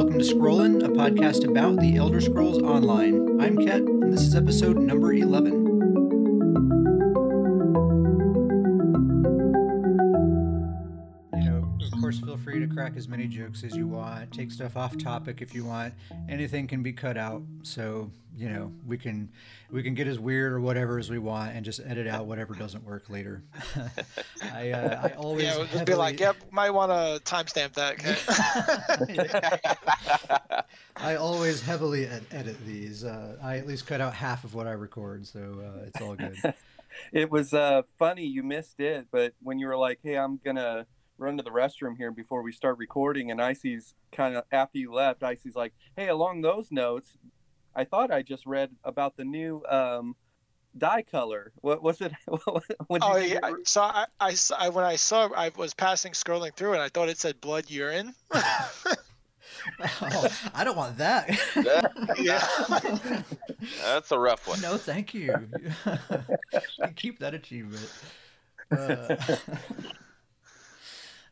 Welcome to Scrollin', a podcast about the Elder Scrolls Online. I'm Ket, and this is episode number 11. Crack as many jokes as you want, take stuff off topic if you want. Anything can be cut out, so you know we can we can get as weird or whatever as we want, and just edit out whatever doesn't work later. I uh, I always Yeah, we'll just be like, yep, might want to timestamp that. Okay? I always heavily ed- edit these. Uh, I at least cut out half of what I record, so uh, it's all good. It was uh, funny you missed it, but when you were like, "Hey, I'm gonna run to the restroom here before we start recording," and Icy's kind of after you left, Icy's like, "Hey, along those notes, I thought I just read about the new um, dye color. What was it? when oh you yeah. I- So I, I, s- I- when I saw, I was passing, scrolling through, and I thought it said blood urine. Oh, I don't want that. yeah. That's a rough one. no, thank you. You Keep that achievement. Uh,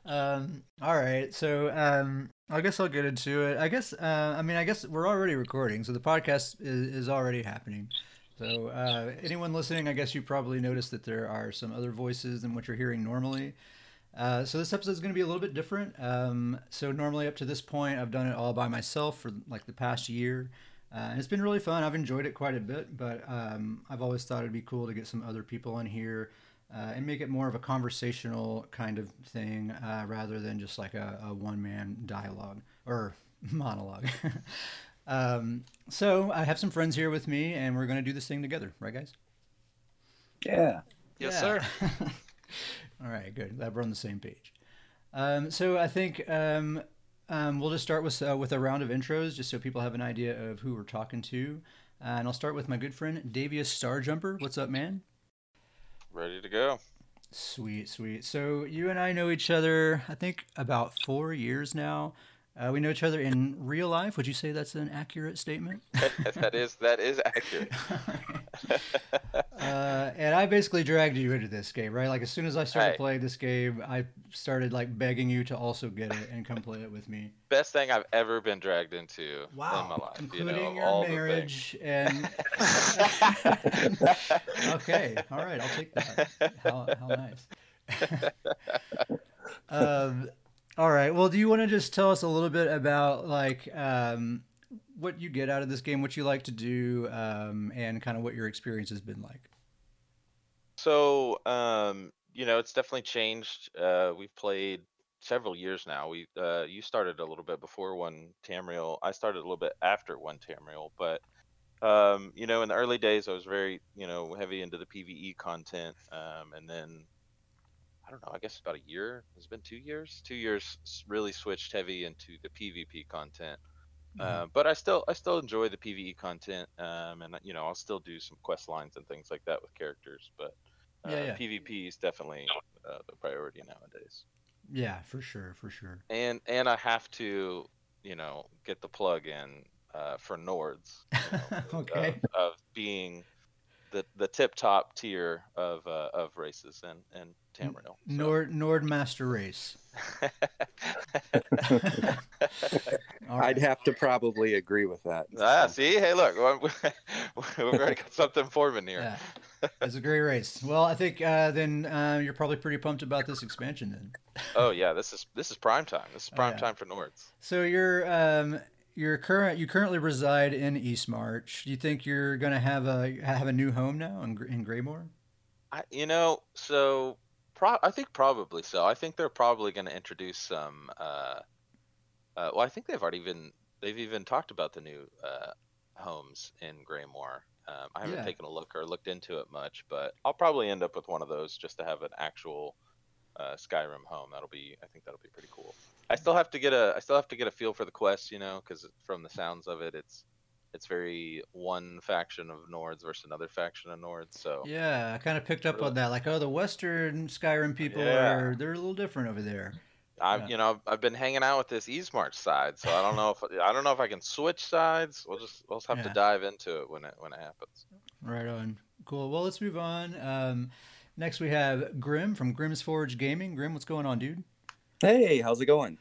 um, all right, so um, I guess I'll get into it. I guess uh, I mean I guess we're already recording, so the podcast is, is already happening. So uh, anyone listening, I guess you probably noticed that there are some other voices than what you're hearing normally. Uh, so this episode is going to be a little bit different. Um, so normally up to this point, I've done it all by myself for like the past year, uh, and it's been really fun. I've enjoyed it quite a bit, but um, I've always thought it'd be cool to get some other people on here uh, and make it more of a conversational kind of thing uh, rather than just like a, a one-man dialogue or monologue. um, so I have some friends here with me, and we're going to do this thing together, right, guys? yeah, Yes, Yeah. sir. All right, good. Glad we're on the same page. Um, so I think um, um, we'll just start with uh, with a round of intros, just so people have an idea of who we're talking to. Uh, and I'll start with my good friend Davius Starjumper. What's up, man? Ready to go. Sweet, sweet. So you and I know each other, I think, about four years now. Uh, we know each other in real life. Would you say that's an accurate statement? that is that is accurate. uh, and I basically dragged you into this game, right? Like as soon as I started playing this game, I started like begging you to also get it and come play it with me. Best thing I've ever been dragged into in my Wow, life. including you know, your marriage and. okay, all right, I'll take that. How, how nice. um, all right. Well, do you want to just tell us a little bit about like um, what you get out of this game, what you like to do, um, and kind of what your experience has been like? So, um, you know, it's definitely changed. Uh, we've played several years now. We uh, you started a little bit before one Tamriel. I started a little bit after one Tamriel, but um, you know, in the early days, I was very you know heavy into the PVE content, um, and then I don't know. I guess about a year. It's been two years. Two years really switched heavy into the PvP content. Uh, but I still I still enjoy the PVE content, um, and you know I'll still do some quest lines and things like that with characters. But uh, Yeah, yeah. PvP is definitely uh, the priority nowadays. Yeah, for sure, for sure. And and I have to you know get the plug in uh, for Nords you know, okay. of, of being the the tip top tier of uh, of races and in Tamriel. So- Nord Nord Master Race. All I'd have to probably agree with that. ah, see, hey, look, we've already got something forming here. Yeah, it's a great race. Well, I think uh, then uh, you're probably pretty pumped about this expansion then. Oh yeah, this is this is prime time. This is Oh, prime yeah. time for Nords. So you're um, you're current you currently reside in Eastmarch. Do you think you're gonna have a have a new home now in, Gr- in Greymoor? I, you know, so pro- I think probably so. I think they're probably going to introduce some. Uh, uh, well, I think they've already even they've even talked about the new uh, homes in Greymoor. Um, I haven't Yeah. taken a look or looked into it much, but I'll probably end up with one of those just to have an actual uh, Skyrim home. That'll be, I think that'll be pretty cool. I still have to get a, I still have to get a feel for the quest, you know, because from the sounds of it, it's, it's very one faction of Nords versus another faction of Nords. So Yeah, I kind of picked up Really? on that. Like, oh, the Western Skyrim people Yeah. are they're a little different over there. I've, Yeah. you know, I've, I've been hanging out with this Eastmarch side, so I don't know if I don't know if I can switch sides. We'll just we'll just have Yeah. to dive into it when it when it happens. Right on. Cool. Well, let's move on. Um, next, we have Grim from Grim's Forge Gaming. Grim, what's going on, dude? Hey, how's it going?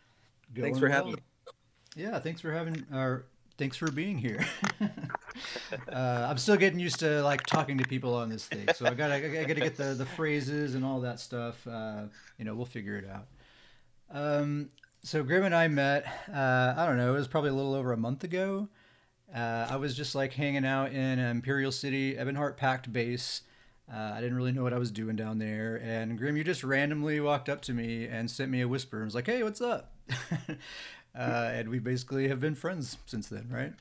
Going Thanks for having me. Yeah, thanks for having or thanks for being here. uh, I'm still getting used to like talking to people on this thing, so I gotta I gotta get the the phrases and all that stuff. Uh, you know, we'll figure it out. Um, so Grim and I met. Uh, I don't know. It was probably a little over a month ago. Uh, I was just like hanging out in Imperial City, Ebonheart Pact base. Uh, I didn't really know what I was doing down there, and Grim, you just randomly walked up to me and sent me a whisper and was like, "Hey, what's up?" uh, and we basically have been friends since then, right?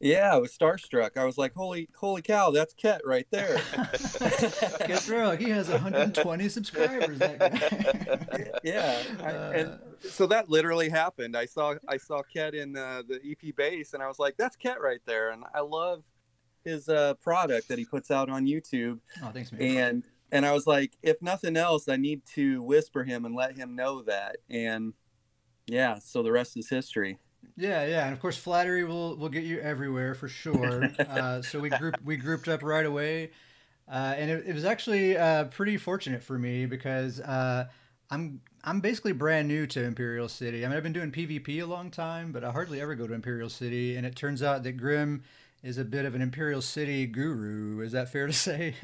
Yeah, I was starstruck. I was like, "Holy, holy cow, that's Ket right there." Guess wrong. He has 120 subscribers. That guy. yeah, I, and so that literally happened. I saw I saw Ket in uh, the EP base, and I was like, "That's Ket right there." And I love his uh, product that he puts out on YouTube. Oh, thanks, man. And and I was like, if nothing else, I need to whisper him and let him know that. And yeah, so the rest is history. Yeah, yeah, and of course, flattery will will get you everywhere for sure. uh, so we grouped we grouped up right away, uh, and it, it, was actually uh, pretty fortunate for me because uh, I'm I'm basically brand new to Imperial City. I mean, I've been doing PvP a long time, but I hardly ever go to Imperial City, and it turns out that Grim is a bit of an Imperial City guru. Is that fair to say?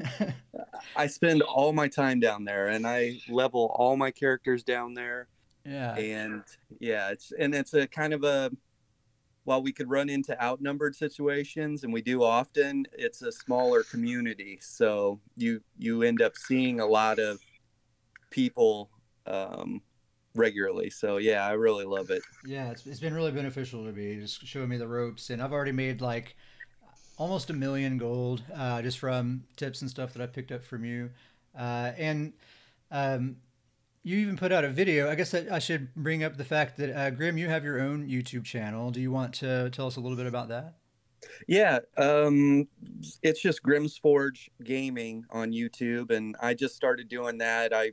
I spend all my time down there, and I level all my characters down there. Yeah. And yeah, it's and it's a kind of a while we could run into outnumbered situations and we do often, it's a smaller community. So you you end up seeing a lot of people um, regularly. So yeah, I really love it. Yeah, it's, it's been really beneficial to me, just showing me the ropes, and I've already made like almost a million gold uh, just from tips and stuff that I picked up from you, uh, and um, you even put out a video. I guess I should bring up the fact that uh, Grim, you have your own YouTube channel. Do you want to tell us a little bit about that? Yeah, um, it's just Grim's Forge Gaming on YouTube, and I just started doing that. I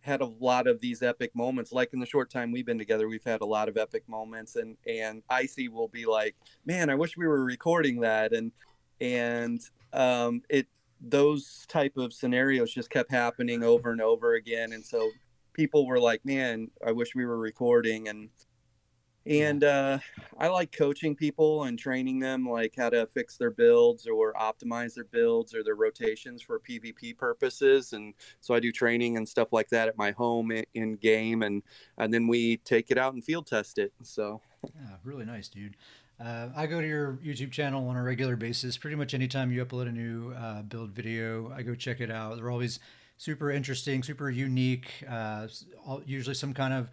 had a lot of these epic moments. Like in the short time we've been together, we've had a lot of epic moments, and and Icy will be like, "Man, I wish we were recording that," and and um, it those type of scenarios just kept happening over and over again, and so people were like, "Man, I wish we were recording," and and uh, I like coaching people and training them like how to fix their builds or optimize their builds or their rotations for PvP purposes. And so I do training and stuff like that at my home in game, and and then we take it out and field test it. So yeah, really nice, dude. Uh, I go to your YouTube channel on a regular basis. Pretty much anytime you upload a new uh, build video, I go check it out. They're always super interesting, super unique. Uh, usually some kind of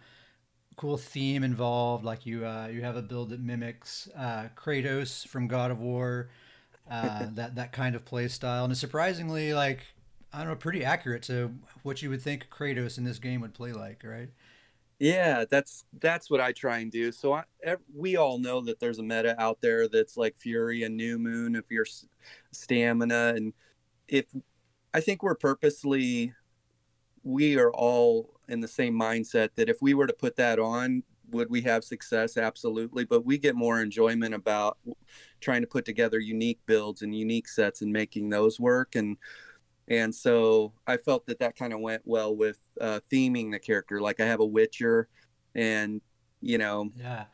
cool theme involved. Like you, uh, you have a build that mimics uh, Kratos from God of War, uh, that that kind of play style, and it's surprisingly like I don't know, pretty accurate to what you would think Kratos in this game would play like, right? Yeah, that's that's what I try and do. So I, we all know that there's a meta out there that's like Fury and New Moon if you're stamina, and if I think we're purposely we are all in the same mindset that if we were to put that on, would we have success? Absolutely. But we get more enjoyment about trying to put together unique builds and unique sets and making those work. And and so I felt that that kind of went well with uh, theming the character. Like I have a Witcher, and you know, yeah,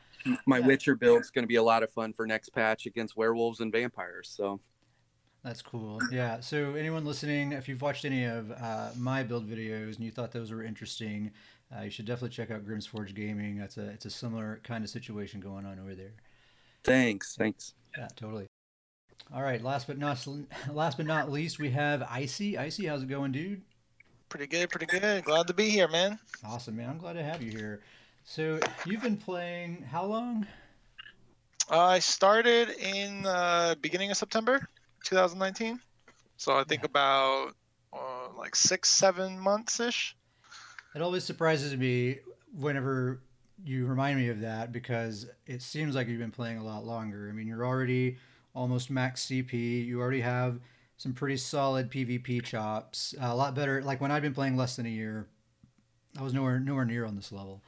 my yeah. Witcher build's going to be a lot of fun for next patch against werewolves and vampires. So that's cool. Yeah. So anyone listening, if you've watched any of uh, my build videos and you thought those were interesting, uh, you should definitely check out Grim's Forge Gaming. That's a it's a similar kind of situation going on over there. Thanks. Thanks. Yeah, totally. All right. Last but not last but not least, we have Icy. Icy, how's it going, dude? Pretty good. Pretty good. Glad to be here, man. Awesome, man. I'm glad to have you here. So you've been playing how long? I started in uh, beginning of September. 2019. So I think yeah. about uh, like six, seven months ish. It always surprises me whenever you remind me of that because it seems like you've been playing a lot longer. I mean, you're already almost max CP. You already have some pretty solid PvP chops. Uh, a lot better. Like when I've been playing less than a year, I was nowhere nowhere near on this level.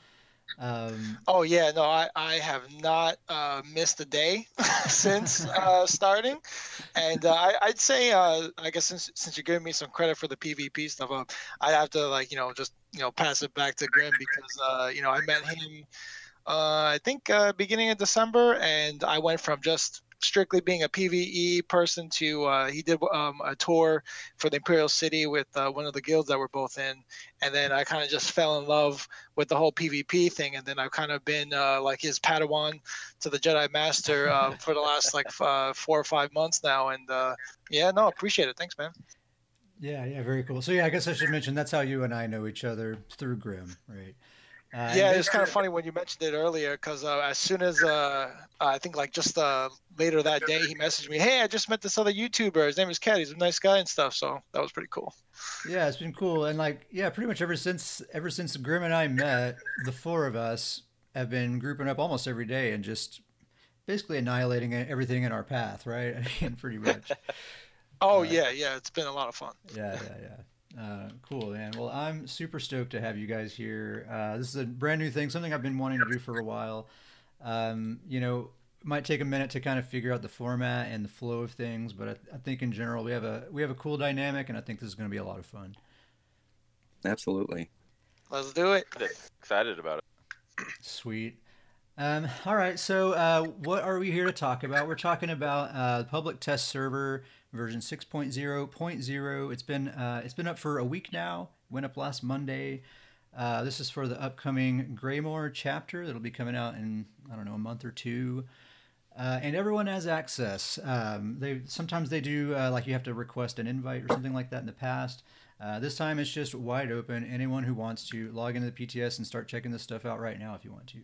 Um, oh yeah, no, I, I have not uh, missed a day since uh, starting, and uh, I'd say uh, I guess since since you're giving me some credit for the PvP stuff, I have to like you know just you know pass it back to Grim because uh, you know I met him uh, I think uh, beginning of December, and I went from just strictly being a PVE person to uh, he did um, a tour for the Imperial City with uh, one of the guilds that we're both in, and then I kind of just fell in love with the whole PvP thing, and then I've kind of been uh, like his Padawan to the Jedi Master uh, for the last like uh, four or five months now, and uh, yeah, no, appreciate it. Thanks, man. Yeah, yeah, very cool. So yeah, I guess I should mention that's how you and I know each other through Grim, right? Uh, yeah, it's kind of funny when you mentioned it earlier because uh, as soon as uh, I think like just uh, later that day, he messaged me, "Hey, I just met this other YouTuber. His name is Cat. He's a nice guy and stuff." So that was pretty cool. Yeah, it's been cool, and like yeah, pretty much ever since ever since Grim and I met, the four of us have been grouping up almost every day and just basically annihilating everything in our path, right? I mean, pretty much. oh uh, yeah, yeah, it's been a lot of fun. Yeah, yeah, yeah. Uh, cool, man. Well, I'm super stoked to have you guys here. Uh, this is a brand new thing, something I've been wanting to do for a while. Um, you know, might take a minute to kind of figure out the format and the flow of things, but I, I think in general we have a we have a cool dynamic, and I think this is going to be a lot of fun. Absolutely. Let's do it. Excited about it. Sweet. Um, all right, so uh, what are we here to talk about? We're talking about uh, the public test server version 6.0.0. It's been uh, it's been up for a week now. Went up last Monday. Uh, this is for the upcoming Greymoor chapter that'll be coming out in I don't know a month or two. Uh, and everyone has access. Um, they sometimes they do uh, like you have to request an invite or something like that in the past. Uh, this time it's just wide open. Anyone who wants to log into the PTS and start checking this stuff out right now if you want to.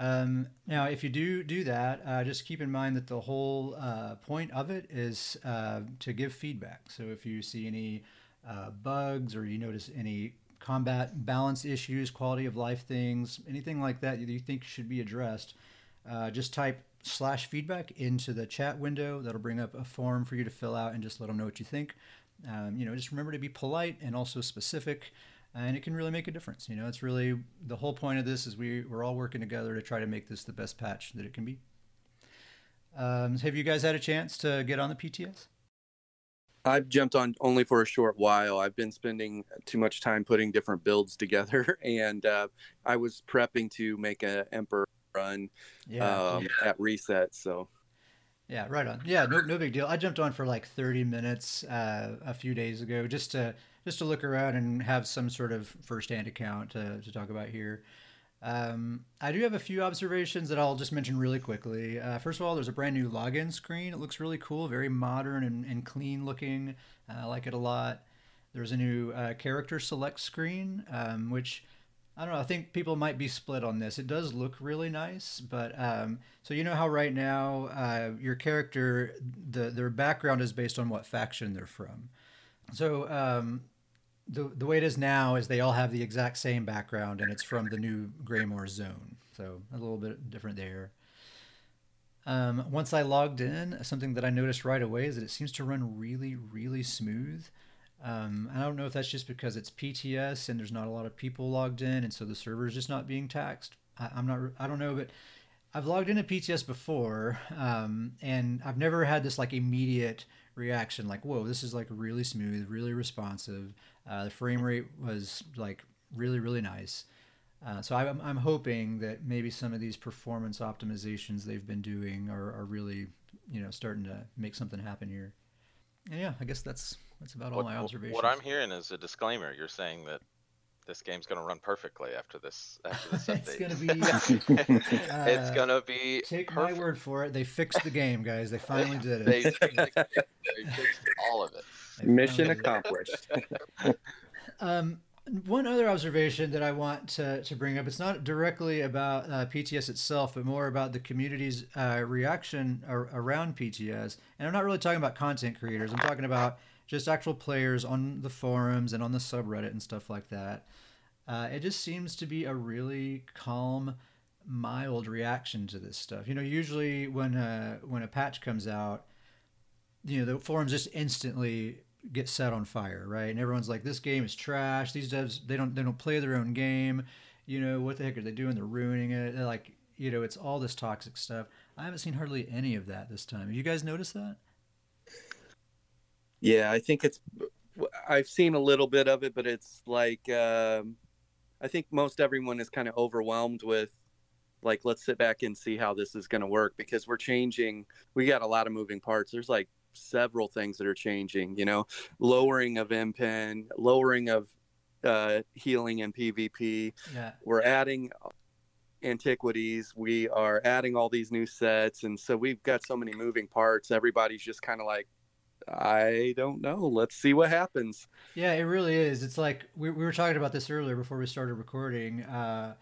Um, now, if you do do that, uh, just keep in mind that the whole uh, point of it is uh, to give feedback. So if you see any uh, bugs or you notice any combat balance issues, quality of life things, anything like that you think should be addressed, uh, just type slash feedback into the chat window. That'll bring up a form for you to fill out and just let them know what you think. Um, you know, just remember to be polite and also specific and it can really make a difference. You know, it's really the whole point of this is we we're all working together to try to make this the best patch that it can be. Um, have you guys had a chance to get on the PTS? I've jumped on only for a short while. I've been spending too much time putting different builds together, and uh, I was prepping to make an Emperor run yeah, um, yeah. at reset. So, yeah, right on. Yeah, no, no big deal. I jumped on for like 30 minutes uh, a few days ago just to just to look around and have some sort of first-hand account to, to talk about here. Um, I do have a few observations that I'll just mention really quickly. Uh, first of all, there's a brand new login screen. It looks really cool, very modern and, and clean looking. Uh, I like it a lot. There's a new uh, character select screen, um, which I don't know. I think people might be split on this. It does look really nice, but um, so you know how right now uh, your character, the their background is based on what faction they're from. So um, the the way it is now is they all have the exact same background, and it's from the new Greymoor zone. So a little bit different there. Um, once I logged in, something that I noticed right away is that it seems to run really, really smooth. Um, I don't know if that's just because it's PTS and there's not a lot of people logged in, and so the server is just not being taxed. I, am not. I don't know, but I've logged into PTS before, um, and I've never had this like immediate reaction, like "Whoa, this is like really smooth, really responsive." Uh, the frame rate was like really, really nice. Uh, so I'm, I'm hoping that maybe some of these performance optimizations they've been doing are, are really, you know, starting to make something happen here. And yeah, I guess that's that's about all what, my observations. What I'm hearing is a disclaimer. You're saying that this game's going to run perfectly after this after this update. it's going to be. uh, it's going to be. Take perfect. my word for it. They fixed the game, guys. They finally did it. they, they, they fixed all of it. Mission accomplished. um, one other observation that I want to, to bring up, it's not directly about uh, PTS itself, but more about the community's uh, reaction ar- around PTS. And I'm not really talking about content creators, I'm talking about just actual players on the forums and on the subreddit and stuff like that. Uh, it just seems to be a really calm, mild reaction to this stuff. You know, usually when a, when a patch comes out, you know, the forums just instantly get set on fire, right? And everyone's like, "This game is trash. These devs they don't they don't play their own game. You know what the heck are they doing? They're ruining it. They're like, you know, it's all this toxic stuff. I haven't seen hardly any of that this time. Have you guys noticed that? Yeah, I think it's. I've seen a little bit of it, but it's like um, I think most everyone is kind of overwhelmed with like let's sit back and see how this is going to work because we're changing we got a lot of moving parts there's like several things that are changing you know lowering of impen lowering of uh, healing and pvp Yeah. we're adding antiquities we are adding all these new sets and so we've got so many moving parts everybody's just kind of like i don't know let's see what happens Yeah, it really is. It's like we, we were talking about this earlier before we started recording. Uh,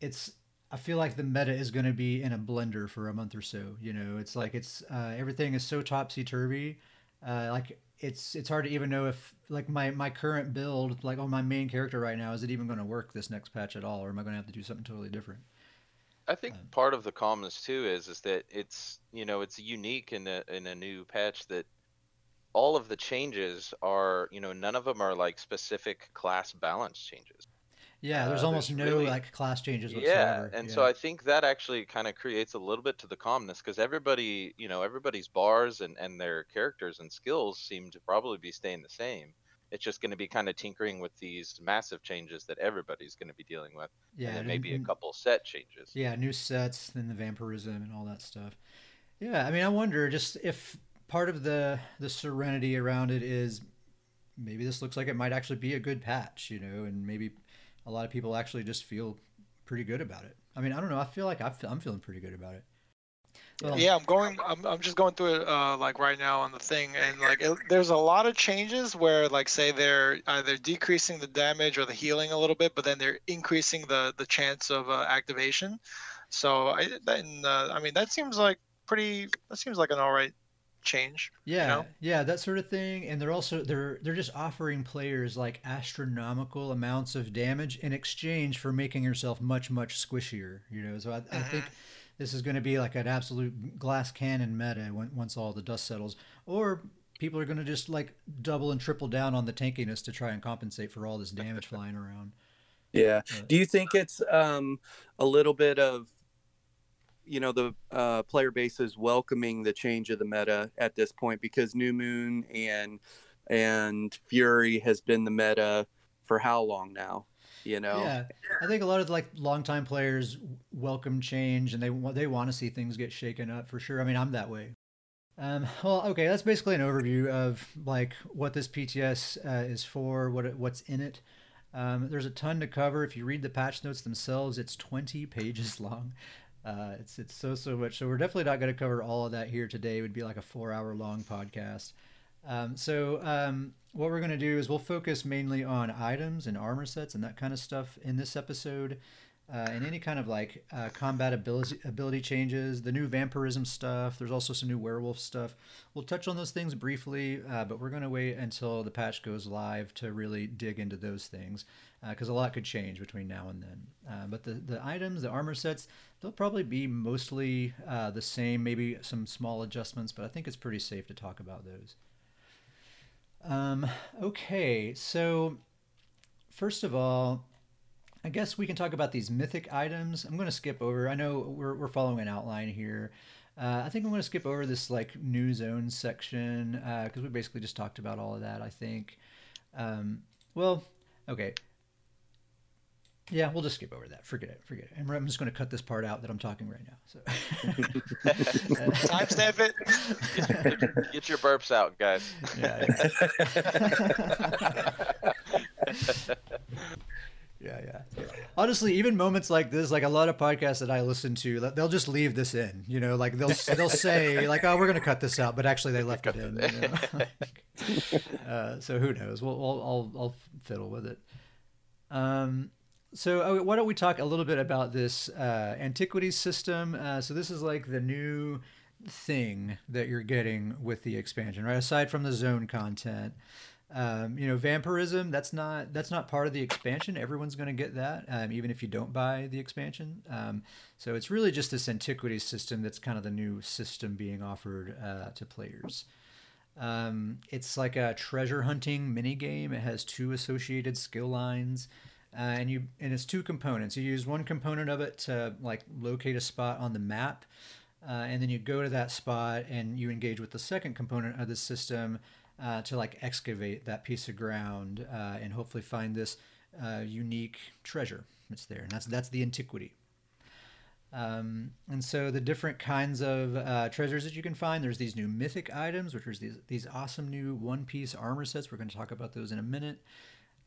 it's I feel like the meta is going to be in a blender for a month or so. You know, it's like it's uh, everything is so topsy turvy. Uh, like it's it's hard to even know if like my my current build, like on my main character right now, is it even going to work this next patch at all, or am I going to have to do something totally different? I think Um, part of the calmness too is is that it's you know it's unique in a in a new patch that all of the changes are you know none of them are like specific class balance changes. Yeah, there's Uh, almost there's no really- like class changes Yeah, and yeah. so I think that actually kind of creates a little bit to the calmness because everybody you know everybody's bars and and their characters and skills seem to probably be staying the same. It's just going to be kind of tinkering with these massive changes that everybody's going to be dealing with, yeah, and then and- maybe a couple set changes. Yeah, new sets, then the vampirism and all that stuff. Yeah, I mean, I wonder just if part of the the serenity around it is maybe this looks like it might actually be a good patch, you know, and maybe a lot of people actually just feel pretty good about it. I mean, I don't know. I feel like I'm feeling pretty good about it. Well, Yeah, I'm going. I'm, I'm just going through it uh, like right now on the thing, and like it, there's a lot of changes where like say they're either decreasing the damage or the healing a little bit, but then they're increasing the the chance of uh, activation. So I then uh, I mean that seems like pretty. That seems like an all right change. Yeah, know? yeah, that sort of thing. And they're also they're they're just offering players like astronomical amounts of damage in exchange for making yourself much much squishier. You know, so I, I think this is going to be like an absolute glass cannon meta when, once all the dust settles, or people are going to just like double and triple down on the tankiness to try and compensate for all this damage flying around. Yeah. But- Do you think it's um, a little bit of, you know, the uh, player base is welcoming the change of the meta at this point because New Moon and and Fury has been the meta for how long now? You know. Yeah, I think a lot of like longtime players welcome change and they they want to see things get shaken up for sure. I mean, I'm that way. Um, well, okay, that's basically an overview of like what this PTS uh, is for, what what's in it. Um, there's a ton to cover. If you read the patch notes themselves, it's 20 pages long. Uh, it's it's so so much. So we're definitely not going to cover all of that here today. It would be like a four hour long podcast. Um, so um, what we're going to do is we'll focus mainly on items and armor sets and that kind of stuff in this episode, uh, and any kind of like uh, combat ability ability changes, the new vampirism stuff. There's also some new werewolf stuff. We'll touch on those things briefly, uh, but we're going to wait until the patch goes live to really dig into those things because a lot could change between now and then. Uh, but the the items, the armor sets, they'll probably be mostly uh, the same. Maybe some small adjustments, but I think it's pretty safe to talk about those. Um, okay, so first of all, I guess we can talk about these mythic items. I'm going to skip over. I know we're, we're following an outline here. Uh, I think I'm going to skip over this like new zone section because we basically just talked about all of that. I think. Um, well, okay. Yeah, we'll just skip over that. Forget it. Forget it. And I'm just going to cut this part out that I'm talking right now. So. Timestamp it. Get your burps out, guys. yeah. yeah, yeah. Yeah. Honestly, even moments like this, like a lot of podcasts that I listen to, they'll just leave this in. You know, like they'll they'll say like, "Oh, we're gonna cut this out," but actually they left it in. You know? uh, so who knows? We'll, I'll, I'll I'll fiddle with it. Um, so uh, why don't we talk a little bit about this uh, antiquities system? Uh, so this is like the new thing that you're getting with the expansion, right? Aside from the zone content, um, you know, vampirism. That's not that's not part of the expansion. Everyone's going to get that, um, even if you don't buy the expansion. Um, so it's really just this antiquity system that's kind of the new system being offered uh, to players. Um, it's like a treasure hunting mini game. It has two associated skill lines, uh, and you and it's two components. You use one component of it to like locate a spot on the map, uh, and then you go to that spot and you engage with the second component of the system uh, to like excavate that piece of ground uh, and hopefully find this uh, unique treasure that's there. And that's that's the antiquity. Um, and so the different kinds of uh, treasures that you can find, there's these new mythic items, which are these, these awesome new one piece armor sets. We're going to talk about those in a minute.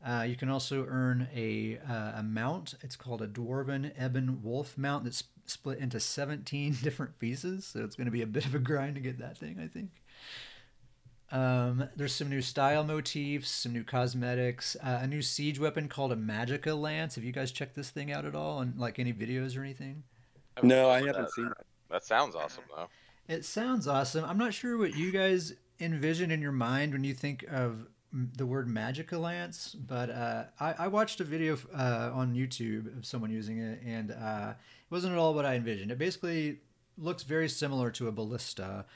Uh, you can also earn a, uh, a mount. It's called a Dwarven Ebon Wolf mount that's split into 17 different pieces. So it's going to be a bit of a grind to get that thing, I think. Um, there's some new style motifs, some new cosmetics, uh, a new siege weapon called a Magica Lance. Have you guys checked this thing out at all? And like any videos or anything? No, I haven't that. seen that. That sounds awesome though. It sounds awesome. I'm not sure what you guys envision in your mind when you think of the word Magica Lance, but uh, I, I watched a video uh, on YouTube of someone using it, and uh, it wasn't at all what I envisioned. It basically looks very similar to a ballista.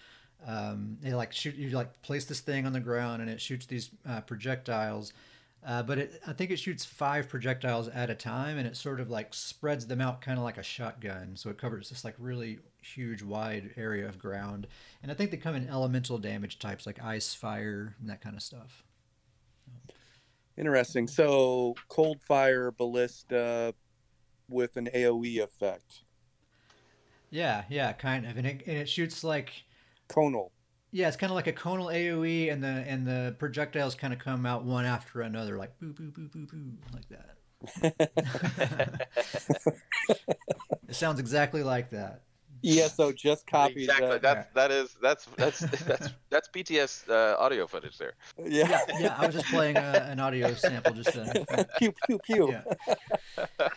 Um, they like shoot you like place this thing on the ground, and it shoots these uh, projectiles. Uh, but it, I think it shoots five projectiles at a time, and it sort of like spreads them out, kind of like a shotgun. So it covers this like really huge, wide area of ground. And I think they come in elemental damage types like ice, fire, and that kind of stuff. Interesting. So cold fire ballista with an AOE effect. Yeah, yeah, kind of. And it, and it shoots like Conal. yeah, it's kind of like a conal AOE, and the and the projectiles kind of come out one after another, like boo boo boo boo boo, like that. it sounds exactly like that. yeah, so just copy exactly. that. That's that is that's that's that's that's BTS uh, audio footage there. Yeah. Yeah, yeah. I was just playing a, an audio sample just then. pew pew pew. Yeah.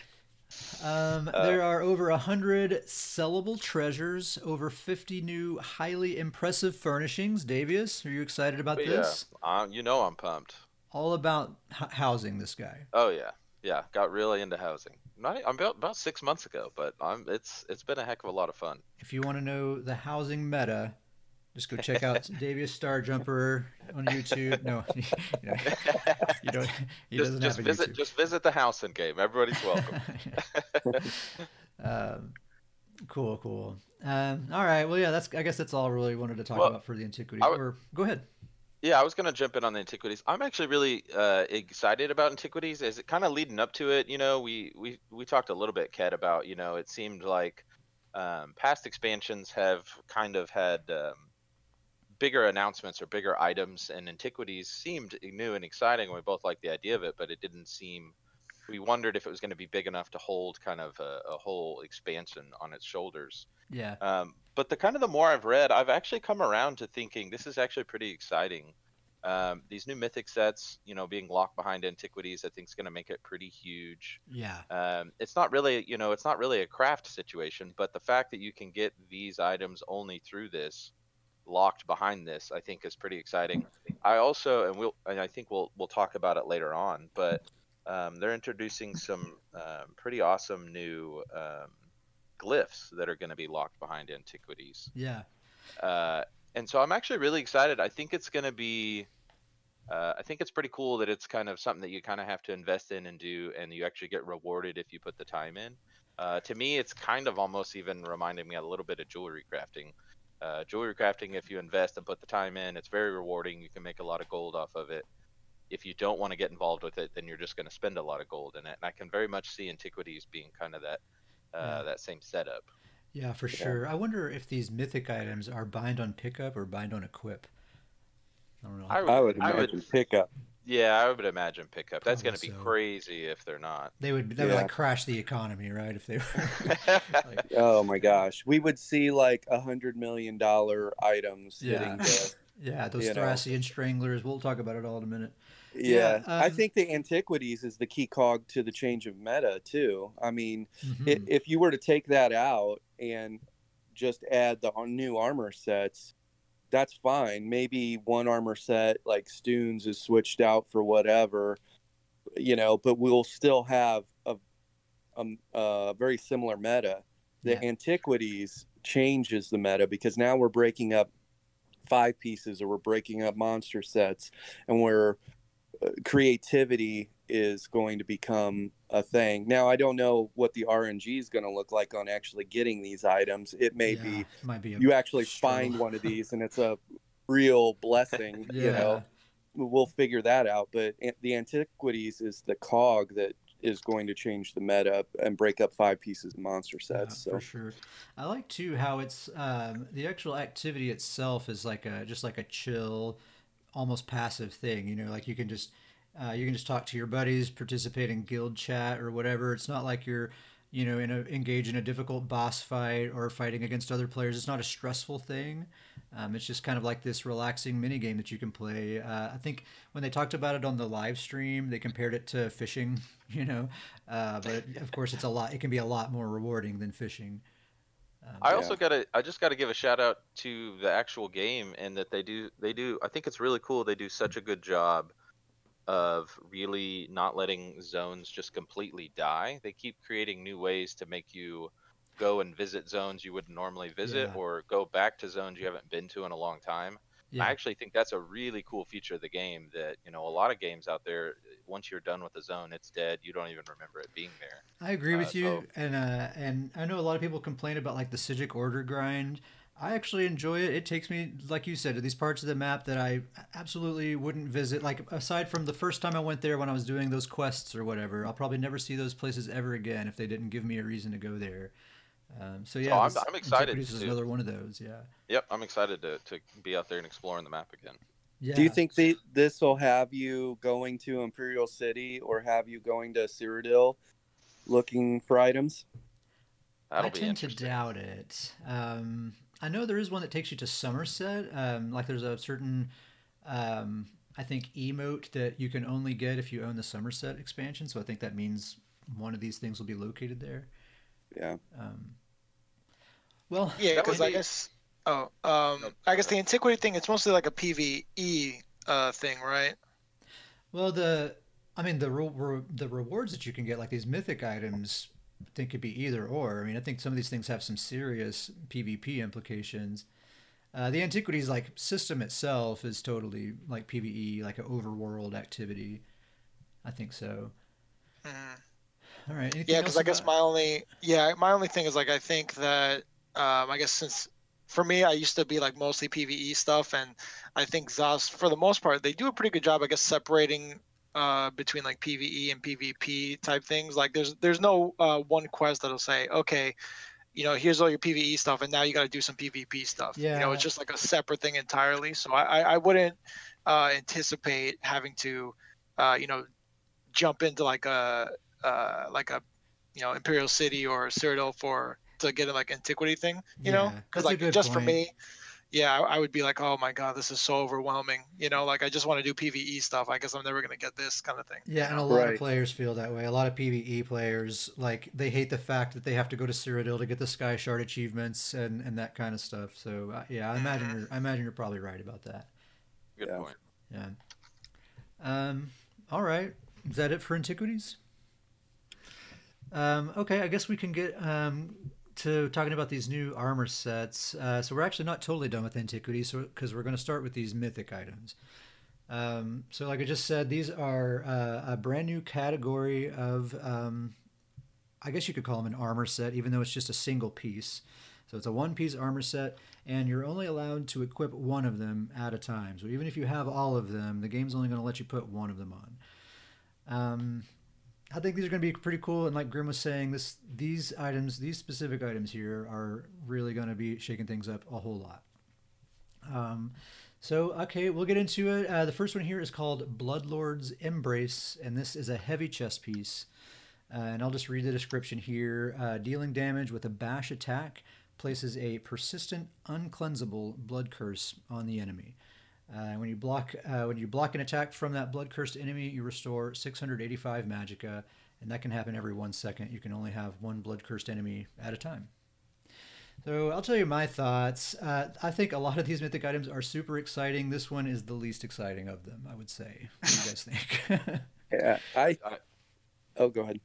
Um, Uh, there are over a hundred sellable treasures, over fifty new highly impressive furnishings. Davius, are you excited about But this? yeah, uh, you know I'm pumped. All about h- housing. This guy. Oh yeah, yeah. Got really into housing. Not I'm about about six months ago, but I'm it's it's been a heck of a lot of fun. If you want to know the housing meta, just go check out Davius Star Jumper on YouTube. No, you, know, you don't. He just doesn't just have a visit YouTube. just visit the house and game. Everybody's welcome. um, cool, cool. Um, all right. Well, yeah. That's. I guess that's all I really wanted to talk Well, about for the antiquities. I w- or go ahead. Yeah, I was gonna jump in on the antiquities. I'm actually really uh, excited about antiquities. As it kind of leading up to it, you know, we we we talked a little bit, Ket, about you know, it seemed like um, past expansions have kind of had um, bigger announcements or bigger items, and antiquities seemed new and exciting. We both liked the idea of it, but it didn't seem. We wondered if it was going to be big enough to hold kind of a, a whole expansion on its shoulders. Yeah. Um, but the kind of the more I've read, I've actually come around to thinking this is actually pretty exciting. Um, these new mythic sets, you know, being locked behind antiquities, I think is going to make it pretty huge. Yeah. Um, it's not really, you know, it's not really a craft situation, but the fact that you can get these items only through this, locked behind this, I think is pretty exciting. I also, and we'll, and I think we'll we'll talk about it later on, but um, they're introducing some um, pretty awesome new um, glyphs that are going to be locked behind antiquities. Yeah. Uh, and so I'm actually really excited. I think it's going to be, uh, I think it's pretty cool that it's kind of something that you kind of have to invest in and do, and you actually get rewarded if you put the time in. Uh, to me, it's kind of almost even reminding me a little bit of jewelry crafting. Uh, jewelry crafting, if you invest and put the time in, it's very rewarding. You can make a lot of gold off of it. If you don't want to get involved with it, then you're just going to spend a lot of gold in it. And I can very much see antiquities being kind of that uh, Yeah. that same setup. Yeah, for sure. I wonder if these mythic items are bind on pickup or bind on equip. I don't know. I I would I would- imagine pickup. Yeah, I would imagine pickup. That's going to be so. crazy if they're not. they would they would like crash the economy, right? If they were like, Oh my gosh, we would see like a hundred million dollar items Yeah. hitting the yeah, those You know. Stranglers. We'll talk about it all in a minute. Yeah, Yeah, I um, think the antiquities is the key cog to the change of meta too. I mean, Mhm. i if you were to take that out and just add the new armor sets, that's fine. Maybe one armor set like Stoons is switched out for whatever, you know, but we'll still have a a, a very similar meta. The Yeah. antiquities changes the meta because now we're breaking up five pieces or we're breaking up monster sets and we're uh, creativity is going to become a thing. Now, I don't know what the RNG is going to look like on actually getting these items. It may Yeah, be might be you actually struggle. find one of these and it's a real blessing, you know. We'll figure that out, but the antiquities is the cog that is going to change the meta and break up five pieces of monster sets. Yeah, so for sure. I like too how it's um, the actual activity itself is like a just like a chill, almost passive thing. You know, like you can just uh, you can just talk to your buddies, participate in guild chat or whatever. It's not like you're you know in a engage in a difficult boss fight or fighting against other players. It's not a stressful thing. Um, it's just kind of like this relaxing mini game that you can play. Uh, I think when they talked about it on the live stream, they compared it to fishing. You know, uh, but of course, it's a lot. It can be a lot more rewarding than fishing. Um, I Yeah. also gotta, I just gotta give a shout out to the actual game and that they do, they do. I think it's really cool. They do such a good job of really not letting zones just completely die. They keep creating new ways to make you go and visit zones you wouldn't normally visit, Yeah. or go back to zones you haven't been to in a long time. yeah. I actually think that's a really cool feature of the game. That you know, a lot of games out there, once you're done with the zone, it's dead. You don't even remember it being there. I agree Uh, with you, so- and uh, and I know a lot of people complain about like the Psijic order grind. I actually enjoy it. It takes me, like you said, to these parts of the map that I absolutely wouldn't visit. Like aside from the first time I went there when I was doing those quests or whatever, I'll probably never see those places ever again if they didn't give me a reason to go there. Um, so yeah, Oh, I'm- this I'm excited Antiquities is to- another one of those. Yeah. Yep, I'm excited to, to be out there and exploring the map again. Yeah. Do you think they, this will have you going to Imperial City or have you going to Cyrodiil looking for items? That'll I be tend to doubt it. Um, I know there is one that takes you to Somerset. Um, like there's a certain, um, I think, emote that you can only get if you own the Somerset expansion. So I think that means one of these things will be located there. Yeah. Um, well, Yeah, because I guess. Oh, um, No, I guess the antiquity thing. It's mostly like a PVE uh thing, right? well, the, I mean, the re- re- the rewards that you can get, like these mythic items, I think could be either or. I mean, I think some of these things have some serious PvP implications. Uh, the antiquities like system itself is totally like PVE, like an overworld activity. I think so. Mhm. All right. Anything Yeah, because I guess my only yeah my only thing is like I think that um, I guess since for me I used to be like mostly PVE stuff, and I think Zos for the most part they do a pretty good job I guess separating uh, between like PVE and PvP type things. Like there's there's no uh, one quest that'll say okay. You know, here's all your PVE stuff, and now you got to do some PvP stuff. Yeah. You know, it's just like a separate thing entirely. So I, I, I wouldn't uh, anticipate having to, uh, you know, jump into like a uh, like a you know Imperial City or Cyrodiil for to get a like antiquity thing. You know, because like just for me, yeah, I, I would be like, oh my god, this is so overwhelming. You know, like I just want to do PVE stuff. I guess I'm never gonna get this kind of thing. Yeah, and a lot of players feel that way. A lot of PVE players like they hate the fact that they have to go to Cyrodiil to get the Sky Shard achievements and, and that kind of stuff. So uh, yeah, I imagine Mhm. you're I imagine you're probably right about that. Good Yeah. point. Yeah. Um. All right. Is that it for antiquities? Um. Okay. I guess we can get um to talking about these new armor sets. Uh, so we're actually not totally done with antiquities, so because we're going to start with these mythic items. Um, so, like I just said, these are uh, a brand new category of, um, I guess you could call them an armor set, even though it's just a single piece. So it's a one-piece armor set, and you're only allowed to equip one of them at a time. So even if you have all of them, the game's only going to let you put one of them on. Um, I think these are going to be pretty cool, and like Grim was saying, this these items, these specific items here, are really going to be shaking things up a whole lot. Um, so, okay, we'll get into it. Uh, the first one here is called Bloodlord's Embrace, and this is a heavy chest piece. Uh, and I'll just read the description here. Uh, dealing damage with a bash attack places a persistent, uncleansable blood curse on the enemy. Uh, when you block uh, when you block an attack from that blood cursed enemy, you restore 685 magicka, and that can happen every one second. You can only have one blood cursed enemy at a time. So I'll tell you my thoughts. Uh, I think a lot of these mythic items are super exciting. This one is the least exciting of them, I would say. What do you guys think? Yeah. I. I- Oh, go ahead.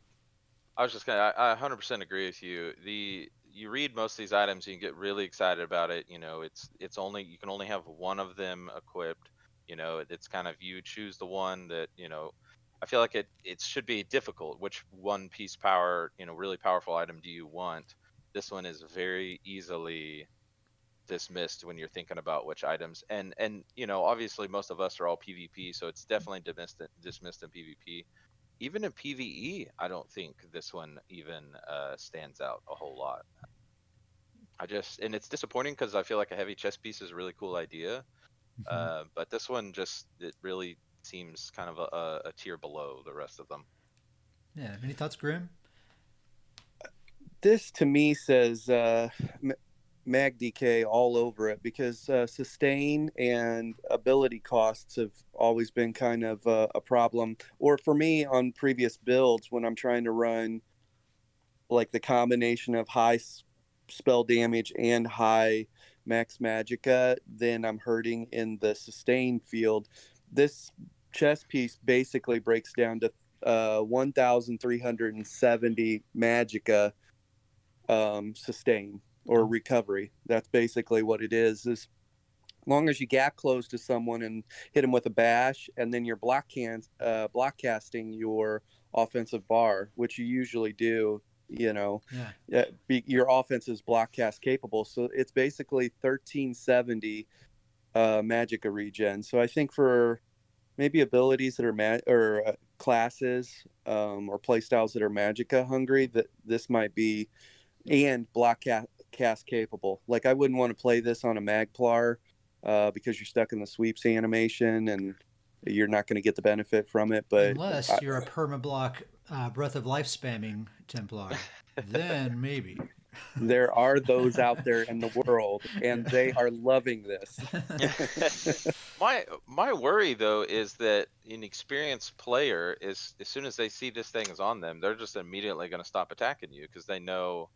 I was just gonna, I, I 100% agree with you. The you read most of these items, you get really excited about it. You know, it's it's only you can only have one of them equipped. You know, it's kind of you choose the one that you know. I feel like it it should be difficult. Which one piece power, you know, really powerful item do you want? This one is very easily dismissed when you're thinking about which items and and you know obviously most of us are all pvp so it's definitely dismissed dismissed in pvp even in PVE, I don't think this one even uh, stands out a whole lot. I just and it's disappointing because I feel like a heavy chess piece is a really cool idea, Mhm. uh, but this one just it really seems kind of a, a, a tier below the rest of them. yeah. Any thoughts, Grim? this to me says uh, M- mag DK all over it because uh, sustain and ability costs have always been kind of uh, a problem. Or for me on previous builds, when I'm trying to run like the combination of high spell damage and high max magicka, then I'm hurting in the sustain field. This chess piece basically breaks down to uh, 1,370 magicka um, sustain or recovery. That's basically what it is. Is long as you gap close to someone and hit them with a bash, and then you're block can uh, block casting your offensive bar, which you usually do. You know, Yeah. yeah, be, your offense is block cast capable, so it's basically 1370 uh, Magicka regen. So I think for maybe abilities that are ma- or uh, classes um, or playstyles that are Magicka hungry, that this might be and block ca- cast capable. Like I wouldn't want to play this on a Magplar uh, because you're stuck in the sweeps animation and you're not going to get the benefit from it. But Unless I- you're a permablock uh, breath of life spamming Templar, then maybe. there are those out there in the world, and they are loving this. my my worry though is that an experienced player is as soon as they see this thing is on them, they're just immediately going to stop attacking you because they know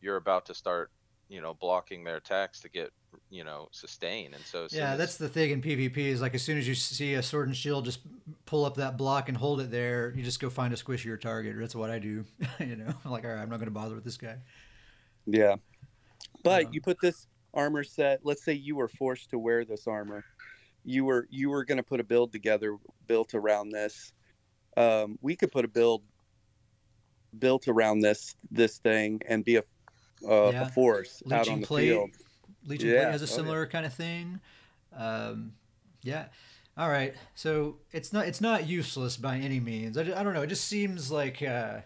you're about to start, you know, blocking their attacks to get, you know, sustain. And so yeah, that's the thing in PvP is like as soon as you see a sword and shield, just pull up that block and hold it there. You just go find a squishier target. That's what I do. you know, I'm like, all right, I'm not going to bother with this guy. Yeah. But Um, you put this armor set, let's say you were forced to wear this armor. You were you were going to put a build together built around this. Um, we could put a build built around this this thing and be a uh, Yeah. a force out Leeching on the plate, field. Legion Yeah, Plate has a oh, yeah. similar kind of thing. Um, yeah. All right. So it's not it's not useless by any means. I, I don't know. It just seems like uh,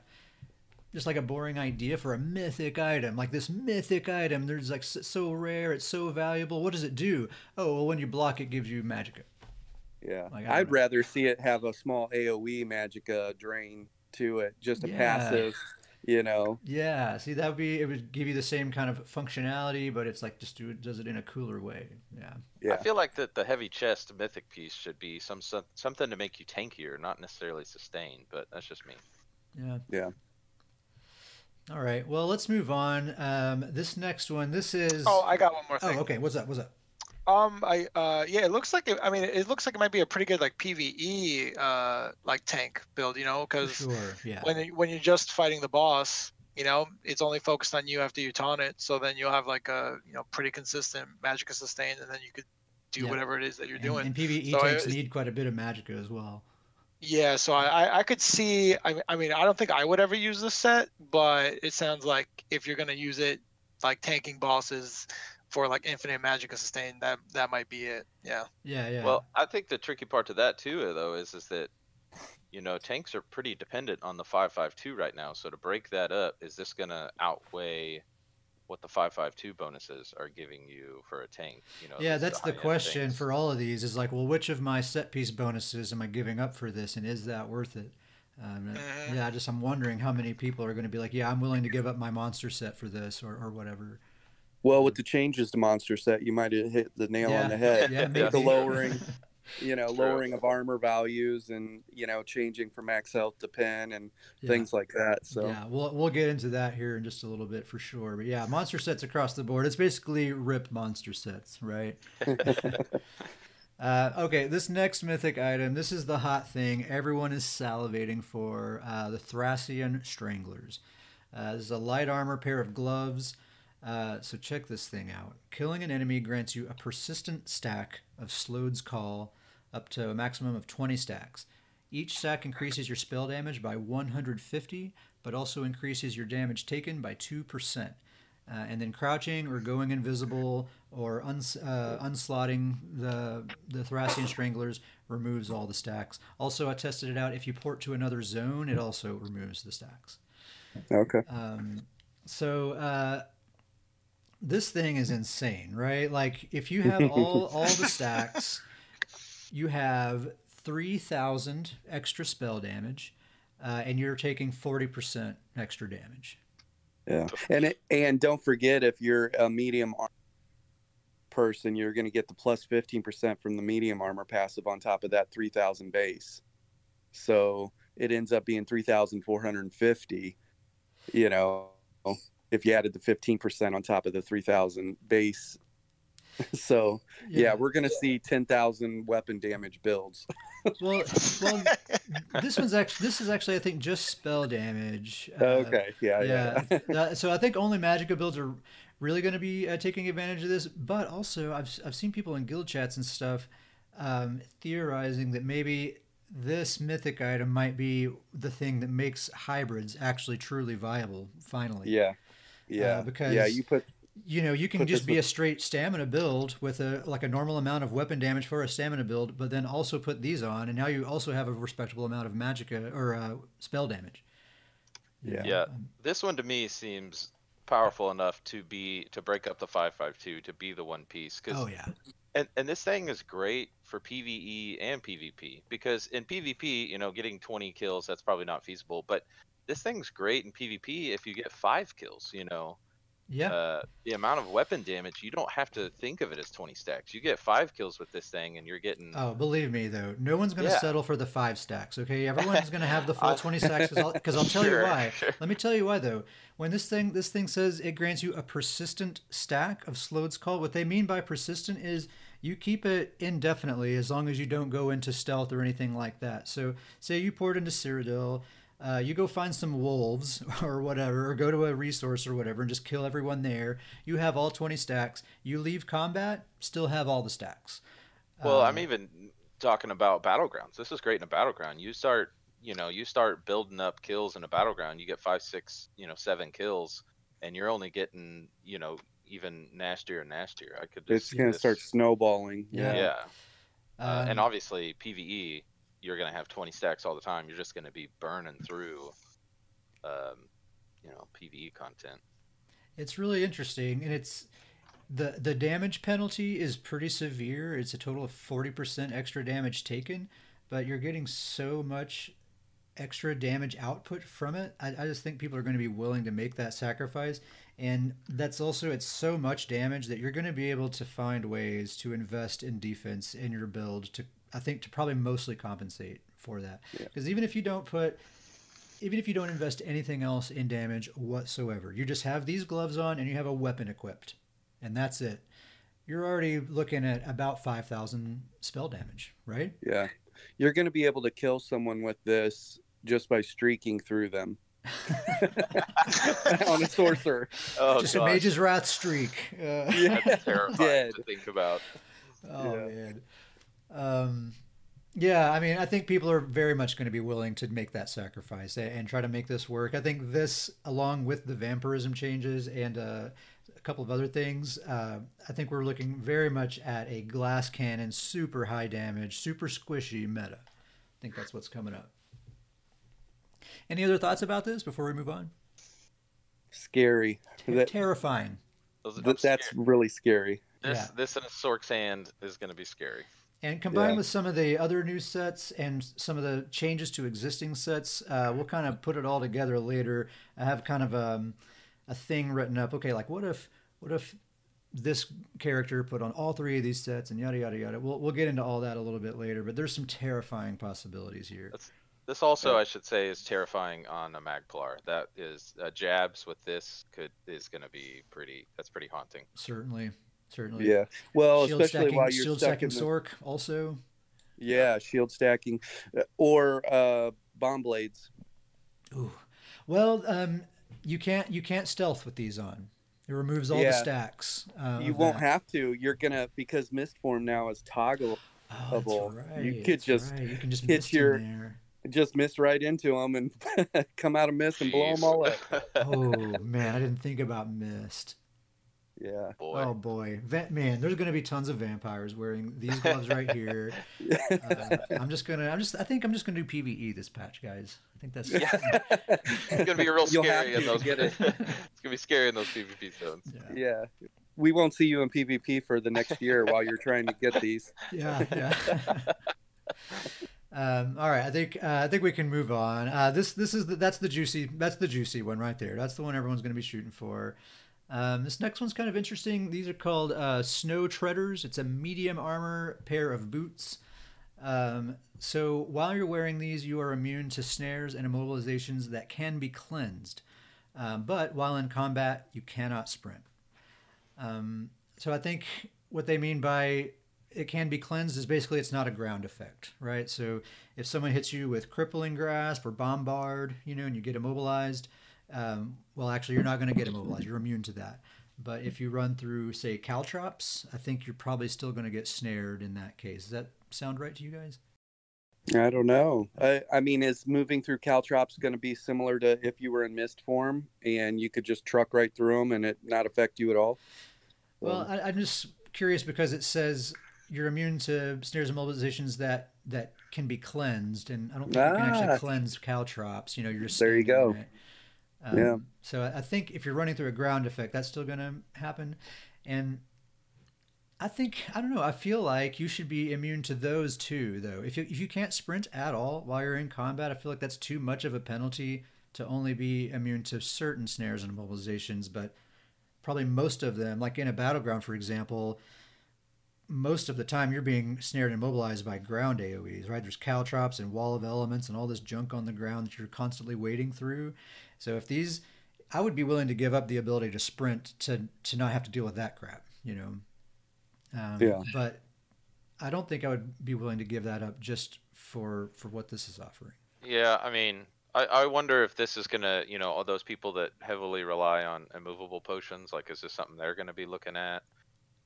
just like a boring idea for a mythic item. Like this mythic item, there's like so rare, it's so valuable. What does it do? Oh, well, when you block, it gives you magicka. Yeah. Like, I'd know. rather see it have a small AoE magicka drain to it, just a Yeah. passive, you know. Yeah. See, that would be it would give you the same kind of functionality, but it's like just do it does it in a cooler way. Yeah. Yeah. I feel like that the heavy chest mythic piece should be some, some something to make you tankier, not necessarily sustain. But that's just me. Yeah. Yeah. All right. Well, let's move on. Um, this next one, this is. Oh, I got one more Oh, okay. What's up? What's up? Um, I uh, yeah, it looks like it, I mean, it looks like it might be a pretty good like PVE uh like tank build, you know, because sure. Yeah. when when you're just fighting the boss, you know, it's only focused on you after you taunt it, so then you'll have like a you know pretty consistent magic sustain, and then you could do Yeah. whatever it is that you're and, doing. and PVE So tanks it- need quite a bit of magicka as well. Yeah, so I, I- I could see. I, I mean, I don't think I would ever use this set, but it sounds like if you're gonna use it, like tanking bosses for like infinite magic and sustain, that that might be it. Yeah. Yeah. Yeah. Well, I think the tricky part to that too, though, is is that you know tanks are pretty dependent on the five five two right now. So to break that up, is this gonna outweigh what the five five two bonuses are giving you for a tank? You know. yeah, that's the high-end question things? for all of these is like, well, which of my set piece bonuses am I giving up for this, and is that worth it? Um, Mhm. Yeah, just I'm wondering how many people are going to be like, yeah, I'm willing to give up my monster set for this, or, or whatever. Well, with the changes to monster set, you might have hit the nail yeah. on the head. Yeah, With the lowering, you know, True. lowering of armor values and you know changing from max health to pen and Yeah. things like that. So Yeah, we'll we'll get into that here in just a little bit for sure. But yeah, monster sets across the board. It's basically rip monster sets, right? uh, okay, this next mythic item. This is the hot thing. Everyone is salivating for uh, the Thrassian Stranglers. Uh, this is a light armor pair of gloves. Uh, so check this thing out. Killing an enemy grants you a persistent stack of Sload's Call, up to a maximum of 20 stacks. Each stack increases your spell damage by 150, but also increases your damage taken by 2%. Uh, and then crouching or going invisible or uns, uh, unslotting the the Thrassian Stranglers removes all the stacks. Also, I tested it out. If you port to another zone, it also removes the stacks. Okay. Um, so uh, this thing is insane, right? Like if you have all all the stacks, you have three thousand extra spell damage, uh, and you're taking forty percent extra damage. Yeah, and it, and don't forget if you're a medium ar- person, you're going to get the plus fifteen percent from the medium armor passive on top of that three thousand base. So it ends up being three thousand four hundred and fifty. You know, if you added the fifteen percent on top of the three thousand base. So yeah, we're going to see ten thousand weapon damage builds. well, well, this one's actually this is actually I think just spell damage. Uh, okay, yeah, yeah. yeah. Uh, so I think only Magicka builds are really going to be uh, taking advantage of this. But also, I've I've seen people in guild chats and stuff um, theorizing that maybe this mythic item might be the thing that makes hybrids actually truly viable. Finally, yeah, yeah, Uh, because yeah, you put you know you can just be a straight stamina build with a like a normal amount of weapon damage for a stamina build but then also put these on and now you also have a respectable amount of magicka or uh, spell damage Yeah. Yeah. um, This one to me seems powerful enough to be to break up the five five two to be the one piece because oh yeah and and this thing is great for PVE and PvP because in PvP, you know, getting 20 kills that's probably not feasible, but this thing's great in PvP if you get five kills. You know, yeah uh, the amount of weapon damage you don't have to think of it as 20 stacks. You get five kills with this thing, and you're getting oh believe me though no one's going to Yeah. settle for the five stacks okay everyone's going to have the full 20 stacks because I'll, 'cause I'll tell you why sure. let me tell you why though when this thing this thing says it grants you a persistent stack of Sload's call what they mean by persistent is you keep it indefinitely as long as you don't go into stealth or anything like that so say you poured into Cyrodiil uh, you go find some wolves or whatever, or go to a resource or whatever and just kill everyone there. You have all 20 stacks. You leave combat, still have all the stacks. Well, Uh, I'm even talking about battlegrounds. This is great in a battleground. You start, you know, you start building up kills in a battleground. You get five, six, you know, seven kills, and you're only getting, you know, even nastier and nastier. I could. it's just see going to this- start snowballing. Yeah. Yeah, uh, and um, obviously PVE, you're gonna have 20 stacks all the time. You're just gonna be burning through, um, you know, PVE content. It's really interesting, and it's the the damage penalty is pretty severe. It's a total of forty percent extra damage taken, but you're getting so much extra damage output from it. I, I just think people are going to be willing to make that sacrifice, and that's also it's so much damage that you're going to be able to find ways to invest in defense in your build to I think to probably mostly compensate for that. Yeah. Because even if you don't put even if you don't invest anything else in damage whatsoever, you just have these gloves on and you have a weapon equipped, and that's it. You're already looking at about 5,000 spell damage, right? Yeah. You're going to be able to kill someone with this just by streaking through them on a sorcerer. Oh just a gosh, mage's wrath streak. Uh, Yeah. that's terrifying Dead. to think about. Oh Yeah. man. Um, yeah, I mean, I think people are very much going to be willing to make that sacrifice and try to make this work. I think this, along with the vampirism changes and uh, a couple of other things, uh, I think we're looking very much at a glass cannon, super high damage, super squishy meta. I think that's what's coming up. Any other thoughts about this before we move on? Scary. That, Terrifying. That- that's scary. really scary. this. yeah. This in a Sork's hand is gonna be scary. And combined Yeah. with some of the other new sets and some of the changes to existing sets, uh, we'll kind of put it all together later. I have kind of um, a thing written up. Okay, like what if what if this character put on all three of these sets and yada yada yada. We'll we'll get into all that a little bit later, but there's some terrifying possibilities here. This also, Yeah. I should say, is terrifying on a Magplar. That is uh, jabs with this could is gonna be pretty. That's pretty haunting. Certainly, certainly. Yeah. Well, shield especially stacking, while you're shield stuck stacking in the Sork also. yeah shield stacking, uh, or uh, bomb blades. Ooh. Well, um, you can't you can't stealth with these on. It removes all the stacks. Uh, you won't that. have to. You're gonna because mist form now is toggle. Oh, that's right. You could that's just right. You can just hit mist your- there. just miss right into them and come out of mist and blow them all up. Oh man, I didn't think about mist. Yeah. Boy. Oh boy, Va- man, there's gonna be tons of vampires wearing these gloves right here. Uh, I'm just gonna, I'm just, I think I'm just gonna do PVE this patch, guys. I think that's Yeah. It's gonna be real You'll have scary in to those. get it. it's gonna be scary in those PvP zones. yeah, yeah. We won't see you in PvP for the next year while you're trying to get these. yeah, yeah. um, all right, I think uh, I think we can move on. Uh, this this is the, that's the juicy that's the juicy one right there. That's the one everyone's gonna be shooting for. Um, this next one's kind of interesting. These are called uh, Snow Treaders. It's a medium armor pair of boots. Um, so while you're wearing these, you are immune to snares and immobilizations that can be cleansed. Um, but while in combat, you cannot sprint. Um, so I think what they mean by it can be cleansed is basically it's not a ground effect, right? So if someone hits you with crippling grasp or bombard, you know, and you get immobilized, um, well, actually, you're not going to get immobilized. You're immune to that. But if you run through, say, caltrops, I think you're probably still going to get snared in that case. Does that sound right to you guys? I don't know. I, I mean, is moving through caltrops going to be similar to if you were in mist form and you could just truck right through them and it not affect you at all? Well, I, I'm just curious because it says you're immune to snares and mobilizations that that can be cleansed, and I don't think you can Ah. actually cleanse caltrops. You know, you're just There you go. it. Um, Yeah. So I think if you're running through a ground effect, that's still going to happen, and I think I don't know. I feel like you should be immune to those too, though. If you if you can't sprint at all while you're in combat, I feel like that's too much of a penalty to only be immune to certain snares and immobilizations, but probably most of them, like in a battleground, for example, most of the time you're being snared and immobilized by ground AoEs, right? There's caltrops and wall of elements and all this junk on the ground that you're constantly wading through. So if these, I would be willing to give up the ability to sprint to to not have to deal with that crap, you know. Um, Yeah. But I don't think I would be willing to give that up just for for what this is offering. Yeah, I mean, I, I wonder if this is gonna, you know, all those people that heavily rely on immovable potions, like, is this something they're gonna be looking at,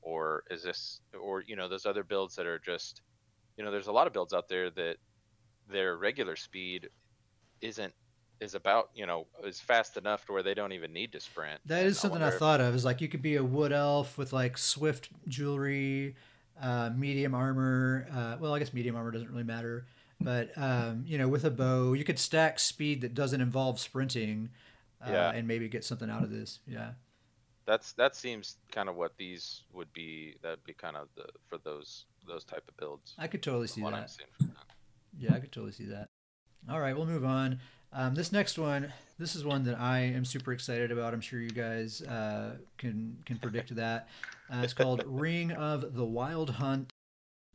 or is this, or you know, those other builds that are just, you know, there's a lot of builds out there that their regular speed isn't is about, you know, is fast enough to where they don't even need to sprint. That and is something I if- thought of. Is like you could be a wood elf with like swift jewelry, uh, medium armor. Uh, well, I guess medium armor doesn't really matter, but um, you know, with a bow, you could stack speed that doesn't involve sprinting, uh, Yeah. and maybe get something out of this. Yeah, That's that seems kind of what these would be. That'd be kind of the for those those type of builds. I could totally see that. that. Yeah, I could totally see that. All right, we'll move on. Um, this next one, this is one that I am super excited about. I'm sure you guys uh, can can predict that. Uh, it's called Ring of the Wild Hunt.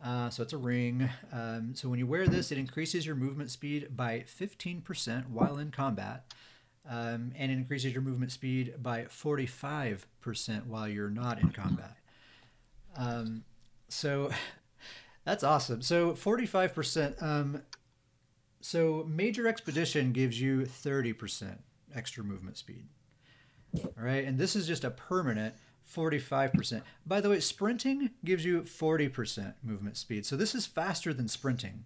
Uh, so it's a ring. Um, so when you wear this, it increases your movement speed by 15% while in combat, um, and it increases your movement speed by 45% while you're not in combat. Um, so that's awesome. So 45%. So major expedition gives you 30% extra movement speed. All right, and this is just a permanent 45%. By the way, sprinting gives you 40% movement speed. So this is faster than sprinting.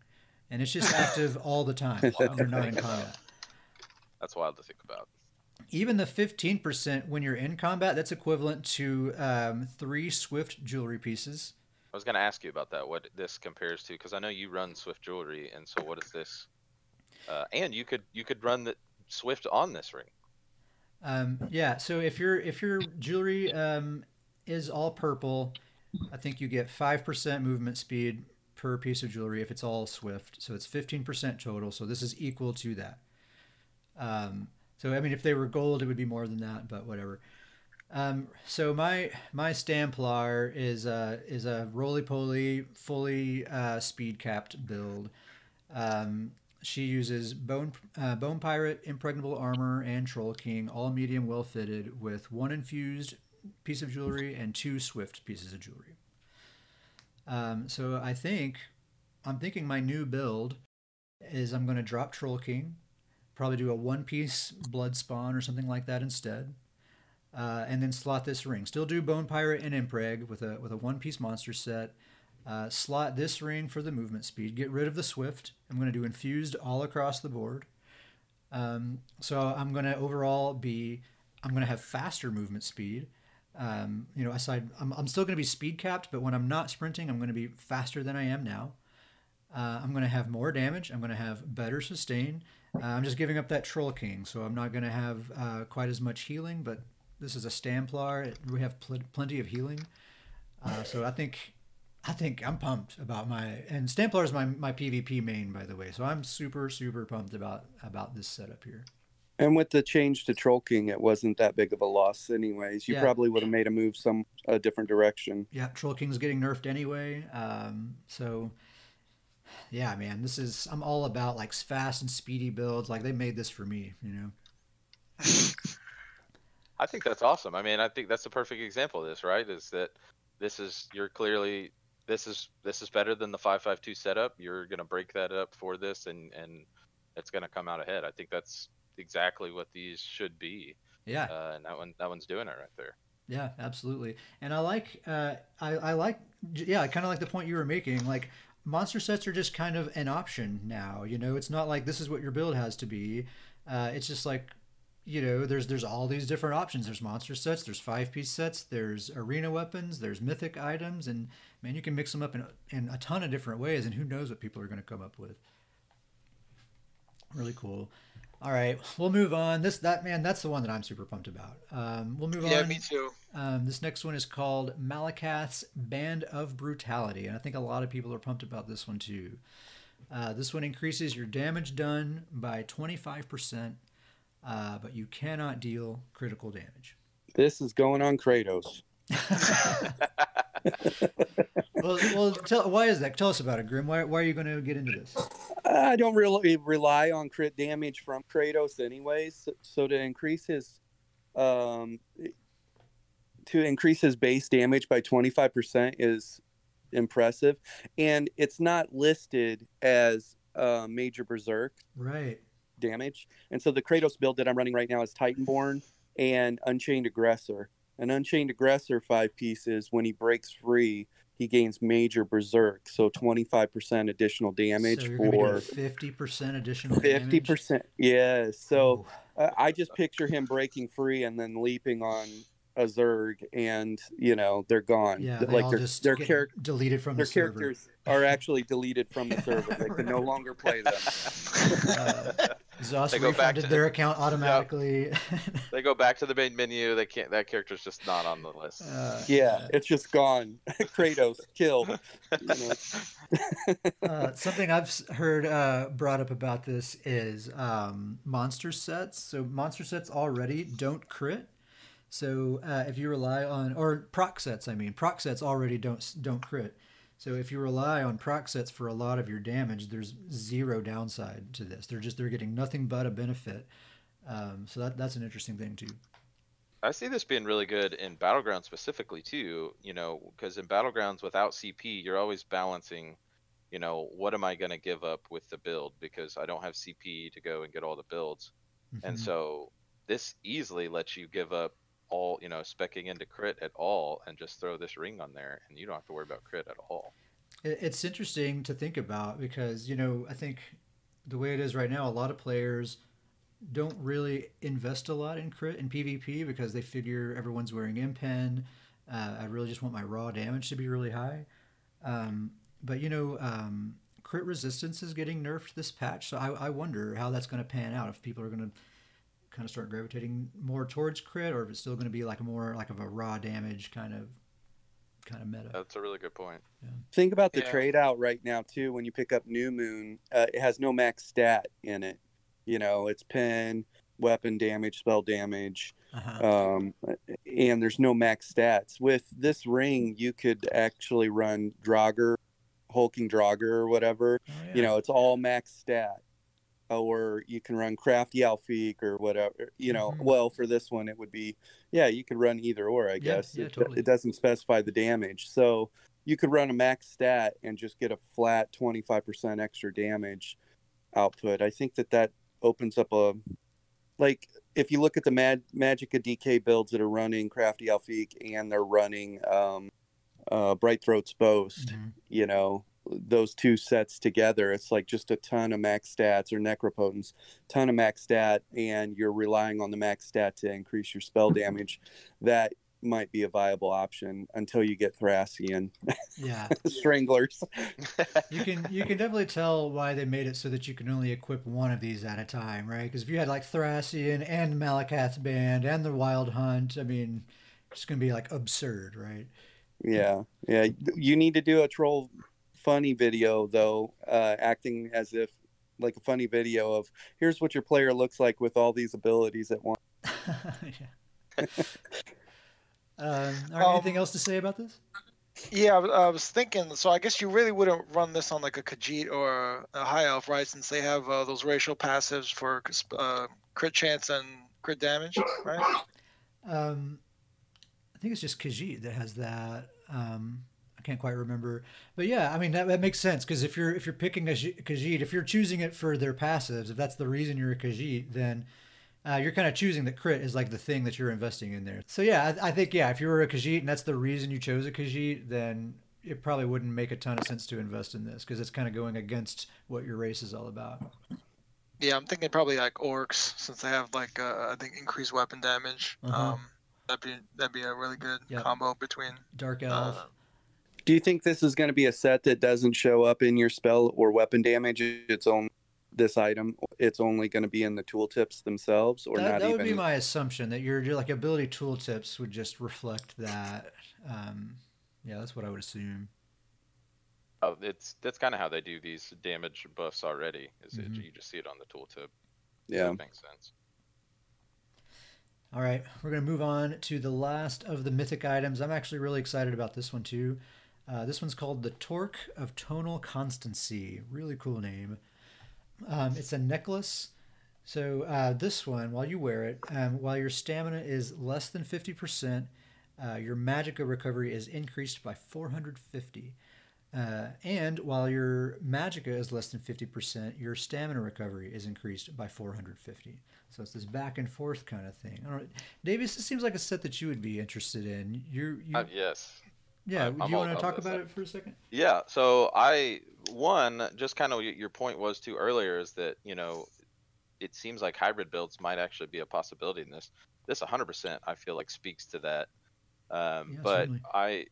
And it's just active all the time when you're not in combat. That's wild to think about. Even the 15% when you're in combat, that's equivalent to um, three swift jewelry pieces. I was gonna ask you about that. What this compares to? Because I know you run Swift Jewelry, and so what is this? Uh, and you could you could run the Swift on this ring. Um, yeah, so if your if your jewelry um, is all purple, I think you get five percent movement speed per piece of jewelry if it's all swift. So it's fifteen percent total. So this is equal to that. Um, so I mean, if they were gold, it would be more than that, but whatever. Um, so my my Stamplar is a is a roly poly fully uh, speed capped build. Um, she uses bone uh, bone pirate, impregnable armor, and troll king, all medium, well fitted, with one infused piece of jewelry and two swift pieces of jewelry. Um, so I think I'm thinking my new build is I'm going to drop troll king, probably do a one piece blood spawn or something like that instead. Uh, and then slot this ring. Still do Bone Pirate and Impreg with a with a one piece monster set. Uh, slot this ring for the movement speed. Get rid of the swift. I'm going to do infused all across the board. Um, so I'm going to overall be, I'm going to have faster movement speed. Um, you know, aside, I'm, I'm still going to be speed capped, but when I'm not sprinting, I'm going to be faster than I am now. Uh, I'm going to have more damage. I'm going to have better sustain. Uh, I'm just giving up that Troll King, so I'm not going to have uh, quite as much healing, but this is a Stamplar. It, we have pl- plenty of healing. Uh, so I think I think I'm pumped about my and Stamplar is my, my PvP main by the way. So I'm super super pumped about about this setup here. And with the change to Troll King, it wasn't that big of a loss, anyways. You Yeah. probably would have made a move some a different direction. Yeah, Troll King's getting nerfed anyway. Um, so yeah, man, this is I'm all about like fast and speedy builds. Like they made this for me, you know. I think that's awesome. I mean, I think that's the perfect example of this, right? Is that this is you're clearly this is this is better than the five five two setup. You're gonna break that up for this, and and it's gonna come out ahead. I think that's exactly what these should be, Yeah, uh, and that one that one's doing it right there. Yeah, absolutely. And I like, uh, I, I like, yeah, I kind of like the point you were making. Like, monster sets are just kind of an option now. You know, it's not like this is what your build has to be. Uh, it's just like, you know, there's there's all these different options. There's monster sets, there's five piece sets, there's arena weapons, there's mythic items, and man, you can mix them up in in a ton of different ways. And who knows what people are going to come up with. Really cool. All right, we'll move on. This that man, that's the one that I'm super pumped about. Um, we'll move yeah, on. Yeah, me too. Um, this next one is called Malacath's Band of Brutality, and I think a lot of people are pumped about this one too. Uh, this one increases your damage done by 25%, uh, but you cannot deal critical damage. This is going on Kratos. well, well tell, why is that? Tell us about it, Grim. Why, why are you going to get into this? I don't really rely on crit damage from Kratos, anyways. So to increase his, um, to increase his base damage by twenty five percent is impressive, and it's not listed as uh, major berserk Right. Damage. And so the Kratos build that I'm running right now is Titanborn and Unchained Aggressor. An Unchained Aggressor five pieces when he breaks free. He gains major berserk, so 25% additional damage so you're for doing 50% additional Fifty damage? percent, yeah. So uh, I just picture him breaking free and then leaping on a Zerg, and you know they're gone. yeah, they like all their just their get char- deleted from their the server. characters are actually deleted from the server. They can no longer play them. Uh, ZOS They go back to- their account automatically. They go back to the main menu. They can't. That character's just not on the list. Uh, Yeah, it's just gone. Kratos killed. You know, uh, something I've heard uh, brought up about this is um, monster sets. So monster sets already don't crit. So uh, if you rely on or proc sets, I mean proc sets already don't don't crit. So if you rely on proc sets for a lot of your damage, there's zero downside to this. They're just they're getting nothing but a benefit. Um, so that that's an interesting thing too. I see this being really good in battlegrounds specifically too. You know, because in battlegrounds without CP, you're always balancing. You know, what am I going to give up with the build because I don't have CP to go and get all the builds, and Mhm. so this easily lets you give up all. You know, specking into crit at all, and just throw this ring on there, and you don't have to worry about crit at all. It's interesting to think about because, you know, I think the way it is right now, a lot of players don't really invest a lot in crit in PvP because they figure everyone's wearing impen. Uh, I really just want my raw damage to be really high. Um, but, you know, um, crit resistance is getting nerfed this patch. So I, I wonder how that's going to pan out if people are going to kind of start gravitating more towards crit or if it's still going to be like more like of a raw damage kind of kind of meta. That's a really good point. think about the Yeah. trade out right now too. When you pick up New Moon, uh, it has no max stat in it. You know, it's pen, weapon damage, spell damage. Uh-huh. um, and there's no max stats. With this ring, you could actually run Draugr, hulking Draugr or whatever. Oh, You know, it's all max stat. Or you can run Crafty Alfiq or whatever. You know, Mhm. well, for this one, it would be, yeah, you could run either or, I guess. yeah, it, totally. it doesn't specify the damage. So you could run a max stat and just get a flat 25% extra damage output. I think that that opens up a, like, if you look at the Mag- Magicka DK builds that are running Crafty Alfiq and they're running um, uh, Bright Throat's Boast. Mhm. You know, those two sets together, it's like just a ton of max stats or necropotence, ton of max stat, and you're relying on the max stat to increase your spell damage. That might be a viable option until you get Thrassian Yeah. stranglers. You can you can definitely tell why they made it so that you can only equip one of these at a time, right? Because if you had like Thrassian and Malacath's band and the Wild Hunt, I mean, it's gonna be like absurd, right? Yeah, yeah. You need to do a troll funny video though, uh, acting as if like a funny video of here's what your player looks like with all these abilities at once. yeah. um, all right, anything Um, else to say about this? Yeah, I was- thinking. So I guess you really wouldn't run this on like a Khajiit or a High Elf, right? Since they have uh, those racial passives for uh, crit chance and crit damage, right? Um, I think it's just Khajiit that has that. Um, I can't quite remember, but yeah, I mean that, that makes sense because if you're if you're picking a Khaji- Khajiit, if you're choosing it for their passives, if that's the reason you're a Khajiit, then uh, you're kind of choosing that crit is like the thing that you're investing in there. So yeah, I, I think yeah, if you were a Khajiit and that's the reason you chose a Khajiit, then it probably wouldn't make a ton of sense to invest in this because it's kind of going against what your race is all about. Yeah, I'm thinking probably like orcs since they have like uh, I think increased weapon damage. Uh-huh. Um, that'd be that'd be a really good Yep. combo between. Dark Elf. Uh, Do you think this is going to be a set that doesn't show up in your spell or weapon damage? It's on this item. It's only going to be in the tooltips themselves, or that, not that would even. be my assumption that your, your like ability tooltips would just reflect that. Um, yeah, that's what I would assume. Oh, it's that's kind of how they do these damage buffs already. Is Mhm. it you just see it on the tooltip? yeah. That makes sense. All right, we're going to move on to the last of the mythic items. I'm actually really excited about this one too. Uh, this one's called the Torc of Tonal Constancy. Really cool name. Um, it's a necklace. So uh, this one, while you wear it, um, while your stamina is less than 50%, uh, your magicka recovery is increased by 450. Uh, and while your magicka is less than 50%, your stamina recovery is increased by 450. So it's this back and forth kind of thing. Davis, this seems like a set that you would be interested in. You're, you, Uh, yes. Yeah, I'm- do you want to talk about set. it for a second? Yeah. So I one just kind of your point was too earlier is that you know it seems like hybrid builds might actually be a possibility in this. This 100% I feel like speaks to that. Um, Yeah, but certainly. I,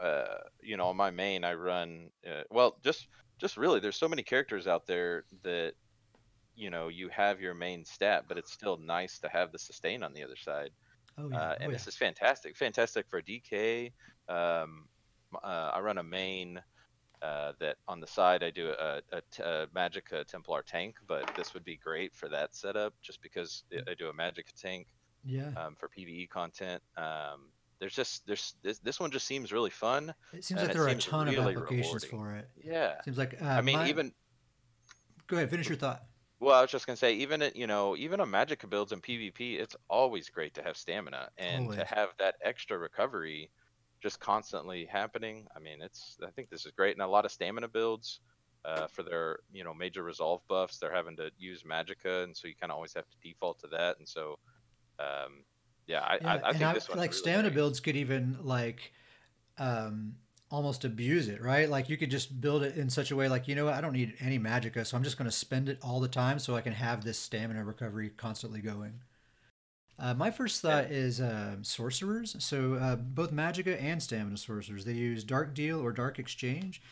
uh, you know, on my main I run uh, well just just really there's so many characters out there that you know you have your main stat, but it's still nice to have the sustain on the other side. Oh, yeah. Uh, oh, and yeah. this is fantastic. Fantastic for DK. Um, uh, I run a main uh, that on the side I do a a Magicka Templar tank, but this would be great for that setup just because I do a Magicka tank yeah. um, for PVE content. Um, there's just there's this, this one just seems really fun. It seems like there are a ton really of applications rewarding. for it. Yeah. Seems like uh, I mean, my- even Go ahead, finish your thought. well, I was just gonna say, even it, you know, even on Magicka builds in PvP, it's always great to have stamina and Always. to have that extra recovery just constantly happening. I mean, it's I think this is great, and a lot of stamina builds uh, for their you know major resolve buffs, they're having to use Magicka, and so you kind of always have to default to that, and so um, yeah, I, Yeah, I, I think I, this one like stamina builds could even like um, almost abuse it, right? Like you could just build it in such a way, like you know, what, I don't need any magicka, so I'm just going to spend it all the time, so I can have this stamina recovery constantly going. Uh, my first thought is uh, sorcerers. So uh, both Magicka and stamina sorcerers, they use dark deal or dark exchange.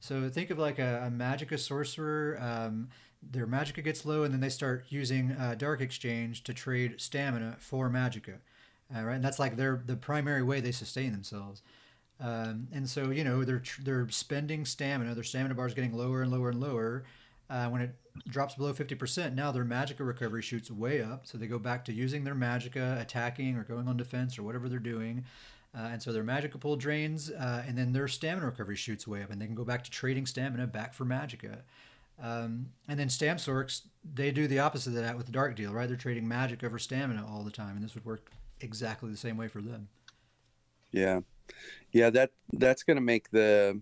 So think of like a, a magicka sorcerer. Um, their Magicka gets low, and then they start using uh, dark exchange to trade stamina for Magicka. Uh, right, and that's like their the primary way they sustain themselves. Um, and so you know they're tr- they're spending stamina. Their stamina bar is getting lower and lower and lower. Uh, when it drops below fifty percent, now their magicka recovery shoots way up. So they go back to using their magicka, attacking or going on defense or whatever they're doing. Uh, and so their magicka pool drains, uh, and then their stamina recovery shoots way up, and they can go back to trading stamina back for magicka. Um, and then Stam Sorks, they do the opposite of that with the Dark Deal, right? They're trading magic over stamina all the time, and this would work exactly the same way for them. Yeah, yeah. That that's gonna make the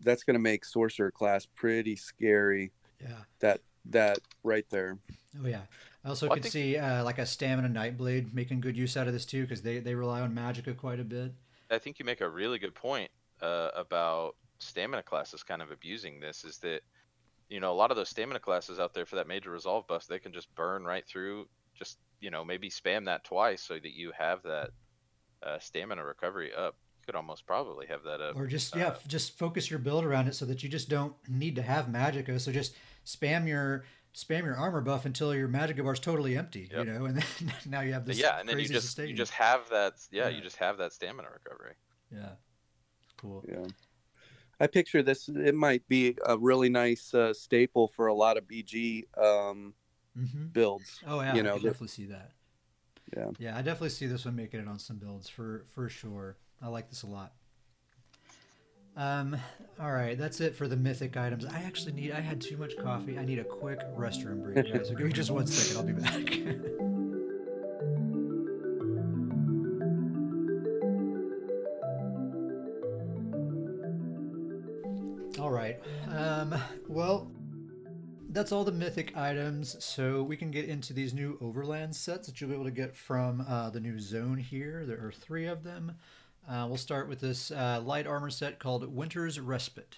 that's gonna make sorcerer class pretty scary. Yeah. That that right there. Oh yeah. I also Well, I could think- see uh, like a stamina Nightblade making good use out of this too, because they, they rely on magicka quite a bit. I think you make a really good point uh, about stamina classes kind of abusing this. Is that you know a lot of those stamina classes out there for that major resolve buff, they can just burn right through. Just you know maybe spam that twice so that you have that uh, stamina recovery up. You could almost probably have that up. Or just yeah, uh, just focus your build around it so that you just don't need to have magicka. So just spam your spam your armor buff until your magicka bar is totally empty. Yep. You know, and then now you have this yeah, and then you just sustain. you just have that. Yeah, Yeah. you just have that stamina recovery. yeah, cool. Yeah. I picture this. It might be a really nice uh, staple for a lot of BG um, hmm builds. Oh yeah, You I know, can definitely see that. Yeah. Yeah, I definitely see this one making it on some builds for for sure. I like this a lot. Um, all right, that's it for the mythic items. I actually need. I had too much coffee. I need a quick restroom break, guys. So give me just one second. I'll be back. all right. Um, well, that's all the mythic items. So we can get into these new overland sets that you'll be able to get from uh, the new zone here. There are three of them. Uh, we'll start with this uh, light armor set called Winter's Respite.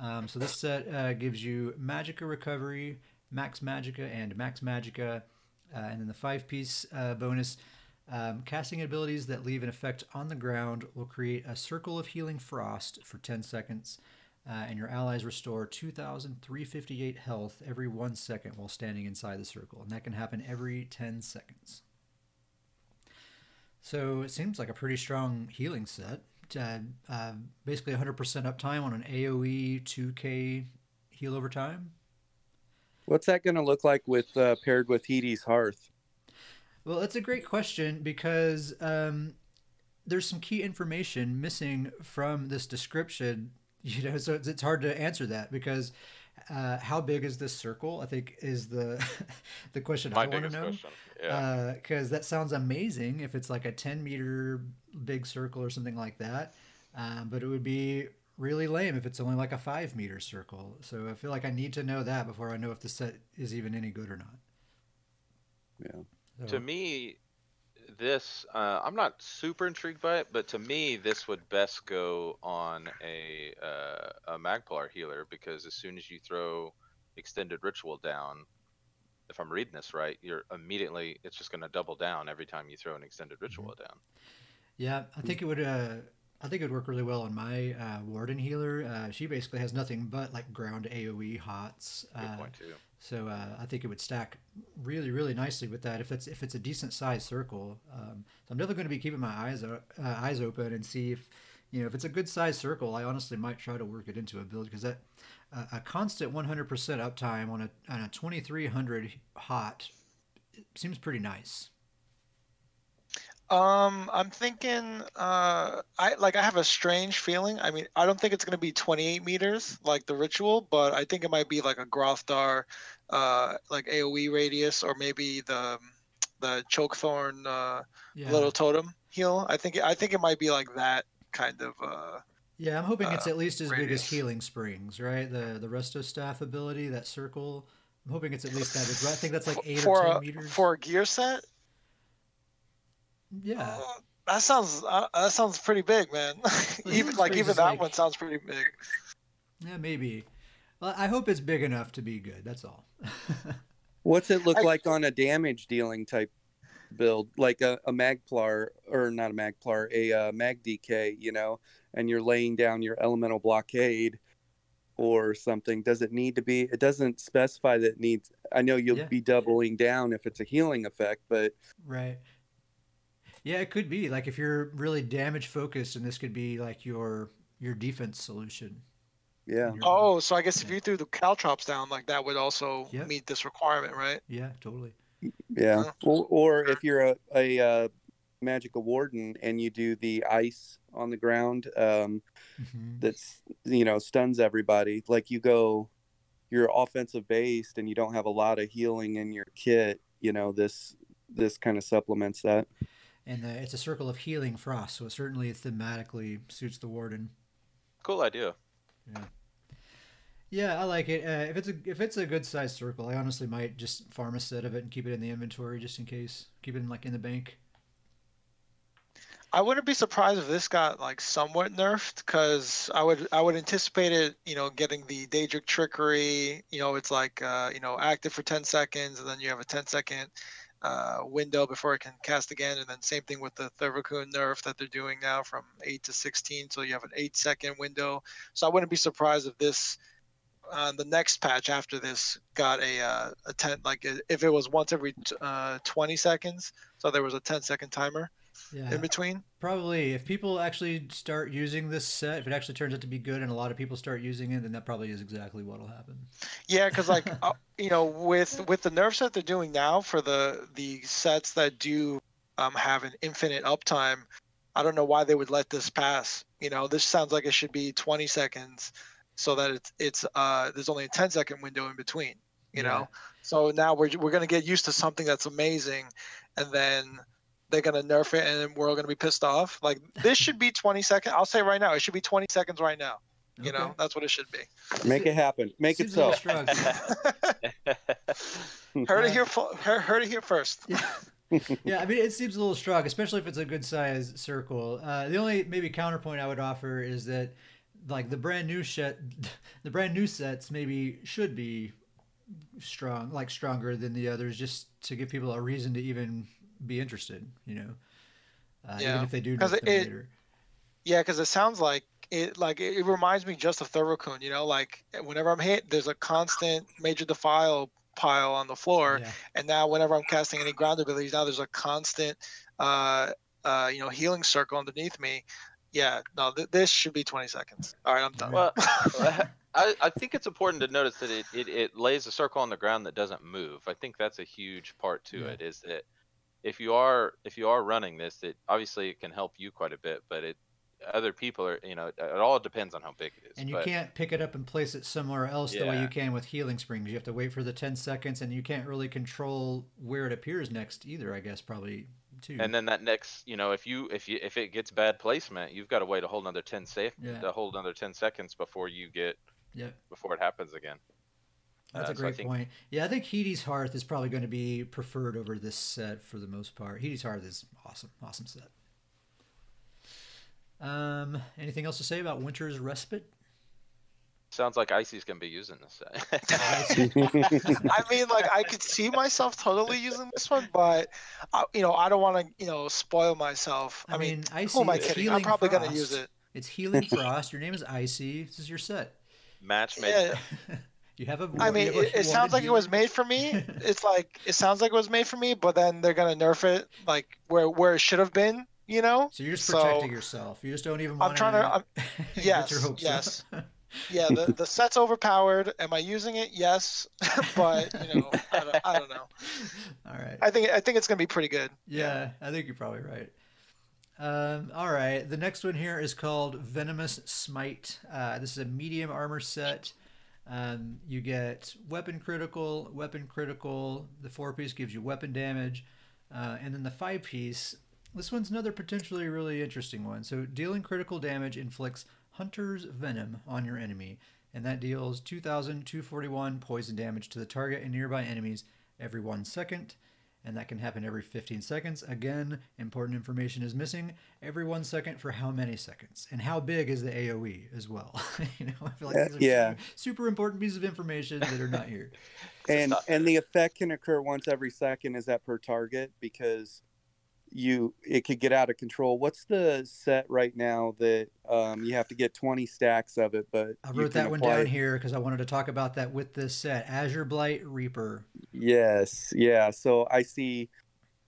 Um, so this set uh, gives you Magicka Recovery, Max Magicka, and Max Magicka, uh, and then the five-piece uh, bonus. Um, casting abilities that leave an effect on the ground will create a circle of healing frost for 10 seconds, uh, and your allies restore 2,358 health every one second while standing inside the circle, and that can happen every 10 seconds. So it seems like a pretty strong healing set. Uh, uh, basically 100% uptime on an AoE 2k heal over time. What's that going to look like with uh, paired with Hiti's Hearth? Well, that's a great question because um, there's some key information missing from this description. You know, so it's, it's hard to answer that because uh, how big is this circle? I think is the the question My I want to know. question. Yeah. Because that sounds amazing if it's like a 10 meter big circle or something like that. Um, but it would be really lame if it's only like a five meter circle. So I feel like I need to know that before I know if the set is even any good or not. Yeah. So- to me, this uh, I'm not super intrigued by it, but to me, this would best go on a uh, a Magplar healer because as soon as you throw extended ritual down, if I'm reading this right, you're immediately it's just going to double down every time you throw an extended ritual down. Yeah, I think it would. Uh, I think it would work really well on my uh, warden healer. Uh, she basically has nothing but like ground AOE hots. Good Uh, point too. so uh, I think it would stack really, really nicely with that if it's if it's a decent sized circle. Um, so I'm definitely going to be keeping my eyes uh, eyes open and see if you know if it's a good sized circle. I honestly might try to work it into a build because that uh, a constant 100% uptime on a on a 2300 hot seems pretty nice. Um, I'm thinking. Uh, I like. I have a strange feeling. I mean, I don't think it's gonna be 28 meters like the ritual, but I think it might be like a Grothdarr, uh, like AOE radius, or maybe the the Chokethorn uh, Yeah. little totem heal. I think. I think it might be like that kind of. Uh, Yeah, I'm hoping it's uh, at least as big as. Healing Springs, right? The the resto staff ability, that circle. I'm hoping it's at least that big. I think that's like eight for or ten a, meters. for a gear set. yeah, Uh, that sounds. Uh, that sounds pretty big, man. even like even that like- one sounds pretty big. yeah, maybe. Well, I hope it's big enough to be good. That's all. What's it look I- like on a damage dealing type build, like a, a Magplar or not a Magplar, a uh, Mag DK, you know, and you're laying down your elemental blockade or something? Does it need to be? It doesn't specify that it needs. I know you'll Yeah. be doubling down if it's a healing effect, but right. Yeah, it could be like if you're really damage focused, and this could be like your your defense solution. yeah, Oh, so I guess if you threw the caltrops down, like that would also Yeah. meet this requirement, right? yeah, totally. Yeah. Huh. Or, or if you're a, a uh, Magical Warden and you do the ice on the ground, um, Mhm. that's you know stuns everybody like you go you're offensive based and you don't have a lot of healing in your kit you know this this kind of supplements that And uh, it's a circle of healing frost, so it certainly thematically suits the warden. Cool idea. Yeah, I like it. Uh, if it's a if it's a good sized circle, I honestly might just farm a set of it and keep it in the inventory just in case. Keep it in like in the bank. I wouldn't be surprised if this got like somewhat nerfed because I would I would anticipate it, you know, getting the Daedric trickery. You know, it's like uh, you know active for 10 seconds, and then you have a 10 second uh, window before it can cast again, and then same thing with the Thurvokun nerf that they're doing now from 8 to 16, so you have an 8 second window. So I wouldn't be surprised if this uh, the next patch after this got a uh, a 10 like if it was once every uh, 20 seconds, so there was a 10 second timer yeah. in between. Probably, if people actually start using this set, if it actually turns out to be good, and a lot of people start using it, then that probably is exactly what'll happen. Yeah, because like uh, you know, with with the nerf set they're doing now for the the sets that do um, have an infinite uptime, I don't know why they would let this pass. You know, this sounds like it should be 20 seconds, so that it's it's uh there's only a 10 second window in between. You yeah. know, so now we're we're gonna get used to something that's amazing, and then they're gonna nerf it and we're all gonna be pissed off. Like this should be 20 seconds. I'll say right now, it should be 20 seconds right now. You okay. know, that's what it should be. Make it happen. Make it so. heard it here. Heard it here first. Yeah. yeah, I mean, it seems a little strong, especially if it's a good size circle. Uh, the only maybe counterpoint I would offer is that, like the brand new set, the brand new sets maybe should be strong, like stronger than the others, just to give people a reason to even be interested. You know, uh, yeah. even if they do them it, later. Yeah, because it sounds like it like it, reminds me just of Thurvokun. You know, like whenever I'm hit, there's a constant major defile pile on the floor, yeah. and now whenever I'm casting any ground abilities, now there's a constant, uh, uh, you know, healing circle underneath me. Yeah, no, th- this should be 20 seconds. All right, I'm done. Well, I, I think it's important to notice that it, it, it lays a circle on the ground that doesn't move. I think that's a huge part to yeah. it. Is that if you are if you are running this, it obviously it can help you quite a bit, but it other people are you know it all depends on how big it is and you but, can't pick it up and place it somewhere else yeah. the way you can with healing springs you have to wait for the 10 seconds and you can't really control where it appears next either i guess probably too and then that next you know if you if you if it gets bad placement you've got to wait a whole another 10 safe yeah. a whole another 10 seconds before you get yeah before it happens again that's uh, a great so think... point. Yeah, I think Hiti's Hearth is probably going to be preferred over this set for the most part. Hiti's Hearth is awesome, awesome set. Um, anything else to say about Winter's Respite? Sounds like Icy's gonna be using this set. I mean, like I could see myself totally using this one, but I, uh, you know, I don't want to, you know, spoil myself. I, I mean, mean Icy, who am I kidding? I'm probably frost. gonna use it. It's healing frost. Your name is Icy. This is your set. Match made. Yeah. You have a. I mean, it, it sounds like it was made for me. it's like it sounds like it was made for me, but then they're gonna nerf it like where where it should have been. You know. So you're just protecting so, yourself. You just don't even. I'm trying to. I'm, yes. yes. Yeah. The the set's overpowered. Am I using it? Yes, but you know, I don't, I don't know. All right. I think I think it's gonna be pretty good. Yeah, I think you're probably right. Um, all right, the next one here is called Venomous Smite. Uh, this is a medium armor set. Um, you get weapon critical, weapon critical. The four piece gives you weapon damage. Uh, and then the five piece, this one's another potentially really interesting one. So, dealing critical damage inflicts Hunter's Venom on your enemy, and that deals 2,241 poison damage to the target and nearby enemies every one second and that can happen every 15 seconds. Again, important information is missing. Every one second for how many seconds, and how big is the AOE as well? you know, I feel like these are yeah. super, super important pieces of information that are not here. and and the effect can occur once every second. Is that per target? Because you it could get out of control. What's the set right now that um, you have to get 20 stacks of it? But I wrote that one down here because I wanted to talk about that with this set. Azure Blight Reaper. Yes, yeah. So I see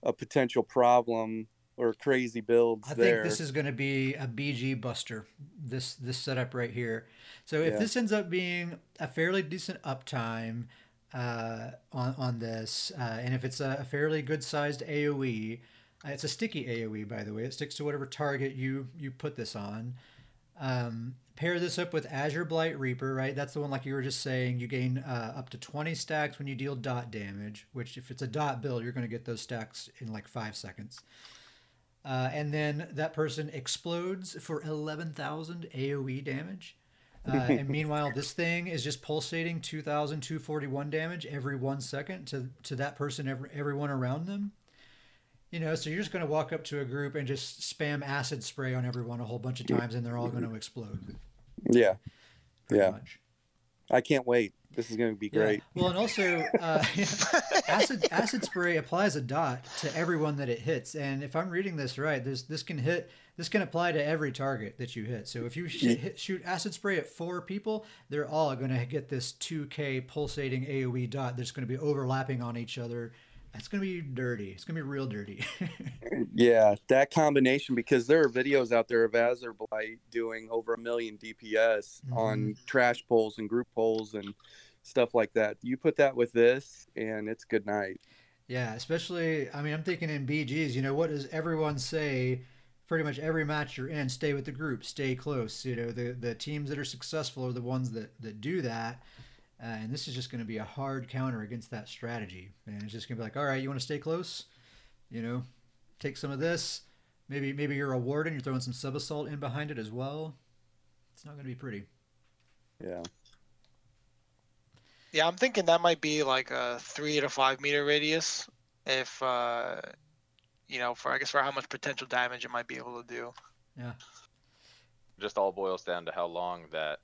a potential problem or crazy builds. I there. think this is going to be a BG buster. This this setup right here. So if yeah. this ends up being a fairly decent uptime uh, on on this, uh, and if it's a fairly good sized AOE it's a sticky AoE, by the way. It sticks to whatever target you you put this on. Um, pair this up with Azure Blight Reaper, right? That's the one like you were just saying. You gain uh, up to 20 stacks when you deal dot damage, which if it's a dot build, you're going to get those stacks in like five seconds. Uh, and then that person explodes for 11,000 AoE damage. Uh, and meanwhile, this thing is just pulsating 2,241 damage every one second to, to that person, every, everyone around them You know, so you're just going to walk up to a group and just spam acid spray on everyone a whole bunch of times, and they're all going to explode. Yeah, pretty Yeah. much. I can't wait. This is going to be Yeah. great. Well, and also, uh, acid acid spray applies a dot to everyone that it hits. And if I'm reading this right, this this can hit this can apply to every target that you hit. So if you sh- hit, shoot acid spray at four people, they're all going to get this 2K pulsating AOE dot that's going to be overlapping on each other. It's going to be dirty. It's going to be real dirty. Yeah, that combination because there are videos out there of Azureblight doing over a million DPS on mm-hmm. trash polls and group polls and stuff like that. You put that with this, and it's good night. Yeah, especially, I mean, I'm thinking in BGs, you know, what does everyone say pretty much every match you're in? Stay with the group, stay close. You know, the, the teams that are successful are the ones that, that do that. Uh, and this is just going to be a hard counter against that strategy. And it's just going to be like, all right, you want to stay close? You know, take some of this. Maybe maybe you're a warden, you're throwing some sub assault in behind it as well. It's not going to be pretty. Yeah, Yeah, I'm thinking that might be like a three to five meter radius. If uh, you know, for I guess for how much potential damage it might be able to do. Yeah. Just all boils down to how long that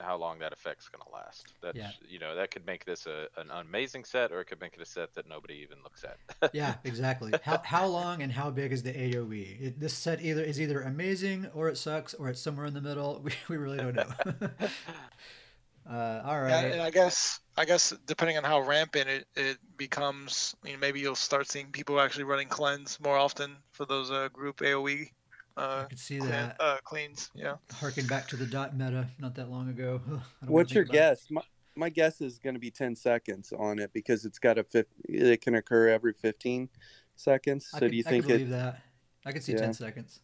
how long that effect's gonna last. That's Yeah. you know that could make this a, an amazing set, or it could make it a set that nobody even looks at. Yeah, exactly. How how long and how big is the AOE? It, this set either is either amazing or it sucks or it's somewhere in the middle. We, we really don't know. uh, all Yeah, and I guess I guess depending on how rampant it, it becomes, you know, maybe you'll start seeing people actually running cleanse more often for those uh, group AOE I uh, could see clean- that. uh, cleans. Yeah. Harking back to the dot meta not that long ago. I don't wanna what's your guess? My, my guess is going to be 10 seconds on it because it's got a fif- it can occur every 15 seconds. I So could, do you I think could it? believe that. I could see Yeah. ten seconds.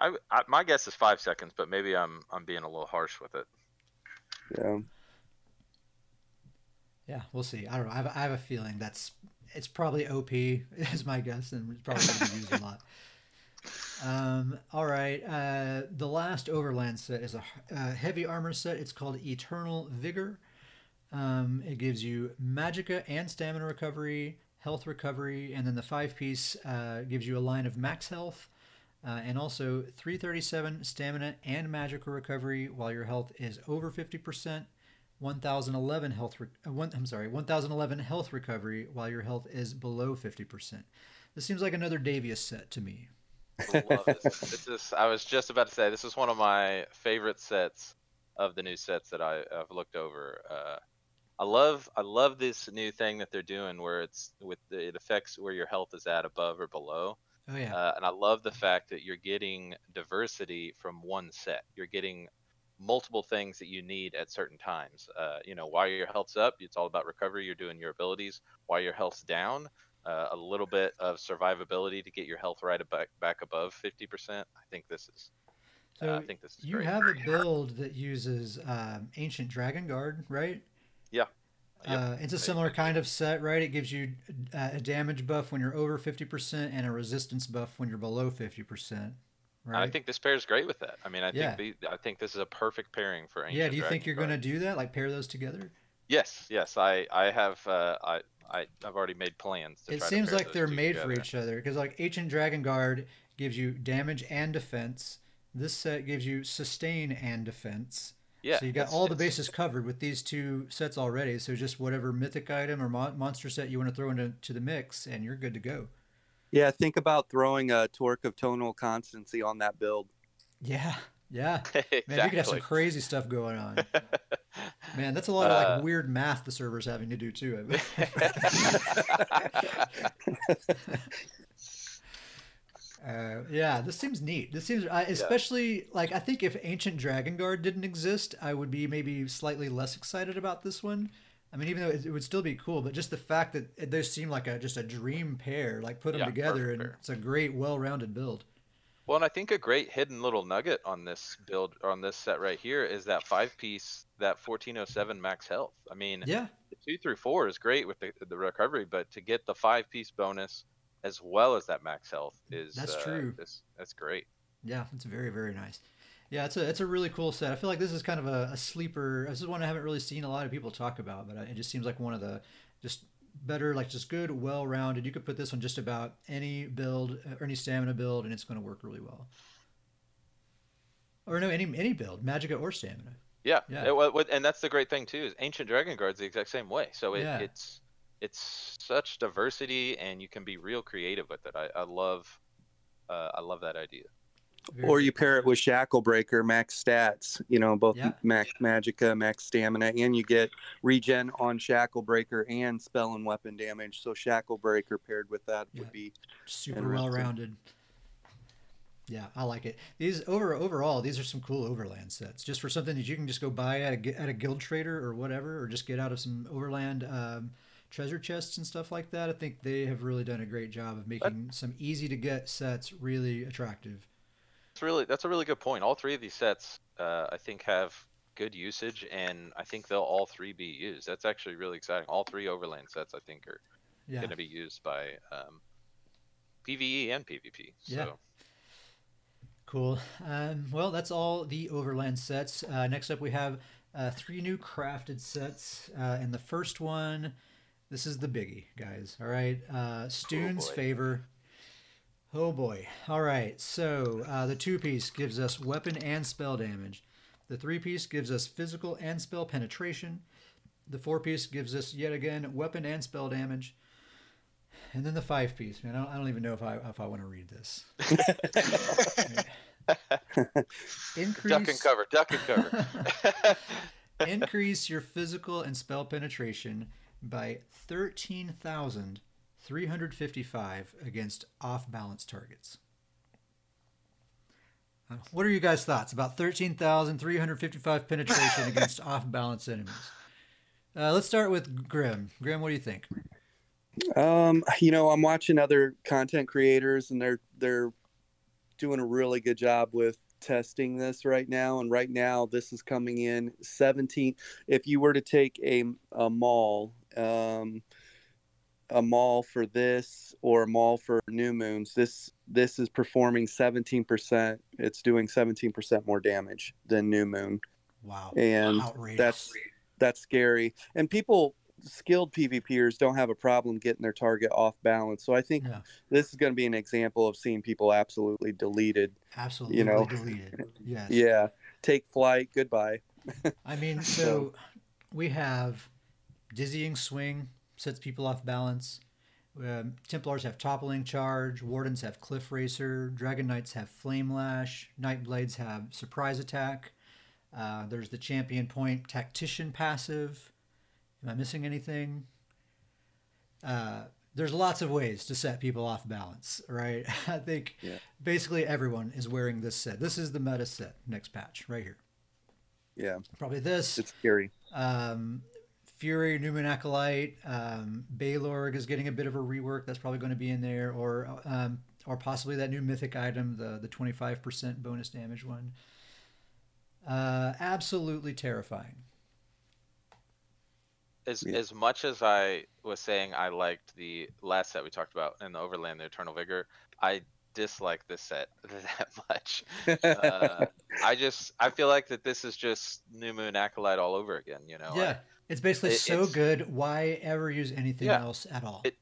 I, I my guess is five seconds, but maybe I'm I'm being a little harsh with it. Yeah. Yeah, we'll see. I don't know. I have, I have a feeling that's it's probably OP is my guess, and it's probably going to be used a lot. Um, all right. Uh, the last Overland set is a uh, heavy armor set. It's called Eternal Vigor. Um, it gives you magicka and stamina recovery, health recovery, and then the five piece uh, gives you a line of max health. Uh, and also 337 stamina and magical recovery while your health is over 50%. 1011 health re- uh, one, I'm sorry 1011 health recovery while your health is below 50%. This seems like another Davius set to me. Love this. this is I was just about to say this is one of my favorite sets of the new sets that I, I've looked over. Uh, I love I love this new thing that they're doing where it's with the, it affects where your health is at above or below. Oh yeah. Uh, and I love the fact that you're getting diversity from one set. You're getting multiple things that you need at certain times. Uh, you know, while your health's up, it's all about recovery. You're doing your abilities. While your health's down, uh, a little bit of survivability to get your health right back back above 50%. I think this is. uh, I think this is you great. have a build that uses um, Ancient Dragon Guard, right? Yeah. Yep. Uh, it's a similar kind of set, right? It gives you uh, a damage buff when you're over 50% and a resistance buff when you're below 50%. Right? I think this pairs great with that. I mean, I Yeah. think the, I think this is a perfect pairing for Ancient yeah, do you Dragon think you're going to do that? Like pair those together? Yes, yes. I I have uh, I I I've already made plans. To It try to seems pair like they're two made for each other because like Ancient Dragon Guard gives you damage and defense. This set gives you sustain and defense. Yeah. so you got all the bases covered with these two sets already. So just whatever mythic item or mon- monster set you want to throw into to the mix, and you're good to go. Yeah, think about throwing a Torc of tonal constancy on that build. Yeah, yeah. exactly. Man, you could have some crazy stuff going on. Man, that's a lot of like Uh, weird math the server's having to do too. Uh, yeah, this seems neat. This seems, I especially like. I think if Ancient Dragon Guard didn't exist, I would be maybe slightly less excited about this one. I mean, even though it, it would still be cool, but just the fact that it, those seem like a just a dream pair. Like put them Yeah, together, perfect and it's a great, well-rounded build. Well, and I think a great hidden little nugget on this build on this set right here is that five piece that 1407 max health. I mean, Yeah, the two through four is great with the, the recovery, but to get the five piece bonus as well as that max health is That's uh, true. This, that's great. Yeah, it's very very nice. Yeah, it's a it's a really cool set. I feel like this is kind of a, a sleeper. This is one I haven't really seen a lot of people talk about, but it just seems like one of the just better, like just good, well-rounded. You could put this on just about any build or any stamina build, and it's going to work really well. Or no, any any build, Magicka or stamina. Yeah, Yeah. it- and that's the great thing too. Is Ancient Dragon Guard's the exact same way. So it, Yeah. it's it's such diversity, and you can be real creative with it. I, I love uh, I love that idea. Or you pair it with Shackle Breaker, max stats, you know, both Yeah. max magicka, max stamina, and you get regen on Shackle Breaker and spell and weapon damage. So Shackle Breaker paired with that Yeah. would be super well rounded. Yeah, I like it. These over overall, these are some cool overland sets. Just for something that you can just go buy at a, at a guild trader or whatever, or just get out of some overland um, treasure chests and stuff like that. I think they have really done a great job of making some easy to get sets really attractive. It's really that's a really good point. All three of these sets, uh, I think, have good usage, and I think they'll all three be used. That's actually really exciting. All three Overland sets, I think, are Yeah, going to be used by um, PVE and PvP. So Yeah. cool. Um, well, that's all the overland sets. Uh, next up, we have uh, three new crafted sets, uh, and the first one. This is the biggie, guys. All right. Uh, Stuhn's boy. favor. Oh boy. All right. So uh, the two piece gives us weapon and spell damage. The three piece gives us physical and spell penetration. The four piece gives us yet again weapon and spell damage. And then the five piece, man. I don't, I don't even know if I if I want to read this. Increase duck and cover, duck and cover. increase your physical and spell penetration by 13,355 against off balance targets. Uh, What are you guys' thoughts about 13,355 penetration against off balance enemies? Uh, let's start with Grim. Grim, what do you think? Um, you know, I'm watching other content creators and they're they're doing a really good job with testing this right now and right now this is coming in 17 if you were to take a, a mall um a mall for this or a mall for new moons this this is performing 17% it's doing 17% more damage than new moon Wow. and Outrageous. that's that's scary and people skilled pvpers don't have a problem getting their target off balance so i think Yeah. this is going to be an example of seeing people absolutely deleted absolutely you know. deleted. Yes. yeah take flight goodbye I mean, so So- we have dizzying swing sets people off balance. Um, Templars have toppling charge. Wardens have cliff racer. Dragon Knights have flame lash. Night blades have surprise attack. Uh, there's the champion point tactician passive. Am I missing anything? Uh, there's lots of ways to set people off balance, right? I think Yeah. basically everyone is wearing this set. This is the meta set next patch right here. yeah Probably this it's scary um, Fury, New Moon Acolyte, um, Balorgh is getting a bit of a rework. That's probably going to be in there, or um, or possibly that new mythic item, the the twenty five percent bonus damage one. Uh, absolutely terrifying. as Yeah. as much as I was saying I liked the last set we talked about in the Overland, the Eternal Vigor, I dislike this set that much. Uh, I just I feel like that this is just New Moon Acolyte all over again. You know, I- yeah, it's basically it- so it's- good. Why ever use anything Yeah. else at all? It-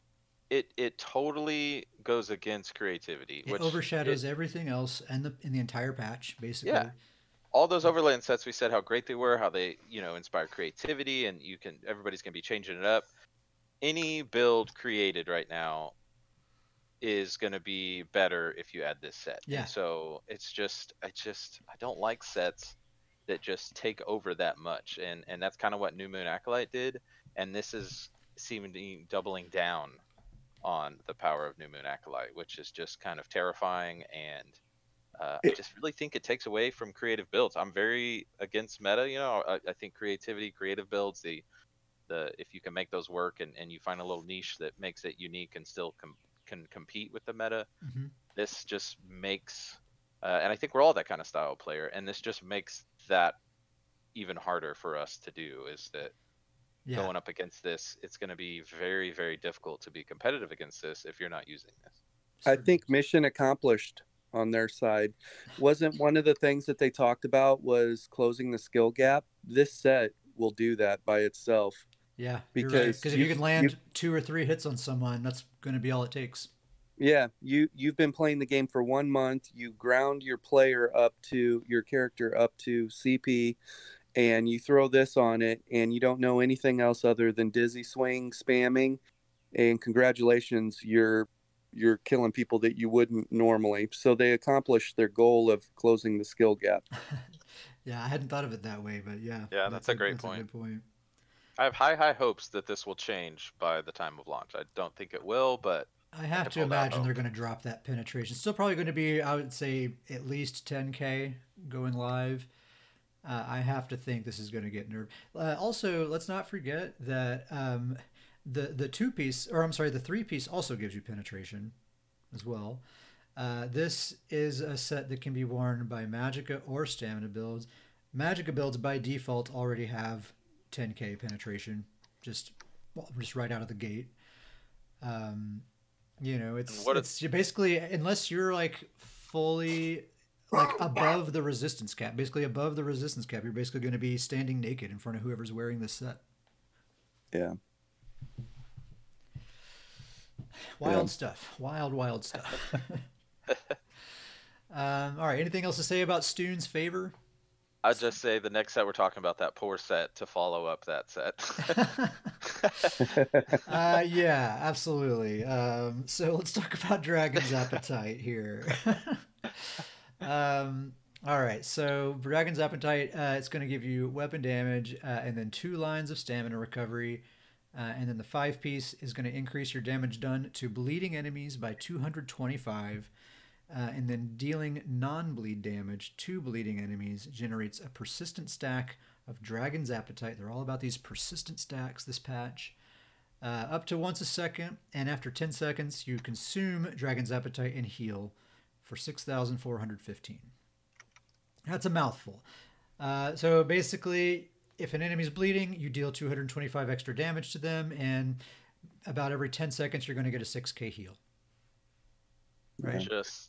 it it totally goes against creativity, It which overshadows it- everything else and the in the entire patch, basically. Yeah. all those Overland sets. We said how great they were, how they you know inspire creativity, and you can everybody's gonna be changing it up. Any build created right now is gonna be better if you add this set. And Yeah. so it's just I just I don't like sets that just take over that much, and and that's kind of what New Moon Acolyte did, and this is seeming doubling down on the power of New Moon Acolyte, which is just kind of terrifying and uh, I just really think it takes away from creative builds. I'm very against meta. You know, I, I think creativity, creative builds, the the if you can make those work and, and you find a little niche that makes it unique and still com- can compete with the meta, Mhm. this just makes. Uh, and I think we're all that kind of style player, and this just makes that even harder for us to do. Is that Yeah. going up against this, it's going to be very, very difficult to be competitive against this if you're not using this. i think mission accomplished on their side wasn't one of the things that they talked about was closing the skill gap this set will do that by itself Yeah, Because because if you- you can you- land two or three hits on someone, that's going to be all it takes. Yeah, you you've been playing the game for one month. You ground your player up to your character up to CP, and you throw this on it, and you don't know anything else other than dizzy swing spamming. And congratulations, you're you're killing people that you wouldn't normally. So they accomplished their goal of closing the skill gap. Yeah, I hadn't thought of it that way, but yeah. Yeah, that's a great that's point. A good point. I have high, high hopes that this will change by the time of launch. I don't think it will, but I have to imagine they're going to drop that penetration. Still probably going to be, I would say, at least 10k going live. Uh, I have to think this is going to get nerfed. Uh, also, let's not forget that um, the the two piece, or I'm sorry, the three piece also gives you penetration as well. Uh, this is a set that can be worn by Magicka or Stamina builds. Magicka builds by default already have 10k penetration, just well, just right out of the gate. Um, you know, it's, what it's you basically unless you're like fully like above the resistance cap, basically above the resistance cap, you're basically going to be standing naked in front of whoever's wearing this set. Yeah. Wild Yeah. stuff. Wild, wild stuff. um, all right. Anything else to say about Stuhn's favor? I'd just say the next set we're talking about that poor set to follow up that set. uh, yeah, absolutely. Um, so let's talk about Dragon's Appetite here. um, all right, so Dragon's Appetite, uh, it's going to give you weapon damage uh, and then two lines of stamina recovery. Uh, and then the five piece is going to increase your damage done to bleeding enemies by 225. Uh, and then dealing non bleed damage to bleeding enemies generates a persistent stack of Dragon's Appetite. They're all about these persistent stacks, this patch. Uh, up to once a second, and after 10 seconds, you consume Dragon's Appetite and heal for 6,415. That's a mouthful. Uh, so basically, if an enemy's bleeding, you deal 225 extra damage to them, and about every 10 seconds, you're going to get a 6k heal. Right. just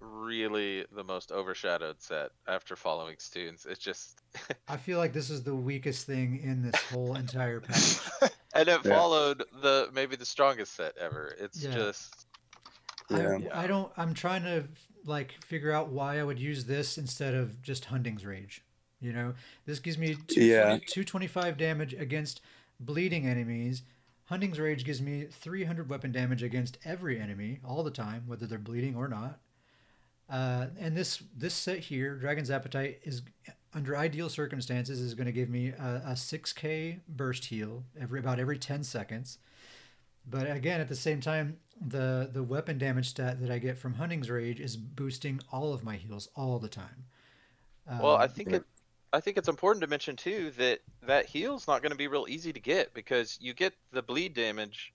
really the most overshadowed set after following Stuhn's. It's just I feel like this is the weakest thing in this whole entire package. and it Yeah. followed the maybe the strongest set ever. It's Yeah. just Yeah. I, I don't. I'm trying to like figure out why I would use this instead of just Hunding's Rage. You know, this gives me two, Yeah. 225 damage against bleeding enemies. Hunding's Rage gives me 300 weapon damage against every enemy all the time, whether they're bleeding or not. Uh, and this this set here, Dragon's Appetite, is under ideal circumstances is going to give me a, a 6k burst heal every about every 10 seconds. But again, at the same time, the the weapon damage stat that I get from Hunding's Rage is boosting all of my heals all the time. well, I Um, think it I think it's important to mention too that that heal's not going to be real easy to get because you get the bleed damage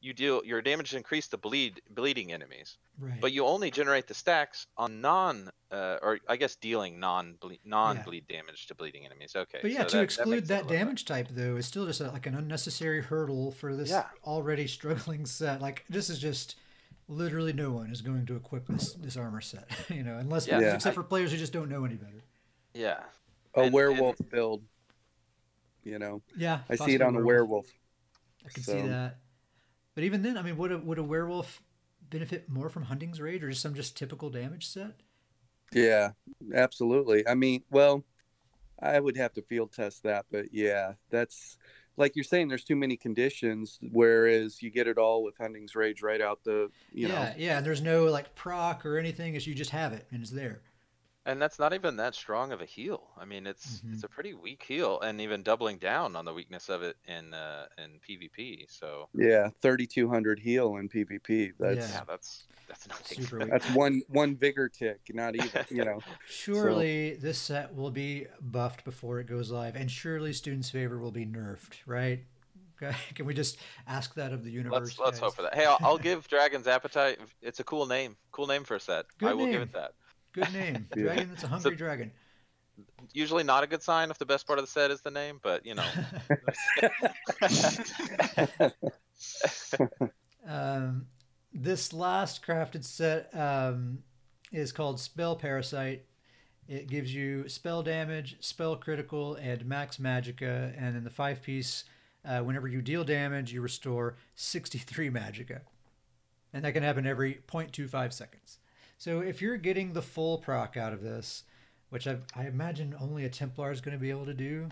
you deal your damage increase to bleed bleeding enemies right. but you only generate the stacks on non uh, or i guess dealing non non bleed damage to bleeding enemies okay But yeah, so to that- that exclude makes it that, a little damage type though is still just a, like an unnecessary hurdle for this Yeah. already struggling set. Like this is just literally no one is going to equip this this armor set, you know, unless Yeah. Yeah. except for players who just don't know any better. yeah A And- werewolf build. You know, Yeah, I see it possibly on a werewolf. I can see that. But even then, I mean, would a would a werewolf benefit more from Hunding's Rage or just some just typical damage set? Yeah, absolutely. I mean, well, I would have to field test that, but yeah, that's like you're saying. There's too many conditions, whereas you get it all with Hunding's Rage right out the, you yeah, know. yeah. And there's no like proc or anything. It's you just have it and it's there. And that's not even that strong of a heal i mean it's Mhm. it's a pretty weak heal and even doubling down on the weakness of it in uh in pvp so Yeah, 3,200 heal in PvP. That's yeah that's that's nothing Super weak. that's one one vigor tick, not even, you know. Surely this set will be buffed before it goes live, and surely Stuhn's Favor will be nerfed, right? Okay, Can we just ask that of the universe? let's let's hope for that hey I'll, I'll give dragon's appetite it's a cool name cool name for a set Good i will give name. it that Good name, Yeah. dragon. That's a hungry dragon. usually not a good sign if the best part of the set is the name but you know um, this last crafted set um, is called Spell Parasite. It gives you spell damage, spell critical, and max magicka. And in the five piece uh, whenever you deal damage, you restore 63 magicka. And that can happen every 0.25 seconds. So if you're getting the full proc out of this, which I, I imagine only a Templar is going to be able to do,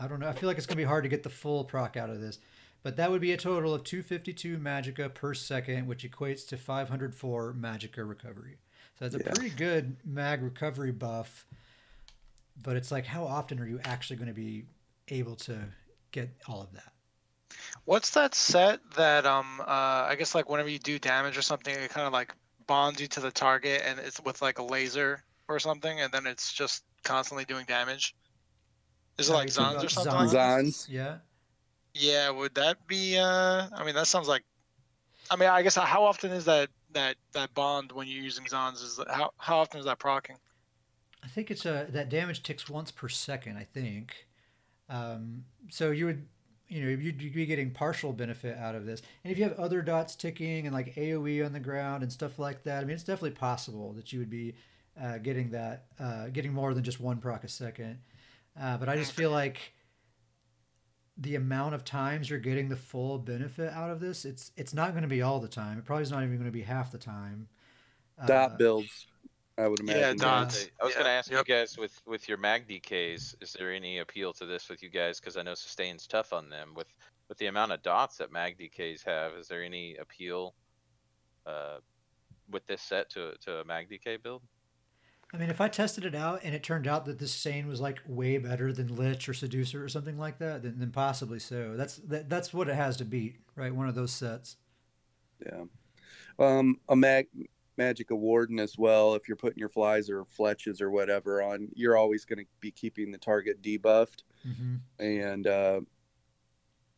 I don't know. I feel like it's going to be hard to get the full proc out of this. But that would be a total of 252 magicka per second, which equates to 504 magicka recovery. So that's a Yeah. pretty good mag recovery buff. But it's like, how often are you actually going to be able to get all of that? What's that set that um uh I guess like whenever you do damage or something, it kind of like bonds you to the target and it's with like a laser or something, and then it's just constantly doing damage. Is it like you're Zaan's or something? Zaan's? like that? Zaan's. Yeah. Yeah, would that be? uh I mean, that sounds like. I mean, I guess how often is that that that bond when you're using Zaan's? Is that, how how often is that procking? I think it's a that damage ticks once per second. I think. Um, so you would, you know, you'd, be getting partial benefit out of this. And if you have other dots ticking and like AOE on the ground and stuff like that, I mean, it's definitely possible that you would be uh, getting that, uh, getting more than just one proc a second. Uh, but I just feel like the amount of times you're getting the full benefit out of this, it's it's not going to be all the time. It probably is not even going to be half the time. Dot Uh, builds, I would imagine. Yeah, imagine. dots. I was Yeah, gonna ask yep. you guys with with your mag DKs, is there any appeal to this with you guys? Because I know sustain's tough on them. With with the amount of dots that mag DKs have, is there any appeal uh, with this set to to a mag DK build? I mean, if I tested it out and it turned out that this Sane was like way better than Lich or Seducer or something like that, then, then possibly so. That's that, that's what it has to beat, right? One of those sets. Yeah. Um, a mag magic warden as well. If you're putting your flies or fletches or whatever on, you're always going to be keeping the target debuffed, Mm-hmm. and uh,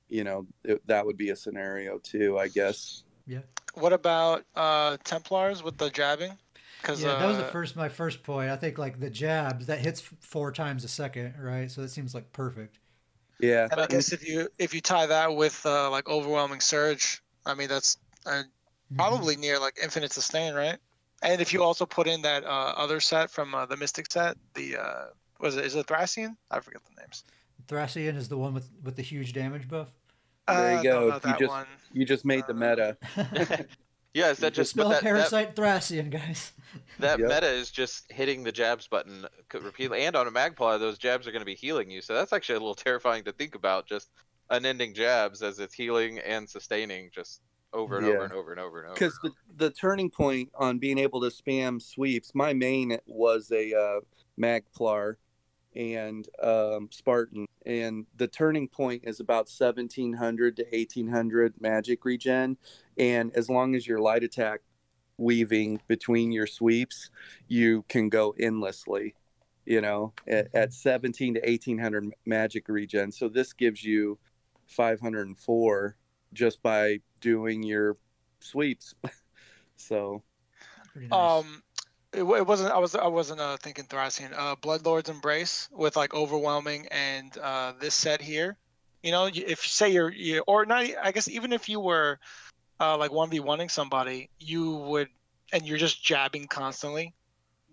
you know it, that would be a scenario too, I guess. Yeah. What about uh Templars with the jabbing? Because Yeah, that was the uh, first my first point. I think like the jabs that hits four times a second, right? So that seems like perfect. Yeah. And I guess if you if you tie that with uh, like overwhelming surge, I mean that's uh. Probably near like infinite sustain, right? And if you also put in that uh, other set from uh, the Mystic set, the uh, was it is it Thrassian? I forget the names. Thrassian is the one with with the huge damage buff. There you Uh, go. No, You just- one. You just made the meta. yeah, is that just but Spell that, that parasite Thrassian, guys. that Yep. meta is just hitting the jabs button c- repeatedly, and on a magpie, those jabs are going to be healing you. So that's actually a little terrifying to think about. Just unending jabs as it's healing and sustaining, just over and Yeah. over and over and over and over. because the, the turning point on being able to spam sweeps my main was a uh, magplar and um, spartan and the turning point is about 1700 to 1800 magic regen and as long as your light attack weaving between your sweeps you can go endlessly you know at, at 17 to 1800 magic regen so this gives you 504 just by doing your sweeps. so nice. Um, it, it wasn't. I was. I wasn't uh, thinking Thrassian. Uh, Bloodlord's Embrace with like overwhelming and uh, this set here. You know, if you say you're, you or not. I guess even if you were uh, like one v oneing somebody, you would, and you're just jabbing constantly.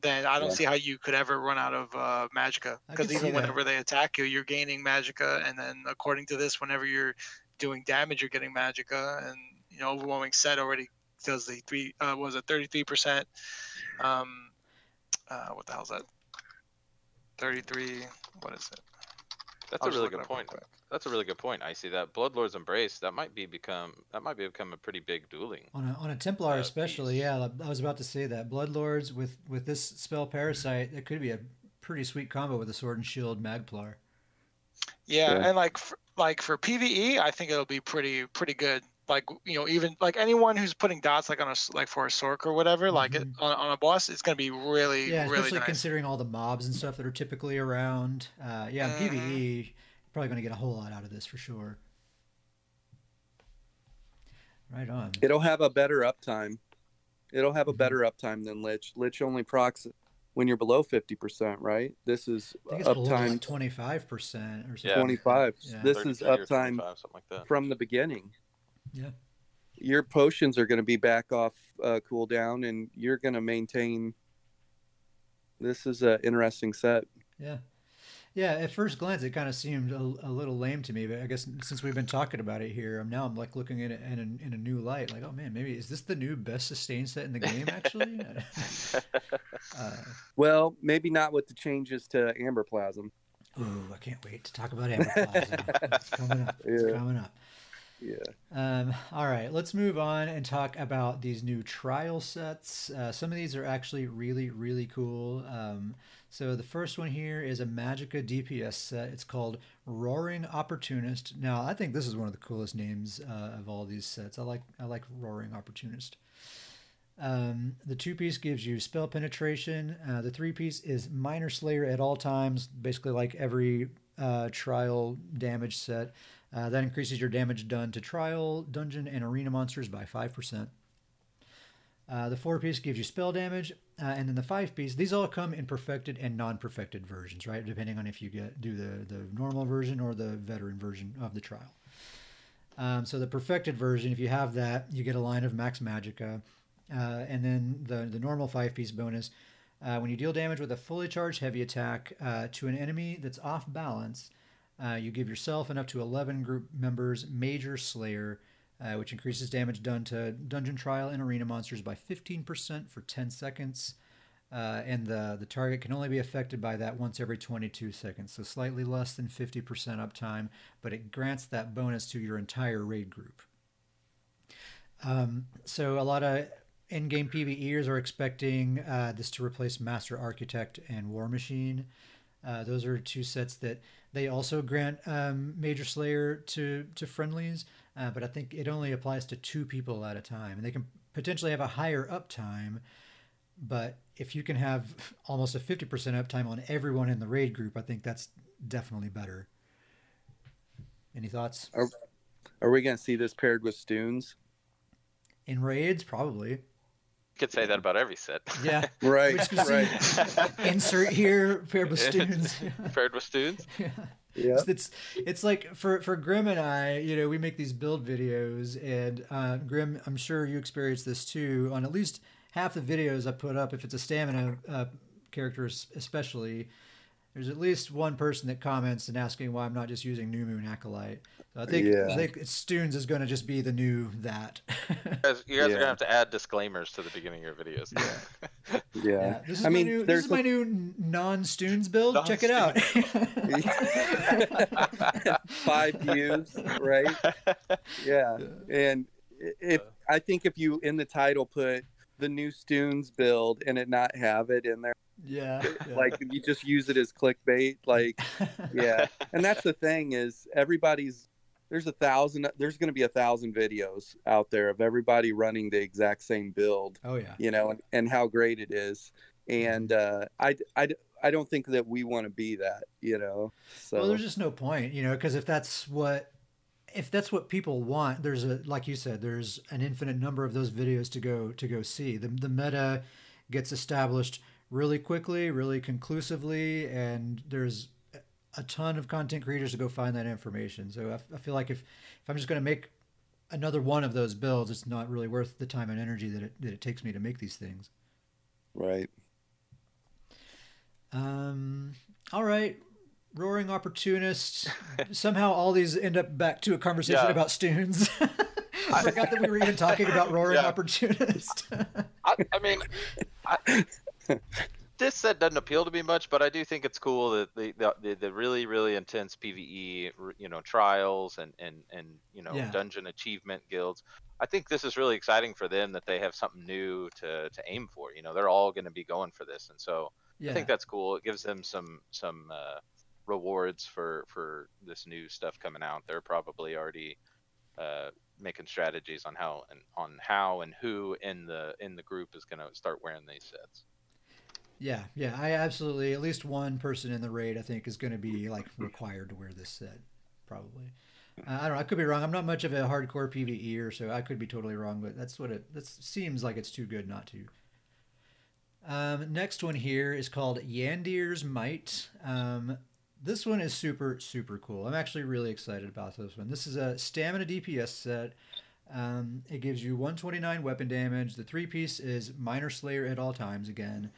Then I don't Yeah. see how you could ever run out of uh, magicka. I can Because even whenever they attack you, you're gaining magicka, and then according to this, whenever you're doing damage, you're getting magicka, and you know, overwhelming set already does the three. Uh, what was it 33 percent? Um, uh, what the hell's that? 33. What is it? That's I'll a really good point. quick. That's a really good point. I see that Bloodlord's Embrace. That might be become that might be become a pretty big dueling. on a on a Templar uh, especially, piece. yeah. I was about to say that Bloodlords with with this spell parasite, it could be a pretty sweet combo with a sword and shield Magplar. Yeah, Yeah. and like for, like for PVE, I think it'll be pretty pretty good. Like you know, even like anyone who's putting dots like on a like for a sork or whatever, like it, Mhm. on, on a boss, it's gonna be really Yeah, really especially nice. considering all the mobs and stuff that are typically around. Uh, yeah, in Mhm. PVE, probably going to get a whole lot out of this for sure. Right on. it'll have a better uptime. It'll have a Mhm. better uptime than Lich. Lich only procs when you're below 50%, right? This is I think it's below uptime like twenty five percent or something. Yeah. 25. Yeah. This is uptime like that. from the beginning. Yeah. Your potions are going to be back off uh, cooldown and you're going to maintain. This is an interesting set. Yeah. Yeah, at first glance, it kind of seemed a, a, little lame to me, but I guess since we've been talking about it here, I'm now I'm like looking at it in a, in a new light. Like, oh man, maybe is this the new best sustain set in the game? Actually, uh, well, maybe not with the changes to Amberplasm. Ooh, I can't wait to talk about Amberplasm. It's coming up. It's yeah. coming up. Yeah. Um, all right, let's move on and talk about these new trial sets. Uh, some of these are actually really, really cool. Um, so the first one here is a Magicka DPS set. It's called Roaring Opportunist. Now, I think this is one of the coolest names uh, of all these sets. I like I like Roaring Opportunist. Um, the two piece gives you spell penetration. Uh, the three piece is Minor Slayer at all times, basically like every uh, trial damage set. Uh, that increases your damage done to trial, dungeon, and arena monsters by 5%. Uh, the four piece gives you spell damage, uh, and then the five piece. These all come in perfected and non-perfected versions, right? Depending on if you get do the the normal version or the veteran version of the trial. Um, so the perfected version, if you have that, you get a line of max magicka, uh, and then the the normal five piece bonus. Uh, when you deal damage with a fully charged heavy attack uh, to an enemy that's off balance, uh, you give yourself and up to 11 group members Major Slayer, uh, which increases damage done to dungeon trial and arena monsters by 15% for 10 seconds. Uh, and the, the target can only be affected by that once every 22 seconds, so slightly less than 50% uptime, but it grants that bonus to your entire raid group. Um, so a lot of in-game PVEers are expecting uh, this to replace Master Architect and War Machine. Uh, those are two sets that they also grant um, Major Slayer to to friendlies, uh, but I think it only applies to two people at a time, and they can potentially have a higher uptime. But if you can have almost a fifty percent uptime on everyone in the raid group, I think that's definitely better. Any thoughts? Are, are we going to see this paired with Stuhn's? In raids, probably could say that about every set. Yeah. right. right. Insert here paired with Stuhn's. paired with Stuhn's. Yeah. Yeah. It's, it's, like for for Grim and I, you know, we make these build videos, and uh, Grim, I'm sure you experience this too. On at least half the videos I put up, if it's a stamina uh, character, especially, there's at least one person that comments and asking why I'm not just using New Moon Acolyte. So I think, yeah. I think Stuhn's is going to just be the new that. you guys, you guys yeah. are going to have to add disclaimers to the beginning of your videos. Yeah. yeah. yeah. This is I mean, new, this is a... my new non-Stuhn's build. Non-Stuhn's. Check it out. Five views, right? Yeah. And if I think if you in the title put the new Stuhn's build and it not have it in there, yeah, yeah. like you just use it as clickbait like yeah. And that's the thing is everybody's there's a thousand there's going to be a thousand videos out there of everybody running the exact same build oh yeah. you know and, and how great it is. And uh i i i don't think that we want to be that you know so. Well there's just no point you know because if that's what if that's what people want there's a like you said there's an infinite number of those videos to go to go see. The, the meta gets established really quickly, really conclusively, and there's a ton of content creators to go find that information. So I, I feel like if if I'm just going to make another one of those builds, it's not really worth the time and energy that it that it takes me to make these things. Right. Um. All right. Roaring opportunists. Somehow all these end up back to a conversation yeah. about Stuhn's. I forgot that we were even talking about roaring yeah. opportunist. I, I, mean, I, this set doesn't appeal to me much, but I do think it's cool that the the, the really really intense PVE, you know, trials and and and you know yeah. dungeon achievement guilds. I think this is really exciting for them that they have something new to to aim for. You know, they're all going to be going for this, and so yeah. I think that's cool. It gives them some some uh, rewards for for this new stuff coming out. They're probably already uh, making strategies on how and on how and who in the in the group is going to start wearing these sets. Yeah, yeah, I absolutely. At least one person in the raid, I think, is going to be like required to wear this set, probably. Uh, I don't know. I could be wrong. I'm not much of a hardcore PVE, or so I could be totally wrong. But that's what it. That seems like it's too good not to. Um, next one here is called Yandir's Might. Um, this one is super super cool. I'm actually really excited about this one. This is a stamina DPS set. Um, it gives you 129 weapon damage. The three piece is Minor Slayer at all times again.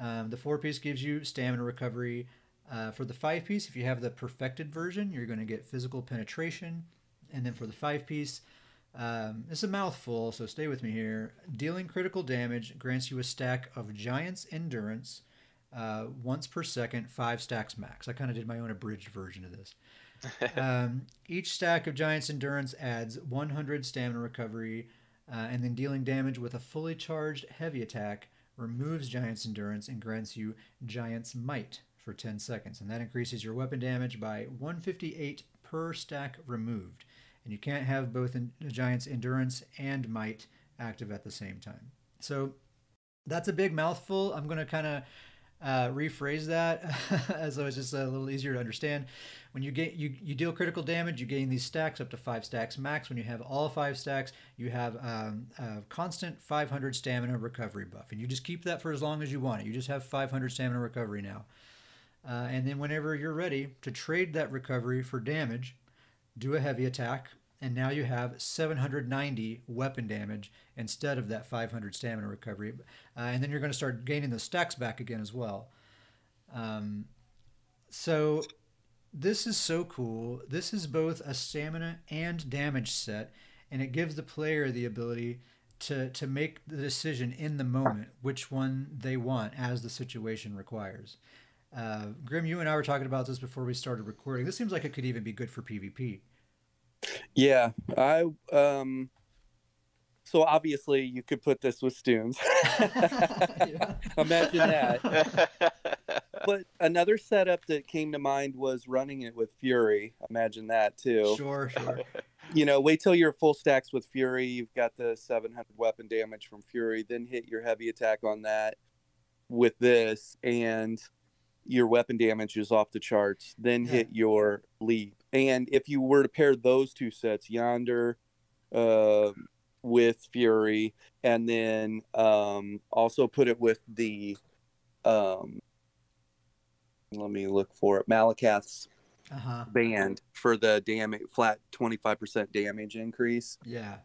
Um, the four piece gives you stamina recovery. Uh, for the five piece, if you have the perfected version, you're going to get physical penetration. And then for the five piece, um, it's a mouthful, so stay with me here. Dealing critical damage grants you a stack of Giant's Endurance uh, once per second, five stacks max. I kind of did my own abridged version of this. um, each stack of Giant's Endurance adds 100 stamina recovery, uh, and then dealing damage with a fully charged heavy attack removes Giant's Endurance and grants you Giant's Might for 10 seconds. And that increases your weapon damage by 158 per stack removed. And you can't have both Giant's Endurance and Might active at the same time. So that's a big mouthful. I'm going to kind of uh, rephrase that as though it's just a little easier to understand. When you get you, you deal critical damage, you gain these stacks up to five stacks max. When you have all five stacks, you have um, a constant 500 stamina recovery buff, and you just keep that for as long as you want it. You just have 500 stamina recovery now, uh, and then whenever you're ready to trade that recovery for damage, do a heavy attack and now you have 790 weapon damage instead of that 500 stamina recovery. Uh, and then you're going to start gaining the stacks back again as well. Um, so this is so cool. This is both a stamina and damage set, and it gives the player the ability to to make the decision in the moment which one they want as the situation requires. Uh, Grim, you and I were talking about this before we started recording. This seems like it could even be good for PvP. Yeah, I um so obviously you could put this with Stuhn's. Imagine that. but another setup that came to mind was running it with Fury. Imagine that too. Sure, sure. You know, wait till you're full stacks with Fury. You've got the 700 weapon damage from Fury, then hit your heavy attack on that with this, and your weapon damage is off the charts. Then yeah. hit your leap. And if you were to pair those two sets, Yandir uh, with Fury, and then um, also put it with the, um, let me look for it, Malacath's uh-huh. band for the damage flat 25% damage increase. Yeah.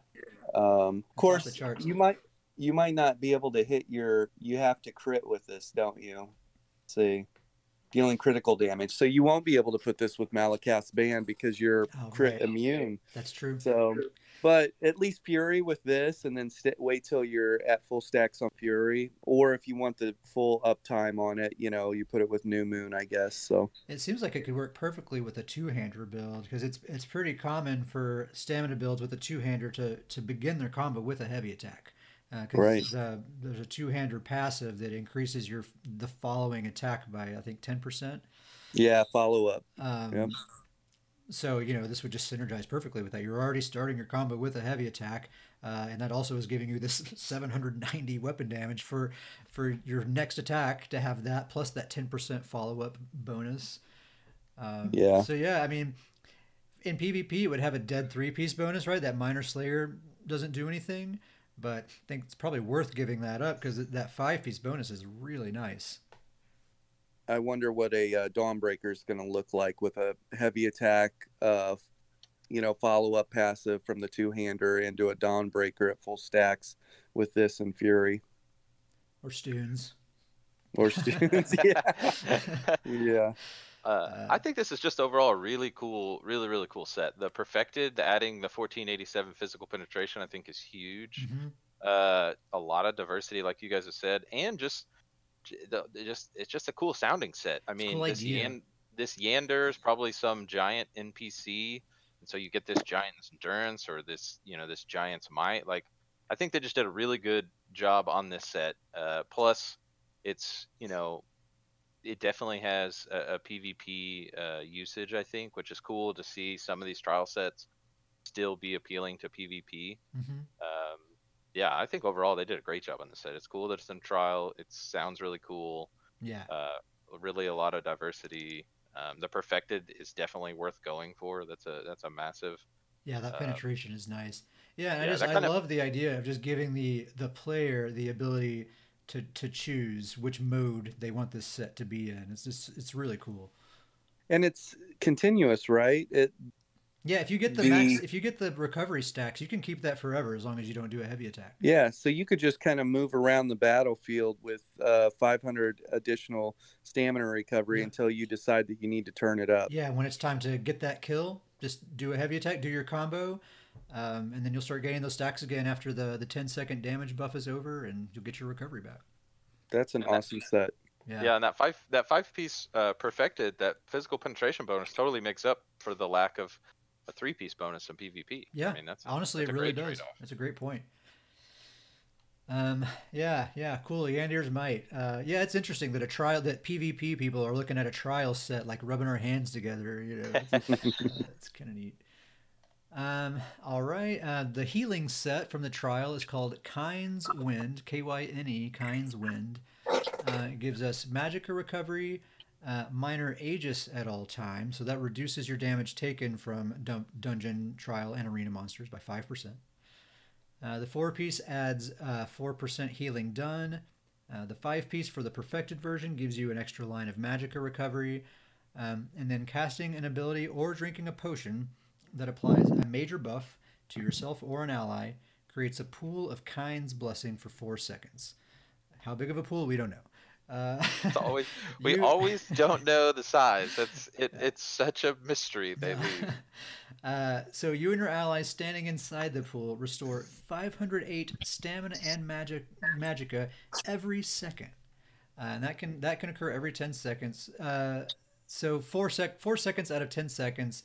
Um, of course, you might you might not be able to hit your. You have to crit with this, don't you? Let's see dealing critical damage. So you won't be able to put this with Malacath's band because you're oh, crit right. immune. That's true. So, but at least Fury with this, and then st- wait till you're at full stacks on Fury, or if you want the full uptime on it, you know, you put it with New Moon, I guess. So it seems like it could work perfectly with a two-hander build because it's it's pretty common for stamina builds with a two-hander to to begin their combo with a heavy attack. Uh, right. Uh, there's a two-hander passive that increases your the following attack by I think ten percent. Yeah, follow up. Um, yep. So you know this would just synergize perfectly with that. You're already starting your combo with a heavy attack, uh, and that also is giving you this 790 weapon damage for for your next attack to have that plus that 10% follow up bonus. Um, yeah. So yeah, I mean, in PvP it would have a dead three piece bonus, right? That minor slayer doesn't do anything but I think it's probably worth giving that up because that five piece bonus is really nice. I wonder what a uh, Dawnbreaker is going to look like with a heavy attack, uh, you know, follow up passive from the two hander into a Dawnbreaker at full stacks with this and Fury. Or Stuhn's. Or Stuhn's, yeah. yeah. Uh, uh, I think this is just overall a really cool, really really cool set. The perfected, the adding the 1487 physical penetration, I think is huge. Mm-hmm. Uh, a lot of diversity, like you guys have said, and just, just it's just a cool sounding set. I mean, cool this Yan, this Yandir is probably some giant NPC, and so you get this giant's endurance or this, you know, this giant's might. Like, I think they just did a really good job on this set. Uh, plus, it's you know it definitely has a, a PvP uh, usage, I think, which is cool to see some of these trial sets still be appealing to PvP. Mm-hmm. Um, yeah, I think overall they did a great job on the set. It's cool that it's in trial. It sounds really cool. Yeah. Uh, really a lot of diversity. Um, the perfected is definitely worth going for. That's a that's a massive. Yeah, that uh, penetration is nice. Yeah, yeah I just I love of... the idea of just giving the the player the ability to to choose which mode they want this set to be in. It's just it's really cool. And it's continuous, right? It Yeah, if you get the, The- max, if you get the recovery stacks, you can keep that forever as long as you don't do a heavy attack. Yeah, so you could just kind of move around the battlefield with uh, 500 additional stamina recovery Yeah. until you decide that you need to turn it up. Yeah, when it's time to get that kill, just do a heavy attack, do your combo, um, and then you'll start getting those stacks again after the the 10 second damage buff is over, and you'll get your recovery back. That's an And that- awesome set. Yeah. Yeah, and that five that five piece uh, perfected that physical penetration bonus totally makes up for the lack of a three piece bonus in PvP. Yeah, I mean that's Honestly, that's it a really great does. trade-off. That's a great point. Um, yeah, yeah, cool. Yandir's might. Uh, yeah, it's interesting that a trial that PvP people are looking at a trial set like rubbing our hands together. You know, it's, uh, it's kind of neat. Um, all right. Uh, the healing set from the trial is called Kyne's Wind. K Y N E. Kyne's Wind. Uh, it gives us Magicka recovery, uh, minor Aegis at all times, so that reduces your damage taken from dun- dungeon, trial, and arena monsters by 5%. Uh, the 4 piece adds uh, 4% healing done. Uh, the 5 piece for the perfected version gives you an extra line of Magicka recovery. Um, and then casting an ability or drinking a potion that applies a major buff to yourself or an ally creates a pool of Kyne's Blessing for 4 seconds. How big of a pool, we don't know. Uh, It's always we you- always don't know the size. That's it. It's such a mystery they leave. Uh, so you and your allies standing inside the pool restore 508 stamina and magic magicka every second, uh, and that can that can occur every 10 seconds. Uh, so four sec four seconds out of 10 seconds.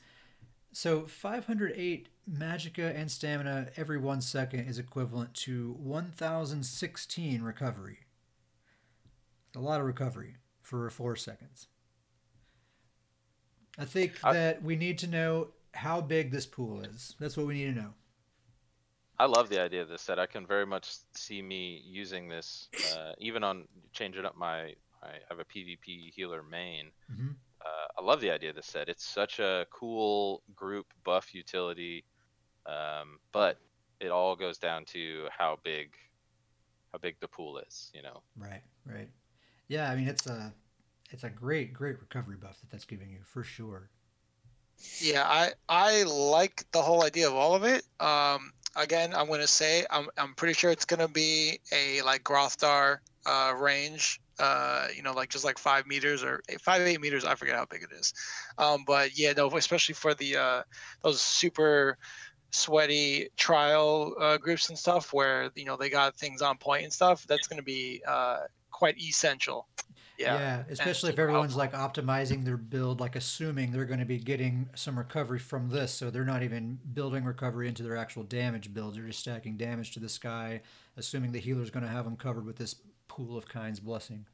So 508 magicka and stamina every one second is equivalent to 1,016 recovery. A lot of recovery for four seconds. I think I- that we need to know how big this pool is. That's what we need to know. I love the idea of this set. I can very much see me using this, uh, even on changing up my. I have a PvP healer main. Mhm. Uh, I love the idea of this set. It's such a cool group buff utility, um, but it all goes down to how big, how big the pool is. You know. Right, right. Yeah, I mean it's a it's a great great recovery buff that that's giving you for sure. Yeah, I I like the whole idea of all of it. Um, again, I'm gonna say I'm I'm pretty sure it's gonna be a like Grothdarr uh, range. Uh, you know, like just like five meters or eight- five eight meters. I forget how big it is. Um, but yeah, no, especially for the uh, those super sweaty trial uh, groups and stuff where you know they got things on point and stuff. That's gonna be uh, quite essential. Yeah. Yeah especially if super everyone's like optimizing their build, like assuming they're going to be getting some recovery from this, so they're not even building recovery into their actual damage builds. They're just stacking damage to this guy, assuming the healer's going to have them covered with this pool of Kyne's blessing.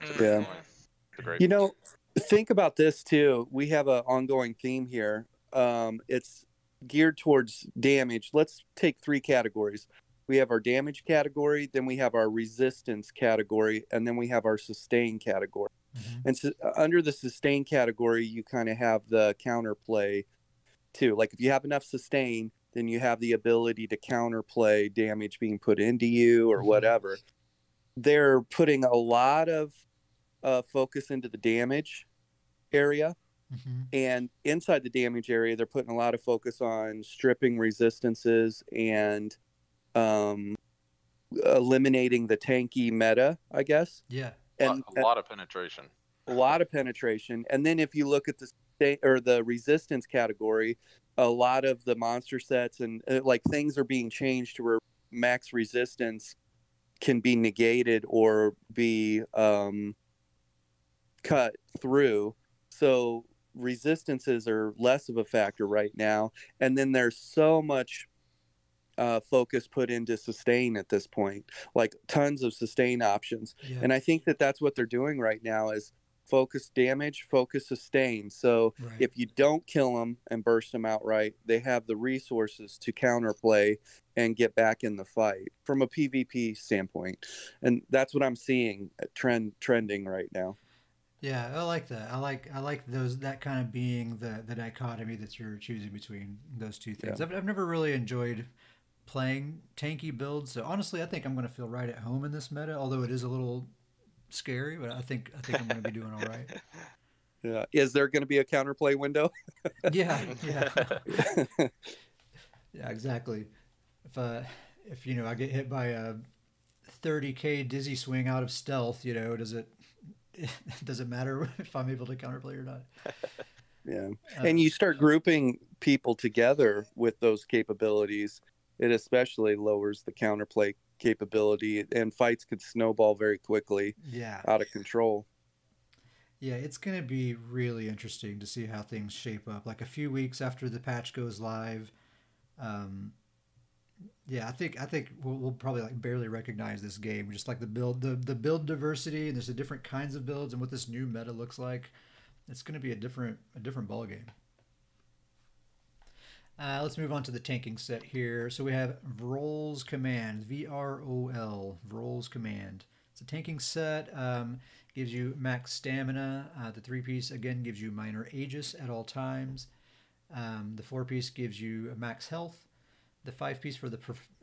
It's a great Yeah. point. It's a great You know, think about this too. We have an ongoing theme here. Um, it's geared towards damage. Let's take three categories. We have our damage category, then we have our resistance category, and then we have our sustain category. Mhm. And so, uh, under the sustain category, you kind of have the counterplay too. Like if you have enough sustain, then you have the ability to counterplay damage being put into you or Mhm. whatever. They're putting a lot of uh, focus into the damage area. Mhm. And inside the damage area, they're putting a lot of focus on stripping resistances and um, eliminating the tanky meta, I guess. Yeah, A And lot, a lot of penetration. a lot of penetration. And then if you look at the state or the resistance category, a lot of the monster sets and uh, like things are being changed to where max resistance can be negated or be um, cut through. So resistances are less of a factor right now. And then there's so much uh, focus put into sustain at this point, like tons of sustain options. yeah, And I think that that's what they're doing right now is focus damage, focus sustain. So right. if you don't kill them and burst them outright, they have the resources to counterplay and get back in the fight from a PvP standpoint. And that's what I'm seeing uh, trend trending right now. Yeah, I like that. I like I like those that kind of being the the dichotomy that you're choosing between those two things. Yeah. I've I've never really enjoyed playing tanky builds, so honestly, I think I'm going to feel right at home in this meta. Although it is a little scary, but I think I think I'm going to be doing all right. Yeah. Is there going to be a counterplay window? yeah, yeah, yeah, exactly. If uh, if you know I get hit by a 30k dizzy swing out of stealth, you know, does it does it matter if I'm able to counterplay or not? Yeah. Uh, and you start grouping people together with those capabilities, it especially lowers the counterplay capability, and fights could snowball very quickly yeah, out of control. yeah, it's gonna be really interesting to see how things shape up. Like a few weeks after the patch goes live, um, yeah, I think I think we'll, we'll probably like barely recognize this game. Just like the build, the the build diversity, and there's the different kinds of builds, and what this new meta looks like. It's going to be a different a different ball game. Uh, let's move on to the tanking set here. So we have Vrol's Command, V R O L, Vrol's Command. It's a tanking set. Um, gives you max stamina. Uh, the three piece again gives you minor Aegis at all times. Um, the four piece gives you max health. The five piece for the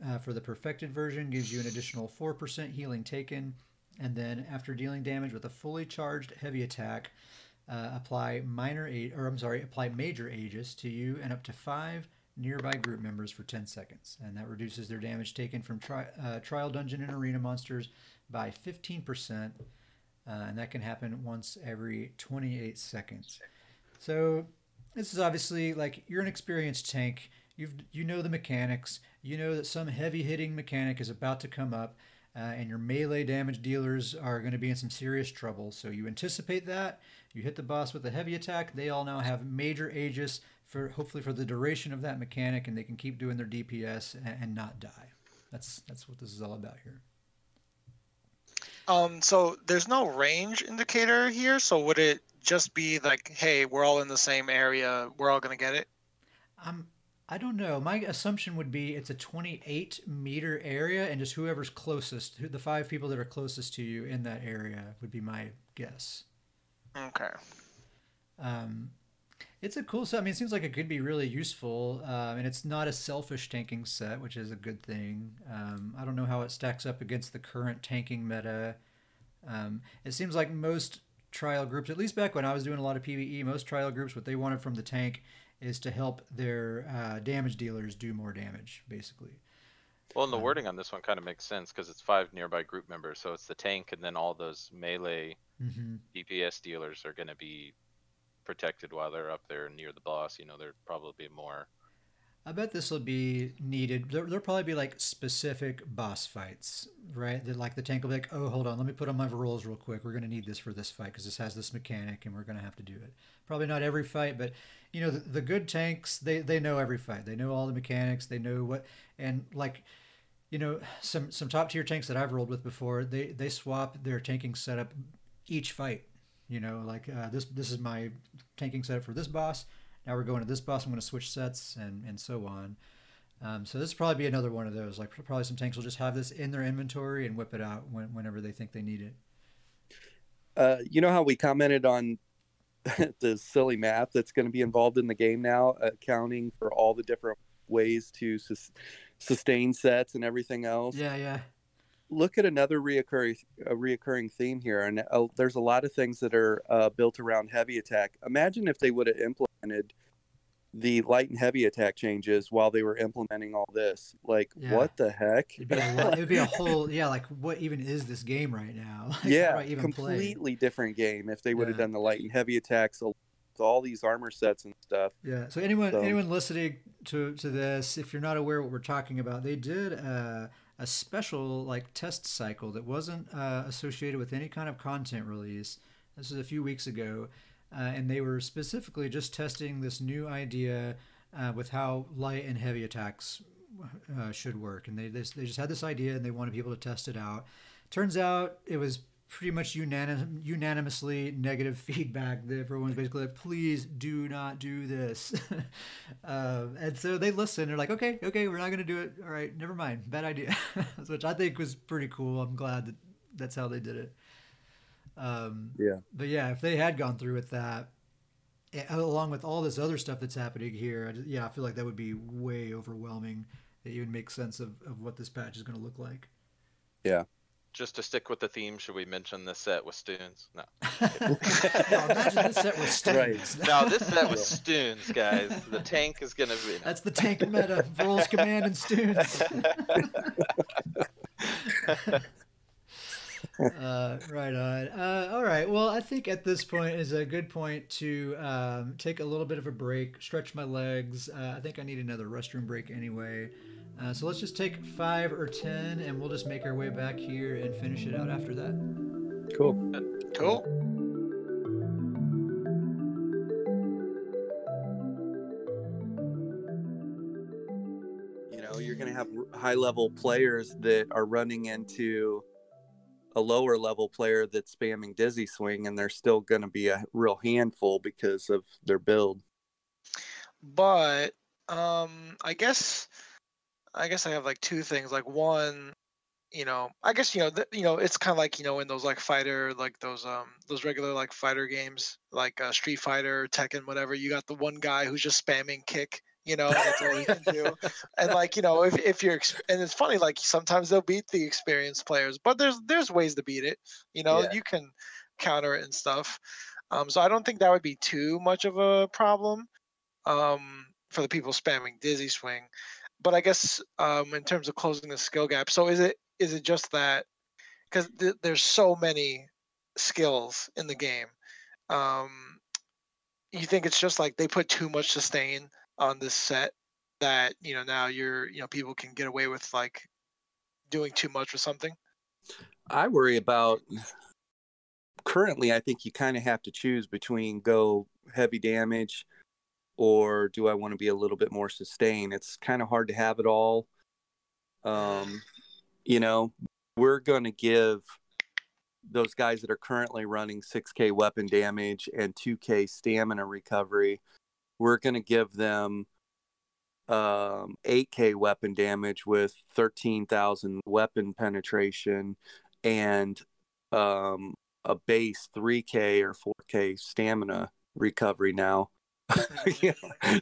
uh, for the perfected version gives you an additional four percent healing taken, and then after dealing damage with a fully charged heavy attack, uh, apply minor a- or I'm sorry, apply major Aegis to you and up to five nearby group members for 10 seconds, and that reduces their damage taken from tri- uh, trial dungeon and arena monsters by 15%, uh, and that can happen once every 28 seconds. So this is obviously like you're an experienced tank. You've you know the mechanics. You know that some heavy hitting mechanic is about to come up, uh, and your melee damage dealers are going to be in some serious trouble. So you anticipate that. You hit the boss with a heavy attack. They all now have major Aegis for hopefully for the duration of that mechanic, and they can keep doing their DPS and, and not die. That's that's what this is all about here. Um, so there's no range indicator here. So would it just be like, hey, we're all in the same area, we're all gonna get it? Um, I don't know. My assumption would be it's a 28 meter area, and just whoever's closest, who- the five people that are closest to you in that area would be my guess. Okay. Um, it's a cool set. I mean, it seems like it could be really useful, um, and it's not a selfish tanking set, which is a good thing. Um, I don't know how it stacks up against the current tanking meta. Um, it seems like most trial groups, at least back when I was doing a lot of PVE, most trial groups, what they wanted from the tank is to help their uh, damage dealers do more damage, basically. Well, and the Um, wording on this one kind of makes sense because it's five nearby group members, so it's the tank, and then all those melee hmm DPS dealers are going to be protected while they're up there near the boss. You know, there'd probably be more. I bet this will be needed. There, there'll probably be like specific boss fights, right? That like the tank will be like, oh, hold on, let me put on my Vrol's real quick. We're going to need this for this fight because this has this mechanic and we're going to have to do it. Probably not every fight, but you know, the, the good tanks, they, they know every fight. They know all the mechanics. They know what, and like, you know, some, some top tier tanks that I've rolled with before, they, they swap their tanking setup each fight. You know, like uh, this, this is my tanking setup for this boss now we're going to this boss. I'm going to switch sets and and so on. Um, so this will probably be another one of those. Like probably some tanks will just have this in their inventory and whip it out when, whenever they think they need it. Uh, you know how we commented on the silly math that's going to be involved in the game now, accounting for all the different ways to sus- sustain sets and everything else. Yeah, yeah, Look at another reoccurring a reoccurring theme here, and uh, there's a lot of things that are uh, built around heavy attack. Imagine if they would have implemented the light and heavy attack changes while they were implementing all this. Like, Yeah. what the heck? it'd be a it would be a whole yeah. Like what even is this game right now? Like, yeah, even play? completely different game if they would have Yeah. done the light and heavy attacks, all these armor sets and stuff. Yeah. So anyone So- anyone listening to to this, if you're not aware what we're talking about, they did uh, a special like test cycle that wasn't uh, associated with any kind of content release. This was a few weeks ago, and they were specifically just testing this new idea uh, with how light and heavy attacks uh, should work. And they they they just had this idea and they wanted people to test it out. Turns out it was pretty much unanim- unanimously negative feedback that everyone's basically like, please do not do this. um, and so they listen. They're like, okay, okay, we're not going to do it. All right, never mind. Bad idea. Which I think was pretty cool. I'm glad that that's how they did it. Um, Yeah. But yeah, if they had gone through with that, eh, along with all this other stuff that's happening here, I just, yeah, I feel like that would be way overwhelming. It even makes sense of, of what this patch is going to look like. Yeah. Just to stick with the theme, should we mention this set with Stuhn's? No. Oh, imagine this set with Right. No, this set with Stuhn's, guys. The tank is gonna be. That's the tank meta. Vrol's command and students. uh, right on. Uh, all right. Well, I think at this point is a good point to um, take a little bit of a break, stretch my legs. Uh, I think I need another restroom break anyway. Uh, so let's just take five or ten, and we'll just make our way back here and finish it out after that. Cool. Cool. You know, you're going to have high level players that are running into a lower level player that's spamming dizzy swing, and they're still going to be a real handful because of their build. but um i guess i guess i have like two things like one you know i guess you know th- you know it's kind of like you know in those like fighter like those um those regular like fighter games like uh, street fighter tekken whatever you got the one guy who's just spamming kick you know that's all he can do and like you know if, if you're and it's funny like sometimes they'll beat the experienced players but there's there's ways to beat it you know Yeah. you can counter it and stuff um so i don't think that would be too much of a problem um, for the people spamming Dizzy Swing. But I guess um, in terms of closing the skill gap, so is it is it just that because th- there's so many skills in the game? Um, you think it's just like they put too much sustain on this set that you know now you're you know people can get away with like doing too much with something? I worry about currently, I think you kind of have to choose between go heavy damage or do I want to be a little bit more sustained? It's kind of hard to have it all. Um, you know, we're going to give those guys that are currently running 6K weapon damage and 2K stamina recovery, we're going to give them um, 8K weapon damage with 13,000 weapon penetration and um, a base 3K or 4K stamina recovery now. Yeah,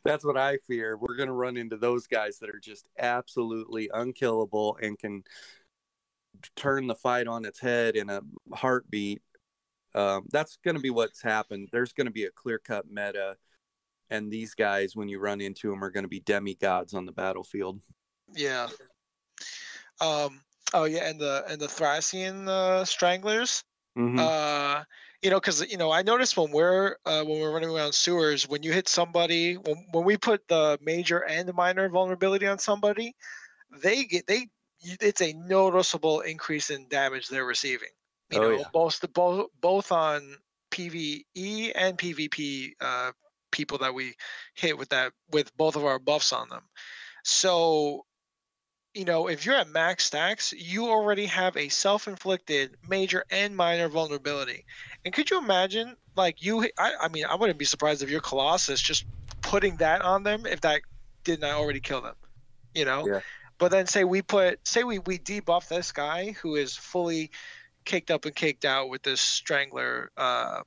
that's what I fear. We're going to run into those guys that are just absolutely unkillable and can turn the fight on its head in a heartbeat. Um, that's going to be what's happened. There's going to be a clear cut meta, and these guys, when you run into them, are going to be demigods on the battlefield. Yeah. Um. Oh yeah, and the and the Thrassian uh, stranglers. Mhm. uh you know because you know i noticed when we're uh, when we're running around sewers when you hit somebody when, when we put the major and minor vulnerability on somebody they get they it's a noticeable increase in damage they're receiving you Oh, know yeah. both the both both on pve and pvp uh people that we hit with that with both of our buffs on them so you know, if you're at max stacks, you already have a self-inflicted major and minor vulnerability. And could you imagine, like you? I, I mean, I wouldn't be surprised if your Colossus just putting that on them if that did not already kill them. You know. Yeah. But then say we put, say we we debuff this guy who is fully caked up and caked out with this strangler uh,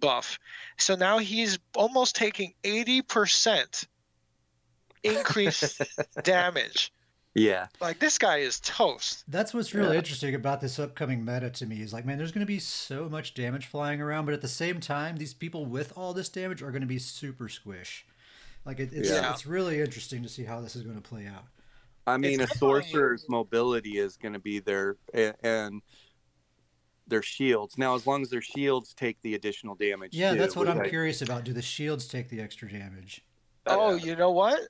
buff. So now he's almost taking eighty percent increased damage. Yeah. Like this guy is toast. That's what's really Yeah. interesting about this upcoming meta to me is like, man, there's going to be so much damage flying around, but at the same time, these people with all this damage are going to be super squish. Like it, it's Yeah. it's really interesting to see how this is going to play out. I mean, a sorcerer's mobility is going to be there, a- and their shields. Now, as long as their shields take the additional damage. Yeah, too, that's what I'm I- curious about. Do the shields take the extra damage? Oh, oh Yeah. you know what?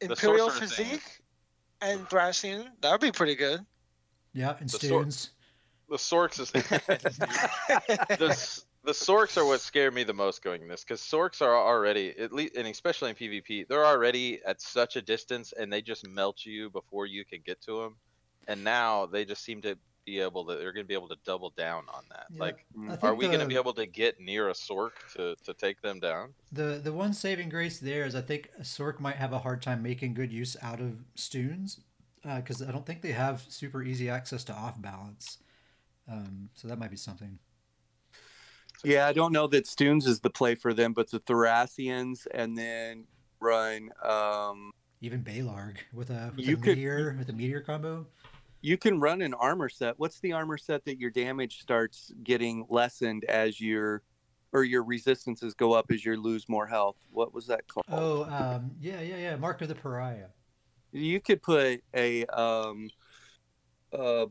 Imperial sorcerer thing. physique and Thrassian, that would be pretty good. Yeah, and The sword- Stuhn's. The Sorks is the, s- the Sorks are what scare me the most going in this because Sorks are already at least and especially in PvP they're already at such a distance and they just melt you before you can get to them, and now they just seem to be able to they're going to be able to double down on that. Yeah, Like, I Mm. think are we going to be able to get near a Sork to to take them down? The the one saving grace there is I think Sork might have a hard time making good use out of Stuhn's because I don't think they have super easy access to off balance. Um, so that might be something. Yeah, I don't know that Stuhn's is the play for them, but the Thrassians and then run. Um, Even Balorgh with a with You a could- meteor with a meteor combo. You can run an armor set. What's the armor set that your damage starts getting lessened as your or your resistances go up as you lose more health? What was that called? Oh, um, yeah, yeah, yeah. Mark of the Pariah. You could put a um, uh,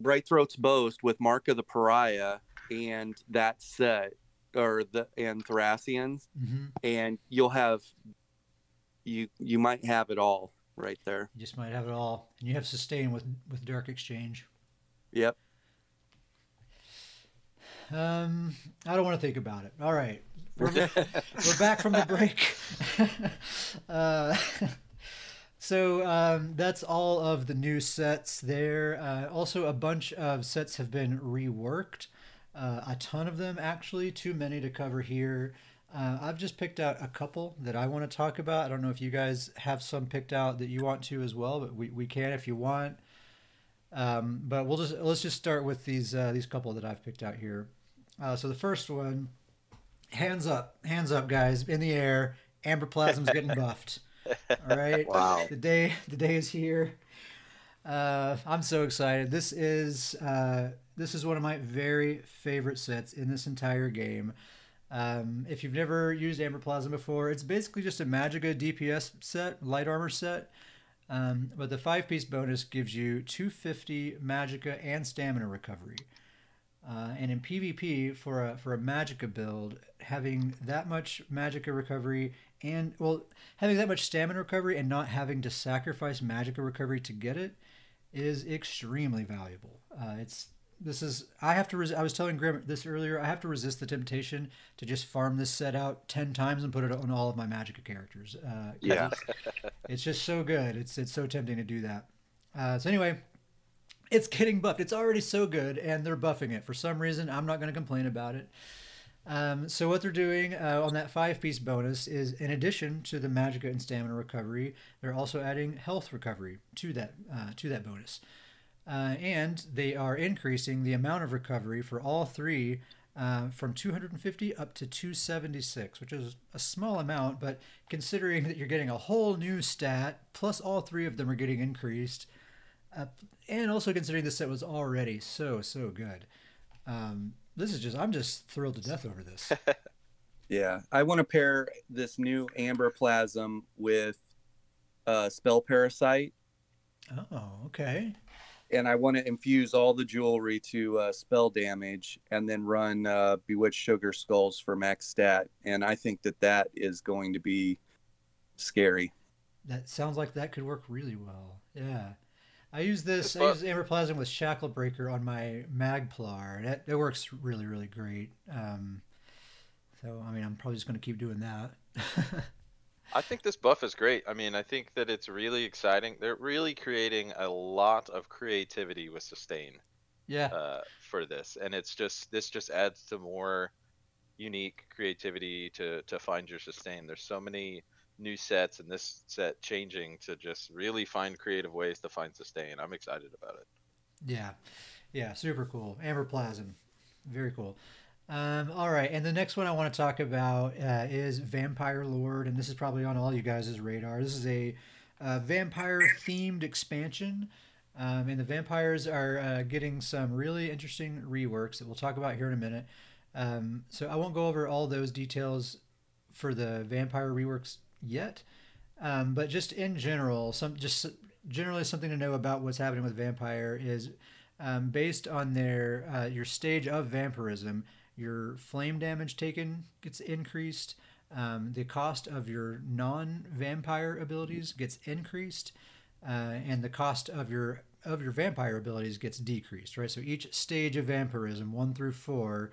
Bright Throat's Boast with Mark of the Pariah and that set, or the and Thrassians, hmm and you'll have you you might have it all right there. You just might have it all, and you have sustain with with Dark Exchange. Yep. Um, I don't want to think about it. All right, we're, we're back from the break. uh, so um, that's all of the new sets there. Uh, also, a bunch of sets have been reworked. Uh, a ton of them, actually, too many to cover here. Uh, I've just picked out a couple that I want to talk about. I don't know if you guys have some picked out that you want to as well, but we, we can if you want. Um, but we'll just let's just start with these uh, these couple that I've picked out here. Uh, so the first one, hands up, hands up, guys, in the air. Amberplasm's getting buffed. All right. Wow. The day the day is here. Uh, I'm so excited. This is uh, this is one of my very favorite sets in this entire game. Um, if you've never used Amber before, it's basically just a Magicka DPS set, light armor set. Um, but the five piece bonus gives you 250 Magicka and stamina recovery. Uh, and in PvP, for a for a Magicka build, having that much Magicka recovery and well, having that much stamina recovery and not having to sacrifice Magicka recovery to get it is extremely valuable. Uh, it's this is I have to. Res- I was telling Grim this earlier. I have to resist the temptation to just farm this set out ten times and put it on all of my Magicka characters. Uh, Yeah. it's, it's just so good. It's it's so tempting to do that. Uh, so anyway, it's getting buffed. It's already so good, and they're buffing it for some reason. I'm not going to complain about it. Um, so what they're doing uh, on that five-piece bonus is, in addition to the Magicka and Stamina recovery, they're also adding health recovery to that uh, to that bonus, uh, and they are increasing the amount of recovery for all three uh, from 250 up to 276, which is a small amount, but considering that you're getting a whole new stat, plus all three of them are getting increased, uh, and also considering the set was already so so good. Um, this is just I'm just thrilled to death over this. Yeah, I want to pair this new amberplasm with uh, spell parasite, oh, okay. And I want to infuse all the jewelry to uh, spell damage, and then run uh, bewitched sugar skulls for max stat. And I think that that is going to be scary. That sounds like that could work really well. Yeah. I use this. This I use Amberplasm with Shackle Breaker on my Magplar, and it, it works really, really great. Um, so, I mean, I'm probably just going to keep doing that. I think this buff is great. I mean, I think that it's really exciting. They're really creating a lot of creativity with sustain yeah. uh, for this, and it's just this just adds to more unique creativity to to find your sustain. There's so many new sets and this set changing to just really find creative ways to find sustain. I'm excited about it. Yeah, yeah, super cool. Amberplasm, very cool. Um, all right, and the next one I want to talk about uh, is Vampire Lord, and this is probably on all you guys' radar. This is a uh, vampire themed expansion, um, and the vampires are uh, getting some really interesting reworks that we'll talk about here in a minute. Um, so I won't go over all those details for the vampire reworks yet, um, but just in general, some just generally something to know about what's happening with vampire is um, based on their uh, your stage of vampirism your flame damage taken gets increased um, the cost of your non-vampire abilities gets increased uh, and the cost of your of your vampire abilities gets decreased right? So each stage of vampirism one through four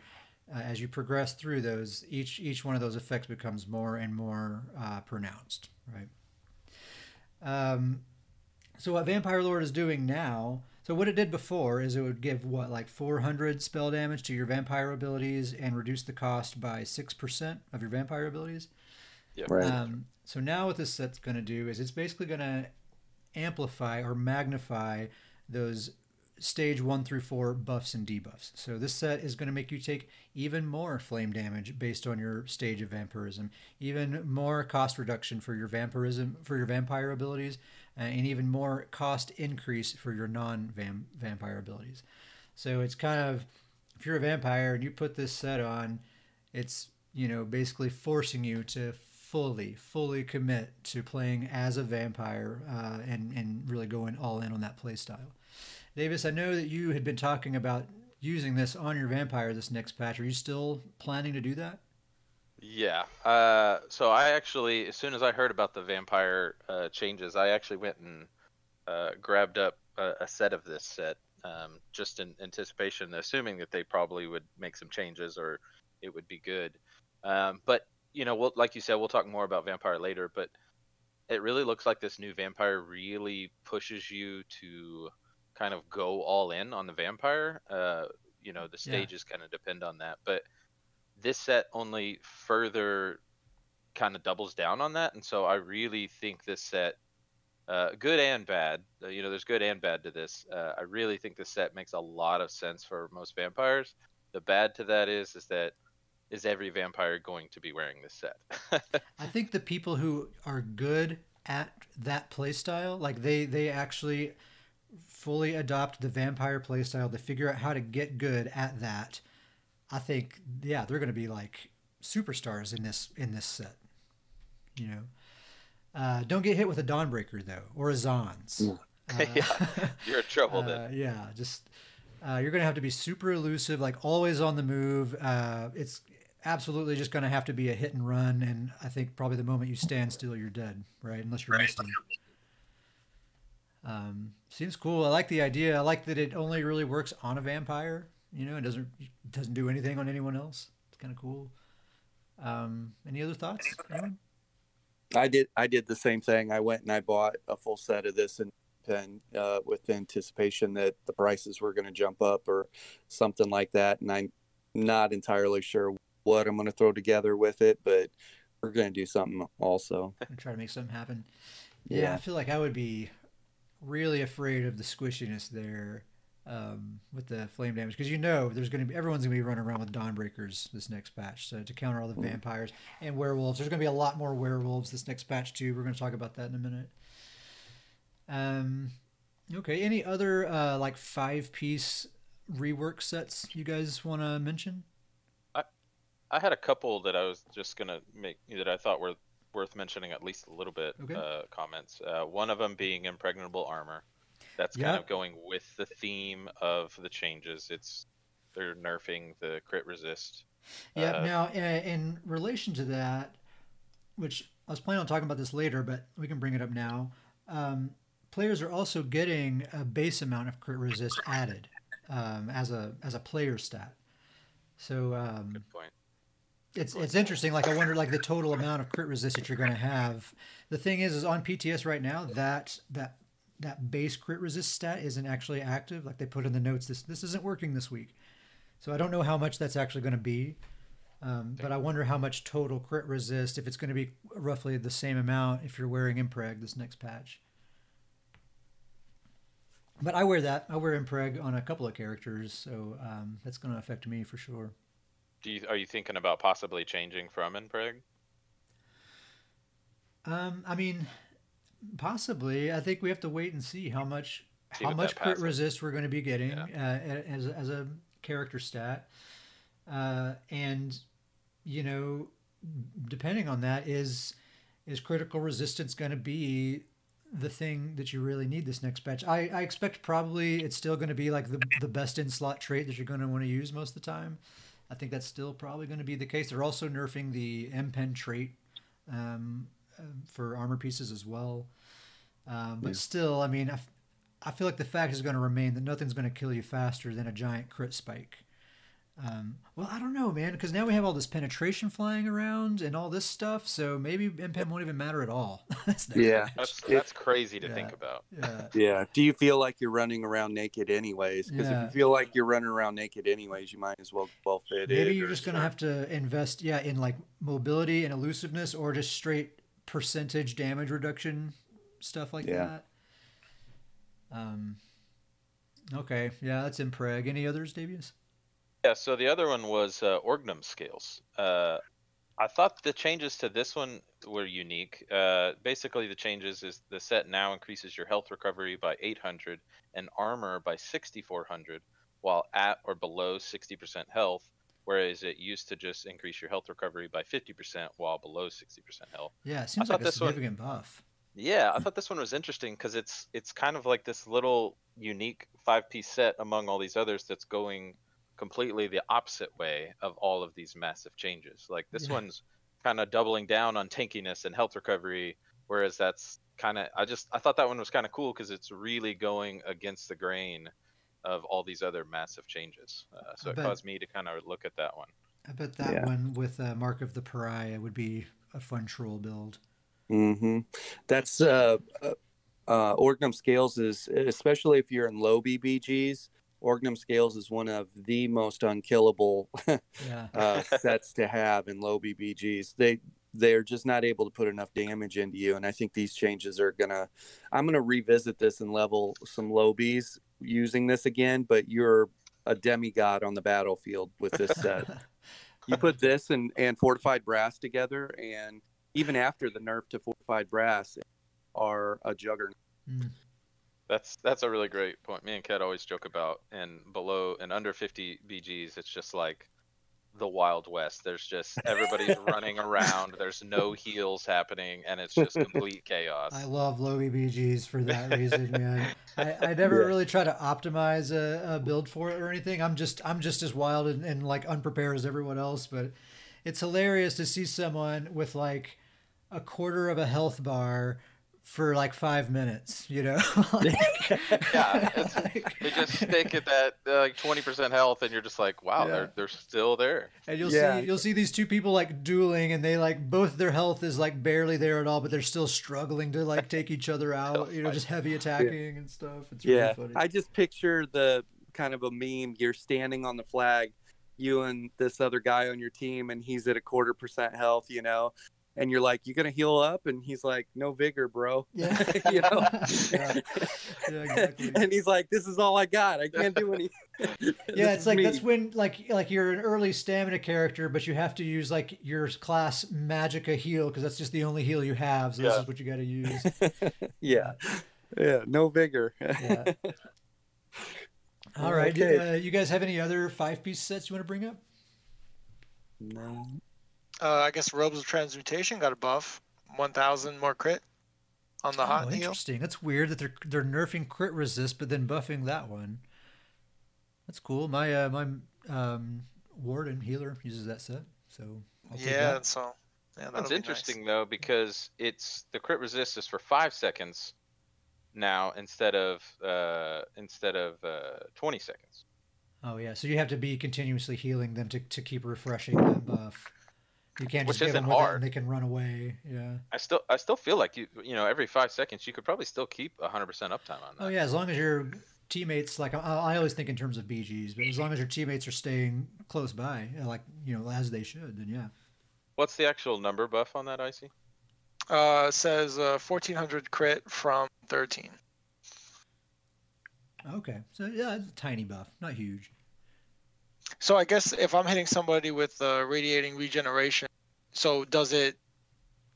uh, as you progress through those each each one of those effects becomes more and more uh, pronounced right? Um, so what Vampire Lord is doing now, so what it did before is it would give what like 400 spell damage to your vampire abilities and reduce the cost by 6% of your vampire abilities. Yep. Right. Um, so now what this set's going to do is it's basically going to amplify or magnify those stage one through four buffs and debuffs. So this set is going to make you take even more flame damage based on your stage of vampirism, even more cost reduction for your vampirism for your vampire abilities, uh, and even more cost increase for your non-vampire abilities. So it's kind of if you're a vampire and you put this set on, it's you know basically forcing you to fully, fully commit to playing as a vampire uh, and and really going all in on that play style. Davis, I know that you had been talking about using this on your vampire this next patch. Are you still planning to do that? Yeah. Uh, so I actually, as soon as I heard about the vampire uh, changes, I actually went and uh, grabbed up a, a, set of this set, um, just in anticipation, assuming that they probably would make some changes or it would be good. Um, but you know, we'll, like you said, we'll talk more about vampire later. But it really looks like this new vampire really pushes you to kind of go all in on the vampire. Uh, you know, the stages yeah. kind of depend on that, but this set only further kind of doubles down on that, and so I really think this set, uh, good and bad, uh, you know, there's good and bad to this. Uh, I really think this set makes a lot of sense for most vampires. The bad to that is, is that is every vampire going to be wearing this set? I think the people who are good at that playstyle, like they they actually fully adopt the vampire playstyle, they figure out how to get good at that. I think yeah, they're going to be like superstars in this in this set. You know, uh, don't get hit with a Dawnbreaker though, or a Zaan's. Uh, yeah, you're in trouble then. Uh, yeah, just uh, you're going to have to be super elusive, like always on the move. Uh, it's absolutely just going to have to be a hit and run, and I think probably the moment you stand still, you're dead, right? Unless you're right. misting. Um, seems cool. I like the idea. I like that it only really works on a vampire. You know, it doesn't it doesn't do anything on anyone else. It's kind of cool. Um, any other thoughts? Anyone? I did. I did the same thing. I went and I bought a full set of this and pen uh, with anticipation that the prices were going to jump up or something like that. And I'm not entirely sure what I'm going to throw together with it, but we're going to do something also. try to make something happen. Yeah, yeah, I feel like I would be really afraid of the squishiness there um, with the flame damage because you know there's going to be everyone's going to be running around with Dawnbreakers this next patch. So to counter all the vampires and werewolves, there's going to be a lot more werewolves this next patch too. We're going to talk about that in a minute. Um, okay. Any other uh, like five piece rework sets you guys want to mention? I I had a couple that I was just gonna make that I thought were worth mentioning at least a little bit. Okay. Uh, comments. Uh, one of them being impregnable armor. That's kind of going with the theme of the changes. It's they're nerfing the crit resist. Yeah. Uh, now, in relation to that, which I was planning on talking about this later, but we can bring it up now. Um, players are also getting a base amount of crit resist added um, as a as a player stat. So um, good point. It's it's interesting. Like I wonder, like the total amount of crit resist that you're going to have. The thing is, is on PTS right now that that that base crit resist stat isn't actually active. Like they put in the notes, this this isn't working this week. So I don't know how much that's actually going to be. Um, but I wonder how much total crit resist, if it's going to be roughly the same amount if you're wearing Impreg this next patch. But I wear that. I wear impreg on a couple of characters, so um, that's going to affect me for sure. Do you are you thinking about possibly changing from impreg? Um, I mean, possibly. I think we have to wait and see how much see how much crit resist we're going to be getting yeah. uh, as as a character stat, uh, and you know, depending on that, is is critical resistance going to be the thing that you really need this next batch? I, I expect probably it's still going to be like the, the best in slot trait that you're going to want to use most of the time. I think that's still probably going to be the case. They're also nerfing the M pen trait um, for armor pieces as well. Um, but yeah. still, I mean, I, I feel like the fact is going to remain that nothing's going to kill you faster than a giant crit spike. Um, well, I don't know, man, because now we have all this penetration flying around and all this stuff, so maybe MPEM won't even matter at all. that's yeah, that's, that's crazy to yeah. think about. Yeah. yeah. Do you feel like you're running around naked anyways? Because yeah. if you feel like you're running around naked anyways, you might as well well fit Maybe you're just gonna have to invest, yeah, in like mobility and elusiveness, or just straight percentage damage reduction stuff like yeah. that. Um, Okay, yeah, that's impreg. Any others, Davius? Yeah, so the other one was uh, Orgnum scales. Uh, I thought the changes to this one were unique. Uh, basically, the changes is the set now increases your health recovery by 800 and armor by 6400 while at or below 60% health, whereas it used to just increase your health recovery by 50% while below 60% health. Yeah, it seems like a this one- significant buff. Yeah, I thought this one was interesting because it's it's kind of like this little unique five piece set among all these others that's going completely the opposite way of all of these massive changes. Like this Yeah. one's kind of doubling down on tankiness and health recovery, whereas that's kind of I just I thought that one was kind of cool because it's really going against the grain of all these other massive changes. Uh, so I it bet. caused me to kind of look at that one. I bet that Yeah. one with uh, Mark of the Pariah would be a fun troll build. Mm-hmm. That's uh, uh, uh, Orgnum Scales is especially if you're in low BBGs. Orgnum Scales is one of the most unkillable Yeah. uh, sets to have in low BBGs. They they're just not able to put enough damage into you, and I think these changes are gonna. I'm gonna revisit this and level some low Bs using this again. But you're a demigod on the battlefield with this set. you put this and and fortified brass together, and even after the nerf to fortified brass, are a juggernaut. Mm. That's that's a really great point. Me and Kat always joke about and below and under 50 BGs, it's just like the Wild West. There's just everybody's running around. There's no heals happening, and it's just complete chaos. I love low EBGs for that reason, man. I, I never Yeah. really try to optimize a, a build for it or anything. I'm just I'm just as wild and, and like unprepared as everyone else. But it's hilarious to see someone with like a quarter of a health bar for like five minutes. You know? Like- Yeah, They just stick at that uh, like 20% health, and you're just like, wow, Yeah. they're they're still there. And you'll Yeah. see you'll see these two people like dueling and they like both their health is like barely there at all, but they're still struggling to like take each other out, you know, just heavy attacking and stuff. It's really Yeah, funny. I just picture the kind of a meme. You're standing on the flag, you and this other guy on your team, and he's at a quarter percent health, you know, and you're like, "You're gonna heal up?" And he's like, "No vigor, bro." yeah. you know. yeah. Yeah, exactly. and he's like, "This is all I got. I can't do any." Yeah, it's like that's when like like you're an early stamina character, but you have to use like your class Magicka heal because that's just the only heal you have. So this is what you got to use. yeah, yeah, no vigor. Yeah. All right, Okay. uh, you guys have any other five piece sets you want to bring up? no. Uh, I guess Robes of Transmutation got a buff, 1,000 more crit on the oh, hot heal. interesting. That's weird that they're they're nerfing crit resist, but then buffing that one. That's cool. My uh, my um, warden healer uses that set, so I'll take Yeah, that. so yeah, That's be nice. interesting though because it's the crit resist is for five seconds now instead of uh, instead of uh, 20 seconds. Oh yeah, so you have to be continuously healing them to, to keep refreshing that buff. You can't just Which give isn't with hard. and they can run away. Yeah. I still I still feel like you you know every five seconds you could probably still keep 100% uptime on that. Oh yeah, as long as your teammates like I, I always think in terms of BGs, but as long as your teammates are staying close by, uh, like you know as they should, then yeah. What's the actual number buff on that icy? Uh, it says uh, 1,400 crit from 13. Okay, so yeah, it's a tiny buff, not huge. So I guess if I'm hitting somebody with uh, radiating regeneration, so does it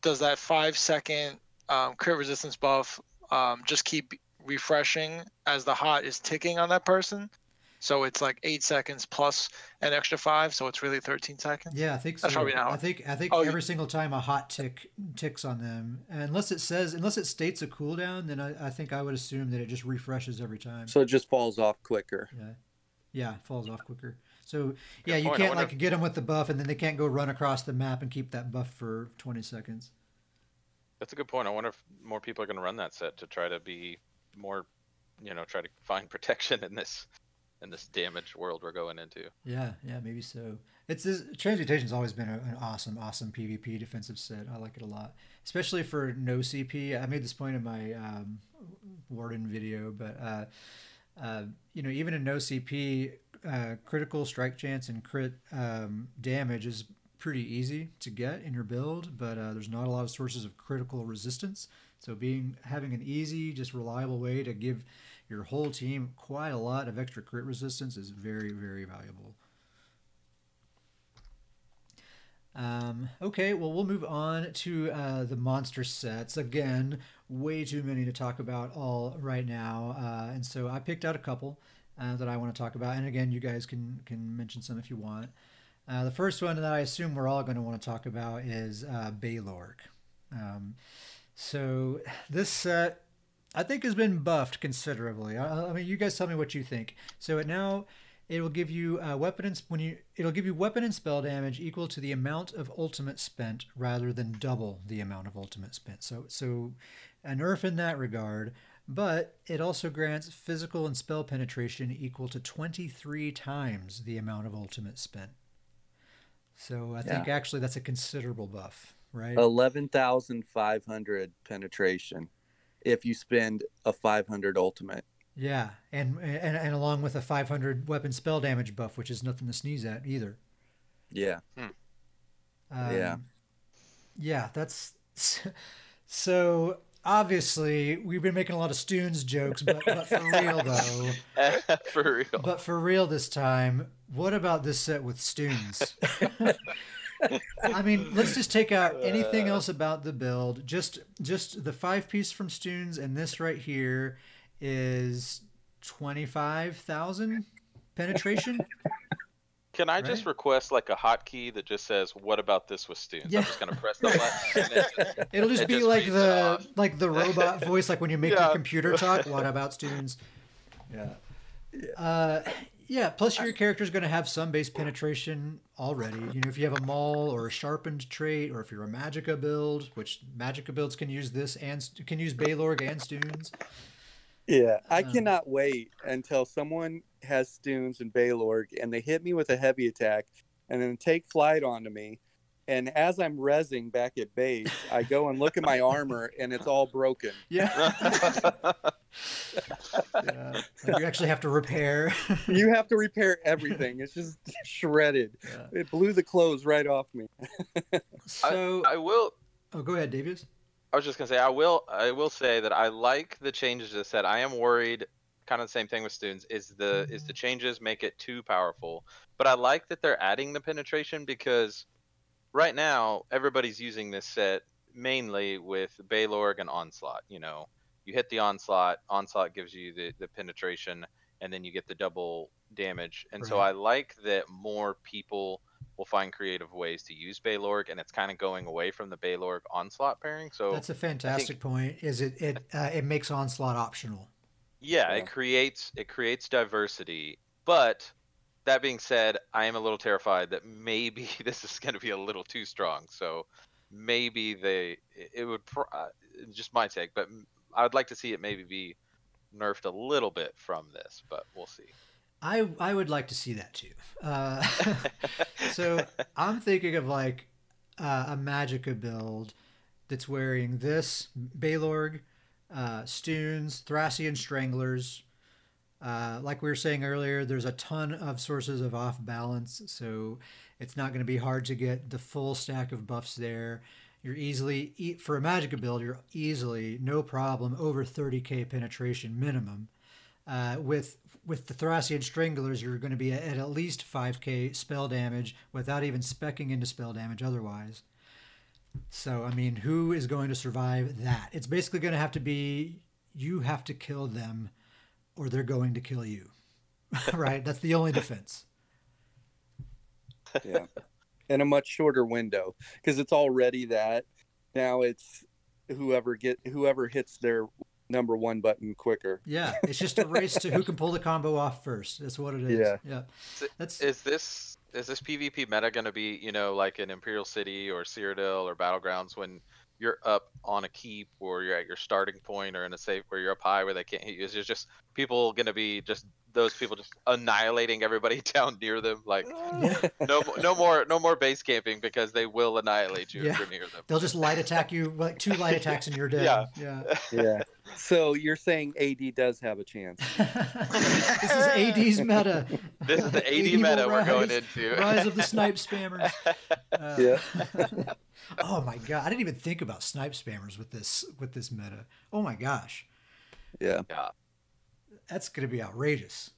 does that five second um, crit resistance buff um, just keep refreshing as the hot is ticking on that person? So it's like eight seconds plus an extra five, so it's really 13 seconds. Yeah, I think so. That's probably not- I think I think Oh, you- every single time a hot tick ticks on them, unless it says unless it states a cooldown, then I, I think I would assume that it just refreshes every time. So it just falls off quicker. Yeah, yeah, falls off quicker. So yeah, Good you point. Can't like get them with the buff, and then they can't go run across the map and keep that buff for twenty seconds. That's a good point. I wonder if more people are going to run that set to try to be more, you know, try to find protection in this in this damaged world we're going into. Yeah, yeah, maybe so. It's this, transmutation's always been a, an awesome, awesome PvP defensive set. I like it a lot, especially for no CP. I made this point in my um, Warden video, but uh, uh, you know, even in no CP, uh, critical strike chance and crit um, damage is pretty easy to get in your build, but uh, there's not a lot of sources of critical resistance. So being having an easy, just reliable way to give your whole team quite a lot of extra crit resistance is very, very valuable. Um, okay, well, we'll move on to uh, the monster sets. Again, way too many to talk about all right now. Uh, and so I picked out a couple uh, that I want to talk about. And again, you guys can, can mention some if you want. Uh, the first one that I assume we're all going to want to talk about is uh, Balorgh. Um, so this set, I think, has been buffed considerably. I, I, mean, you guys tell me what you think. So it now it will give you uh, weapon and when you it'll give you weapon and spell damage equal to the amount of ultimate spent rather than double the amount of ultimate spent. So so a nerf in that regard. But it also grants physical and spell penetration equal to 23 times the amount of ultimate spent. So I think actually that's a considerable buff, right? 11,500 penetration if you spend a 500 ultimate. Yeah, and, and and along with a 500 weapon spell damage buff, which is nothing to sneeze at either. Yeah. Hmm. Um, Yeah. Yeah, that's so. Obviously, we've been making a lot of Stuhn's jokes, but, but for real though, For real. but for real this time, what about this set with Stuhn's? I mean, let's just take out uh. anything else about the build. Just just the five piece from Stuhn's and this right here is twenty five thousand penetration. Can I just request like a hotkey that just says, "What about this with students?" Yeah. I'm just gonna press the button. and It'll just be just like the off. like the robot voice, like when you make your computer talk. What about Stuhn's? Yeah. Uh, yeah. Plus, your character's going to have some base penetration already. You know, if you have a maul or a sharpened trait, or if you're a magicka build, which magicka builds can use this and can use Balorgh and Stuhn's. Yeah. I Um, cannot wait until someone has Stuhn's and Balorgh and they hit me with a heavy attack and then take flight onto me. And as I'm rezzing back at base, I go and look at my armor and it's all broken. Yeah. yeah. Like you actually have to repair. You have to repair everything. It's just shredded. Yeah. It blew the clothes right off me. So, I will. oh, go ahead, Davies. I was just gonna say I will. I will say that I like the changes to the set. I am worried. Kind of the same thing with students. Is the is the mm-hmm. changes make it too powerful? But I like that they're adding the penetration because right now everybody's using this set mainly with Balorgh and Onslaught. You know, you hit the Onslaught. Onslaught gives you the the penetration, and then you get the double damage. And so I like that more people will find creative ways to use Balorgh, and it's kind of going away from the Balorgh Onslaught pairing. So That's a fantastic point. Is it it uh, it makes onslaught optional? yeah, Yeah. it creates it creates diversity. But that being said, I am a little terrified that maybe this is going to be a little too strong. So maybe they it- would uh, just my take, but I would like to see it maybe be nerfed a little bit from this, but we'll see. I I would like to see that too. Uh, so I'm thinking of like uh, a Magicka build that's wearing this Balorgh, uh, Stuhn's, Thrassian Stranglers. Uh, like we were saying earlier, there's a ton of sources of off balance, so it's not going to be hard to get the full stack of buffs there. You're easily for a Magicka build, you're easily no problem over 30k penetration minimum. Uh, with with the Thrassian Stranglers, you're going to be at, at least 5k spell damage without even specking into spell damage otherwise. So, I mean, who is going to survive that? It's basically going to have to be you have to kill them or they're going to kill you. right? That's the only defense. Yeah. In a much shorter window because it's already that. Now it's whoever get whoever hits their number one button quicker. Yeah, it's just a race to who can pull the combo off first. That's what it is. Yeah. Yeah. That's Is this is this PvP meta going to be you know like in Imperial City or Cyrodiil or Battlegrounds when you're up on a keep or you're at your starting point or in a safe where you're up high where they can't hit you? Is there just people going to be just those people just annihilating everybody down near them? Like no no more no more base camping because they will annihilate you Yeah. if you're near them. they'll just light attack you like two light attacks and you're dead. Yeah. Yeah. Yeah. so you're saying AD does have a chance. this is AD's meta. This is the AD will meta we're going rise. into. Rise of the snipe spammers. Uh, Yeah. oh my god, I didn't even think about snipe spammers with this with this meta. Oh my gosh. Yeah. Yeah. That's going to be outrageous.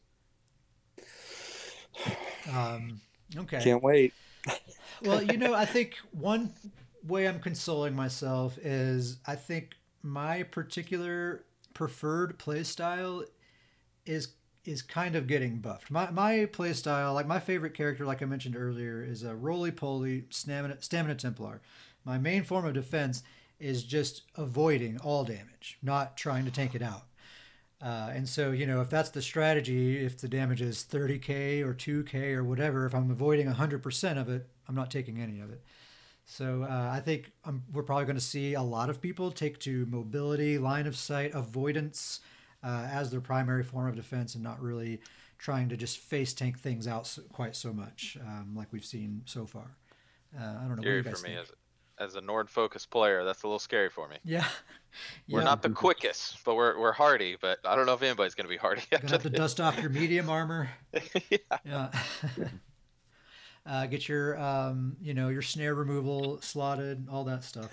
Um, okay. Can't wait. well, you know, I think one way I'm consoling myself is I think my particular preferred play style is is kind of getting buffed. My my play style, like my favorite character, like I mentioned earlier, is a roly poly stamina stamina Templar. My main form of defense is just avoiding all damage, not trying to tank it out. Uh, and so, you know, if that's the strategy, if the damage is 30k or 2k or whatever, if I'm avoiding 100% of it, I'm not taking any of it. So uh, I think um, we're probably going to see a lot of people take to mobility, line of sight, avoidance uh, as their primary form of defense, and not really trying to just face tank things out so, quite so much um, like we've seen so far. Uh, I don't know. Scary for me as as a Nord focused player, that's a little scary for me. Yeah. yeah. We're not the quickest, but we're we're hardy. But I don't know if anybody's going to be hardy. Gonna have to dust off your medium armor. yeah. yeah. uh, get your um, you know your snare removal slotted, all that stuff.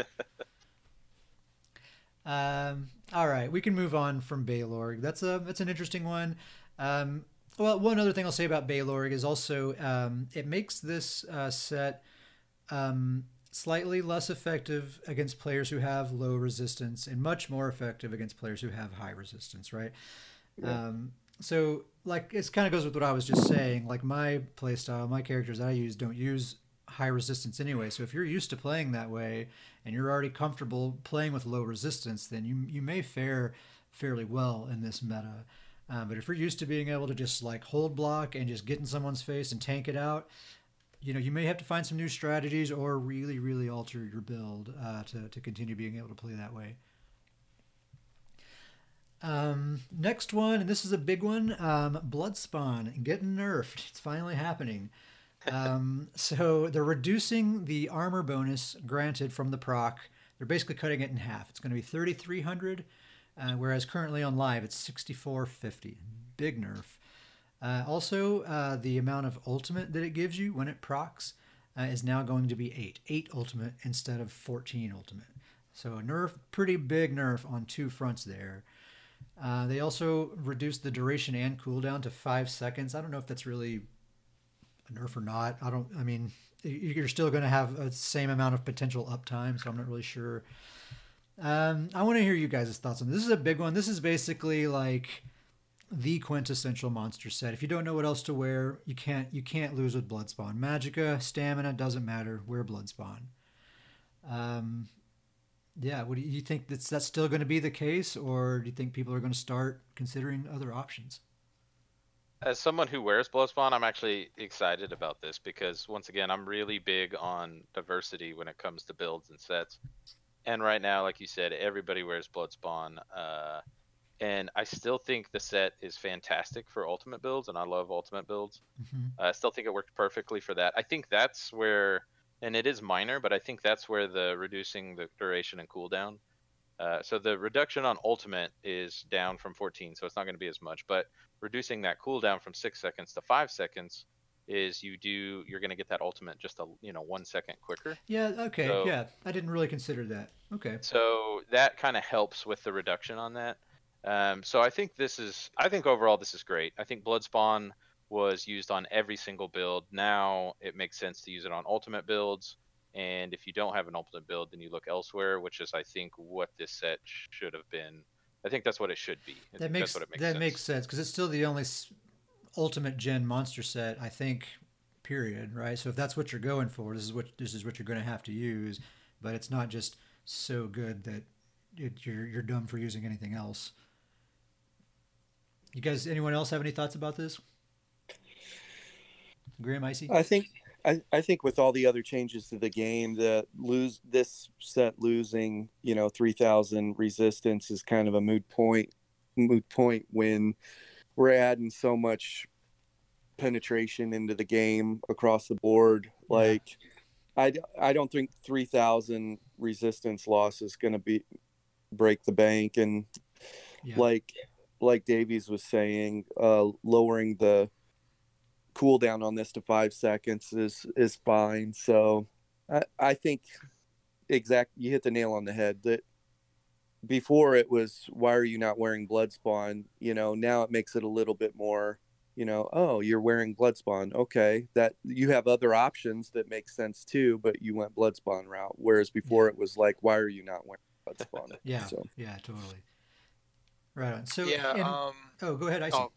um, all right, we can move on from Balorgh. That's a that's an interesting one. Um, well, one other thing I'll say about Balorgh is also um, it makes this uh, set um, slightly less effective against players who have low resistance and much more effective against players who have high resistance, right? Yeah. Um, so like it kind of goes with what I was just saying. Like my playstyle, my characters I use don't use high resistance anyway. So if you're used to playing that way and you're already comfortable playing with low resistance, then you you may fare fairly well in this meta. Um, but if you're used to being able to just like hold block and just get in someone's face and tank it out, you know you may have to find some new strategies or really really alter your build uh, to to continue being able to play that way. Um, next one, and this is a big one, um, Bloodspawn getting nerfed. It's finally happening. Um, so they're reducing the armor bonus granted from the proc. They're basically cutting it in half. It's going to be 3,300, uh, whereas currently on live it's 6,450. Big nerf. Uh, also, uh, the amount of ultimate that it gives you when it procs uh, is now going to be 8. 8 ultimate instead of 14 ultimate. So a nerf, pretty big nerf on two fronts there. Uh, they also reduced the duration and cooldown to five seconds. I don't know if that's really a nerf or not. I don't. I mean, you're still going to have the same amount of potential uptime, so I'm not really sure. Um, I want to hear you guys' thoughts on this. This is a big one. This is basically like the quintessential monster set. If you don't know what else to wear, you can't you can't lose with Bloodspawn. Magicka, stamina doesn't matter. Wear Bloodspawn. Um, yeah, what do you think? That's that's still going to be the case, or do you think people are going to start considering other options? As someone who wears Bloodspawn, I'm actually excited about this because once again, I'm really big on diversity when it comes to builds and sets. And right now, like you said, everybody wears Bloodspawn. Uh, and I still think the set is fantastic for ultimate builds, and I love ultimate builds. Mm-hmm. I still think it worked perfectly for that. I think that's where and it is minor, but I think that's where the reducing the duration and cooldown. Uh, so the reduction on ultimate is down from 14, so it's not going to be as much. But reducing that cooldown from six seconds to five seconds is you do you're going to get that ultimate just a you know one second quicker. Yeah. Okay. So, yeah, I didn't really consider that. Okay. So that kind of helps with the reduction on that. Um, so I think this is I think overall this is great. I think Bloodspawn was used on every single build. Now it makes sense to use it on ultimate builds. And if you don't have an ultimate build, then you look elsewhere, which is, I think, what this set should have been. I think that's what it should be. I that makes, makes, that sense. makes sense because it's still the only ultimate gen monster set, I think. Period. Right. So if that's what you're going for, this is what this is what you're going to have to use. But it's not just so good that it, you're you're dumb for using anything else. You guys, anyone else have any thoughts about this? Graham Icy? I think I, I think with all the other changes to the game, that lose this set losing, you know, three thousand resistance is kind of a moot point. Moot point when we're adding so much penetration into the game across the board. Yeah. Like, I I don't think three thousand resistance loss is going to be break the bank, and yeah. like like Davies was saying, uh, lowering the cooldown on this to five seconds is is fine. So I, I think exact you hit the nail on the head that before it was why are you not wearing Bloodspawn? You know, now it makes it a little bit more. You know, oh, you're wearing Bloodspawn. Okay, that you have other options that make sense too, but you went Bloodspawn route. Whereas before it was like, why are you not wearing Bloodspawn? Yeah, So yeah, totally. Right on. So yeah. and- um, oh, go ahead. I see. oh,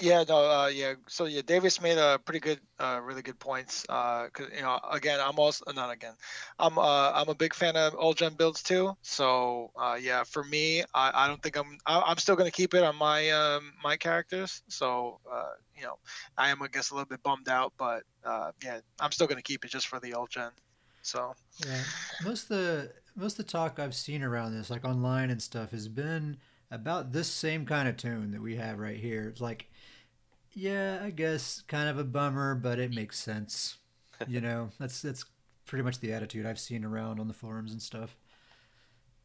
Yeah, no, uh, yeah. So yeah, Davis made a pretty good, uh, really good points. Uh, 'cause you know, again, I'm also not again. I'm uh, I'm a big fan of old gen builds too. So uh, yeah, for me, I, I don't think I'm I, I'm still gonna keep it on my um my characters. So uh, you know, I am I guess a little bit bummed out, but uh, yeah, I'm still gonna keep it just for the old gen. So Yeah, most of the most of the talk I've seen around this, like online and stuff, has been about this same kind of tone that we have right here. It's like, yeah, I guess kind of a bummer, but it makes sense. You know, that's that's pretty much the attitude I've seen around on the forums and stuff.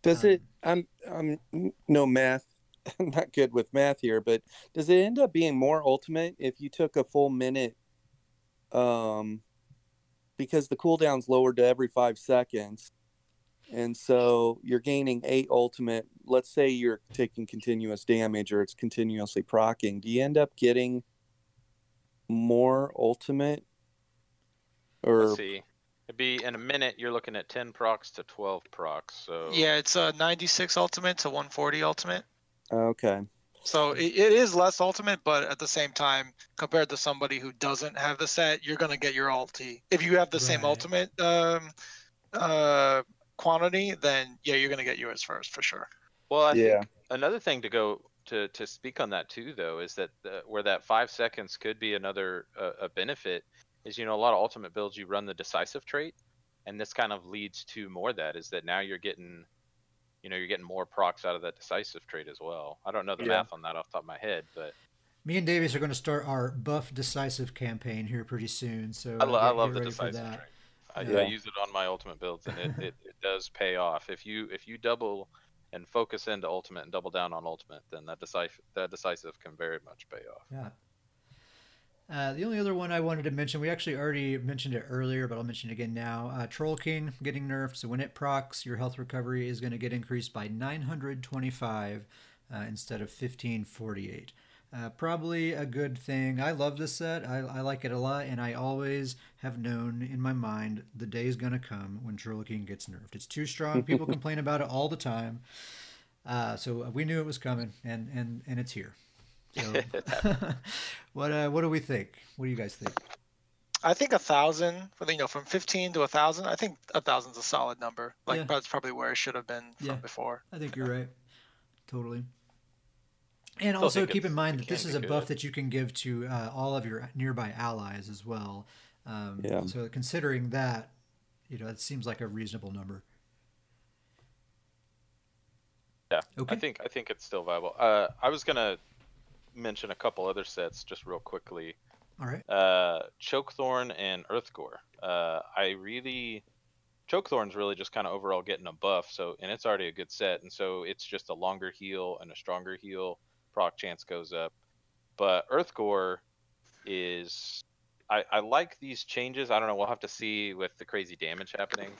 does Um, it? I'm I'm no math. I'm not good with math here, but does it end up being more ultimate if you took a full minute? Um, because the cooldown's lowered to every five seconds, and so you're gaining eight ultimate. Let's say you're taking continuous damage or it's continuously procking. Do you end up getting more ultimate? Or Let's see. It'd be in a minute. You're looking at ten procs to twelve procs. So yeah, it's a 96 ultimate to 140 ultimate. okay, So it, it is less ultimate, but at the same time, compared to somebody who doesn't have the set, you're gonna get your ulti. If you have the same ultimate um, uh, quantity, then yeah, you're gonna get yours first for sure. Well, I Yeah. think another thing to go to to speak on that too, though, is that the, where that five seconds could be another uh, a benefit is you know a lot of ultimate builds you run the decisive trait, and this kind of leads to more of that is that now you're getting, you know, you're getting more procs out of that decisive trait as well. I don't know the Yeah. math on that off the top of my head, but Me and Davies are going to start our buff decisive campaign here pretty soon. So I, lo- I love the ready for decisive that. trait. I, Yeah. I use it on my ultimate builds, and it, it, it does pay off. If you if you double and focus into ultimate and double down on ultimate, then that decisive that decisive can very much pay off. Yeah. Uh, the only other one I wanted to mention, we actually already mentioned it earlier, but I'll mention it again now. Uh, Trollkin getting nerfed, so when it procs, your health recovery is going to get increased by 925 uh, instead of 1548. Uh, probably a good thing. I love this set. I, I like it a lot, and I always have known in my mind the day is going to come when Trollkin gets nerfed. It's too strong. People complain about it all the time. Uh, so we knew it was coming, and, and, and it's here. So, what uh, what do we think? What do you guys think? I think a thousand, you know, from 15 to a thousand. I think a thousand's a solid number. Like Yeah. that's probably where it should have been from Yeah. before. I think you're right. Totally. And Still also think keep in mind that this is a buff good. that you can give to uh, all of your nearby allies as well. Um, Yeah. So considering that, you know, it seems like a reasonable number. Yeah, Okay. I think I think it's still viable. Uh, I was gonna mention a couple other sets just real quickly. All right. Uh, Chokethorn and Earthgore. Uh, I really Chokethorn's really just kind of overall getting a buff. So and it's already a good set, and so it's just a longer heal and a stronger heal. Proc chance goes up, but Earth Earthgore is. I, I like these changes. I don't know. We'll have to see with the crazy damage happening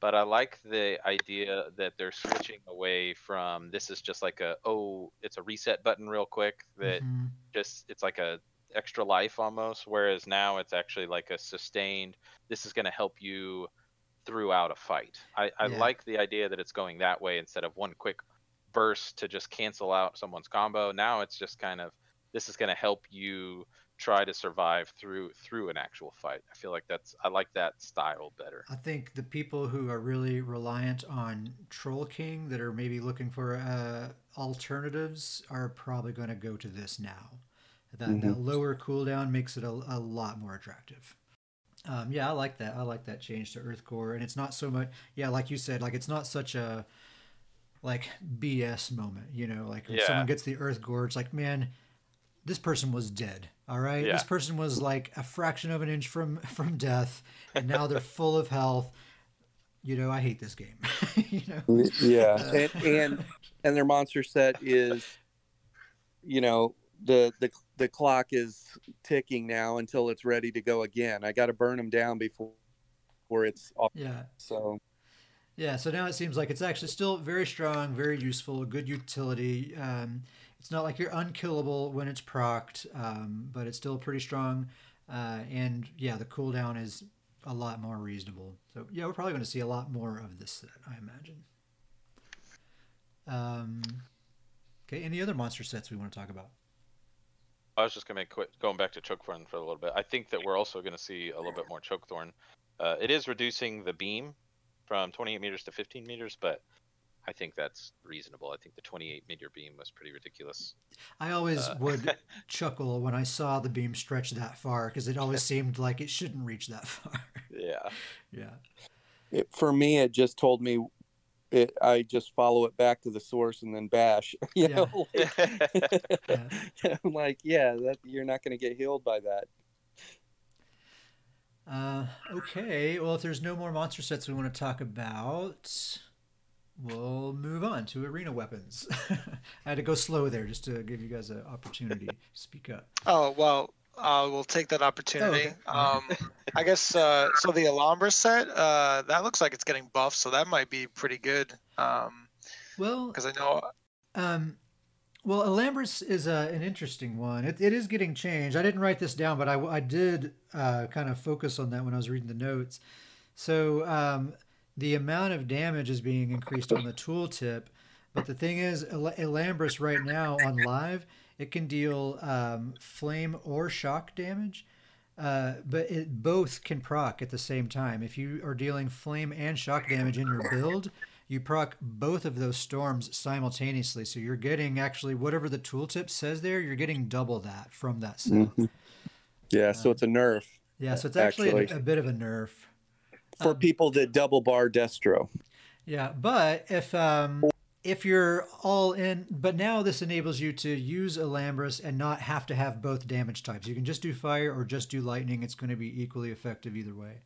but I like the idea that they're switching away from this is just like a oh it's a reset button real quick that Mhm. just it's like a extra life almost whereas now it's actually like a sustained this is going to help you throughout a fight. I, I Yeah. like the idea that it's going that way instead of one quick burst to just cancel out someone's combo. Now it's just kind of this is going to help you try to survive through through an actual fight. I feel like that's I like that style better. I think the people who are really reliant on Trollkin that are maybe looking for uh, alternatives are probably going to go to this now. That, that Mhm. lower cooldown makes it a, a lot more attractive. Um, yeah, I like that. I like that change to Earthgore, and it's not so much. Yeah, like you said, like it's not such a like BS moment. You know, like when Yeah. someone gets the Earthgore, it's like, man, this person was dead. All right, Yeah. this person was like a fraction of an inch from from death, and now they're full of health. You know, I hate this game. you know, yeah Uh, and, and and their monster set is you know the the the clock is ticking now until it's ready to go again i got to burn them down before before it's off yeah, so Yeah, so now it seems like it's actually still very strong, very useful, good utility. Um, it's not like you're unkillable when it's procced, um, but it's still pretty strong. Uh, and yeah, the cooldown is a lot more reasonable. So yeah, we're probably going to see a lot more of this set, I imagine. Um, okay, any other monster sets we want to talk about? I was just gonna make quick going back to Chokethorn for a little bit. I think that we're also gonna see a little bit more Chokethorn. Uh, it is reducing the beam from 28 meters to 15 meters, but I think that's reasonable. I think the 28 meter beam was pretty ridiculous. I always Uh, would chuckle when I saw the beam stretch that far because it always seemed like it shouldn't reach that far. Yeah. yeah. It, for me, it just told me it. I just follow it back to the source and then bash. You Yeah. know, like, Yeah. I'm like, yeah, that you're not going to get healed by that. Uh, okay, well, if there's no more monster sets we want to talk about, we'll move on to arena weapons. I had to go slow there just to give you guys an opportunity to speak up. Oh well, uh, we'll take that opportunity. okay. Um, I guess uh, so. The Alhambra set uh, that looks like it's getting buffed, so that might be pretty good. Um, Well, because I know Um, well, Alambris is uh, an interesting one. It, it is getting changed. I didn't write this down, but I, I did uh, kind of focus on that when I was reading the notes. So um, the amount of damage is being increased on the tooltip, but the thing is, Al- right now on live, it can deal um, flame or shock damage. Uh, but it both can proc at the same time. If you are dealing flame and shock damage in your build, you proc both of those storms simultaneously. So you're getting actually whatever the tooltip says there, you're getting double that from that set. Mhm. Yeah, so it's a nerf Yeah, so it's actually, Actually- a, a bit of a nerf. for Um, people that double bar Destro. Yeah, but if um if you're all in, but now this enables you to use a Alambris and not have to have both damage types. You can just do fire or just do lightning. It's going to be equally effective either way.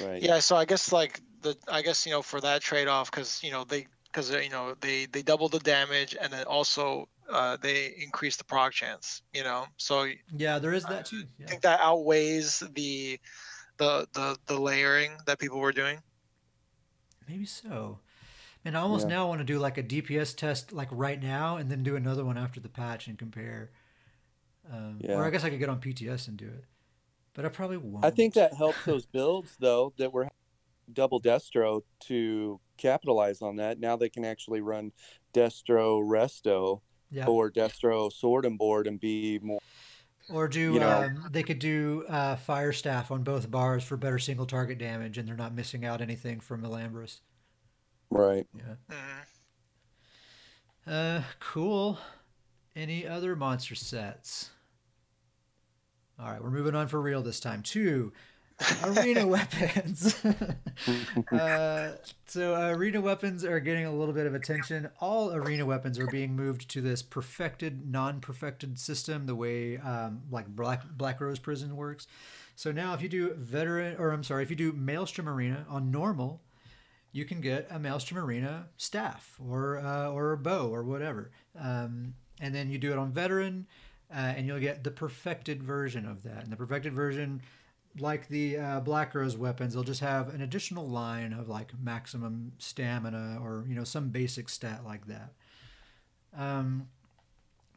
Right. Yeah, so I guess like the I guess you know for that trade off because you know they because you know they they double the damage and then also uh, they increase the proc chance. You know, so Yeah, there is that too. Yeah. think that outweighs the the the the layering that people were doing. Maybe so. And I almost Yeah. now want to do like a DPS test like right now and then do another one after the patch and compare. Um, Or I guess I could get on PTS and do it. But I probably won't. I think that helps those builds though that were double Destro to capitalize on that. Now they can actually run Destro Resto yeah. or Destro Sword and Board and be more. Or do you know- um, they could do uh, fire staff on both bars for better single target damage, and they're not missing out anything from Elambris. Right. Yeah. Mhm. Uh, cool. Any other monster sets? All right, we're moving on for real this time. Two arena weapons. uh, so arena weapons are getting a little bit of attention. All arena weapons are being moved to this perfected, non-perfected system, the way um, like Black Black Rose Prison works. So now, if you do veteran, or I'm sorry, if you do Maelstrom Arena on normal, you can get a Maelstrom Arena staff or uh, or a bow or whatever, um, and then you do it on veteran, uh, and you'll get the perfected version of that. And the perfected version, like the uh, Black Rose weapons, they'll just have an additional line of like maximum stamina or you know some basic stat like that. Um,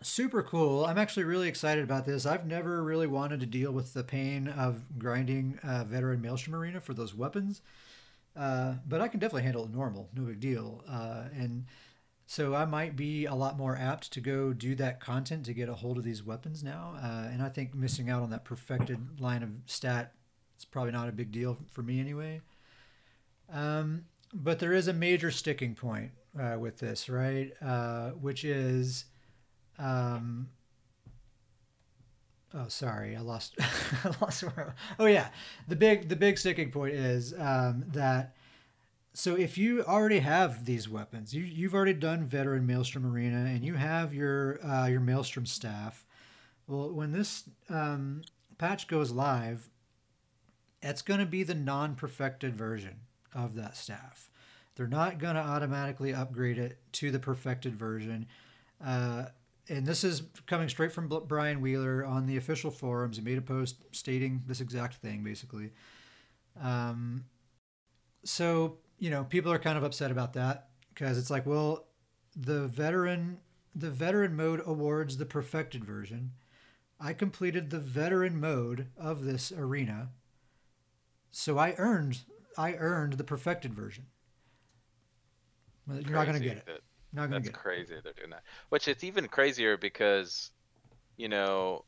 super cool. I'm actually really excited about this. I've never really wanted to deal with the pain of grinding uh, veteran Maelstrom Arena for those weapons. Uh, but I can definitely handle it normal, no big deal. Uh, and so I might be a lot more apt to go do that content to get a hold of these weapons now. Uh, and I think missing out on that perfected line of stat is probably not a big deal for me anyway. Um, but there is a major sticking point uh, with this, right? Uh, which is, um, oh, sorry, I lost, I lost where. Oh yeah, the big the big sticking point is um, that so if you already have these weapons you, you've already done veteran maelstrom arena and you have your uh, your maelstrom staff well when this um, patch goes live it's going to be the non-perfected version of that staff they're not going to automatically upgrade it to the perfected version uh, and this is coming straight from Brian Wheeler on the official forums. He made a post stating this exact thing, basically. Um, so you know, people are kind of upset about that because it's like, well, the veteran, the veteran mode awards the perfected version. I completed the veteran mode of this arena, so I earned, I earned the perfected version. Well, You're not gonna get it. that- Not gonna That's get it. crazy they're doing that. Which it's even crazier because, you know,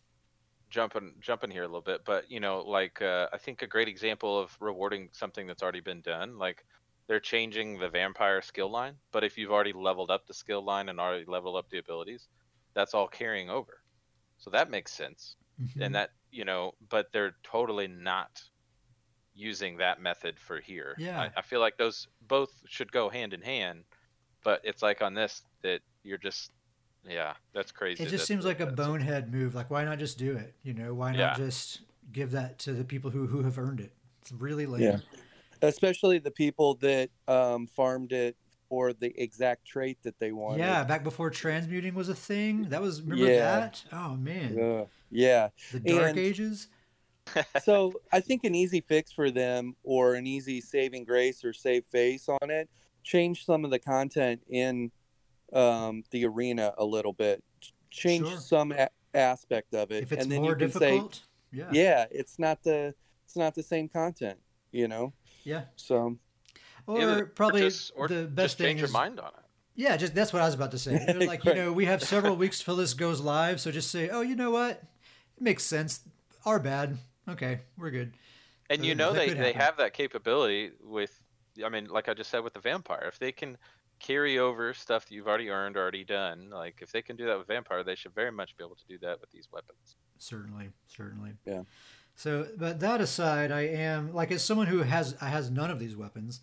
jumping jumping here a little bit, but you know, like uh, I think a great example of rewarding something that's already been done, like they're changing the vampire skill line, but if you've already leveled up the skill line and already leveled up the abilities, that's all carrying over. So that makes sense. Mhm. And that, you know, but they're totally not using that method for here. Yeah. I, I feel like those both should go hand in hand, but it's like on this that you're just yeah, that's crazy. It just that- seems like a that's- bonehead move. Like, why not just do it? You know, why Yeah. not just give that to the people who who have earned it? It's really lame. Yeah. Especially the people that um, farmed it for the exact trait that they wanted. Yeah, back before transmuting was a thing. That was remember Yeah. that? Oh man, Ugh. yeah. the Dark And- Ages. so I think an easy fix for them, or an easy saving grace or save face on it, change some of the content in um, the arena a little bit. Change Sure. some a- aspect of it, If it's and then more you can difficult, say, yeah, "Yeah, it's not the it's not the same content," you know. Yeah. So Or Either- probably just, or the just best thing change your is mind on it. yeah, just that's what I was about to say. You know, like you know, we have several weeks till this goes live, so just say, oh, you know what, it makes sense. Our bad. Okay, we're good. And you Uh, know they, they have that capability with I mean, like I just said with the vampire. If they can carry over stuff that you've already earned, already done, like if they can do that with vampire, they should very much be able to do that with these weapons. Certainly, certainly. Yeah. So, but that aside, I am like as someone who has has none of these weapons.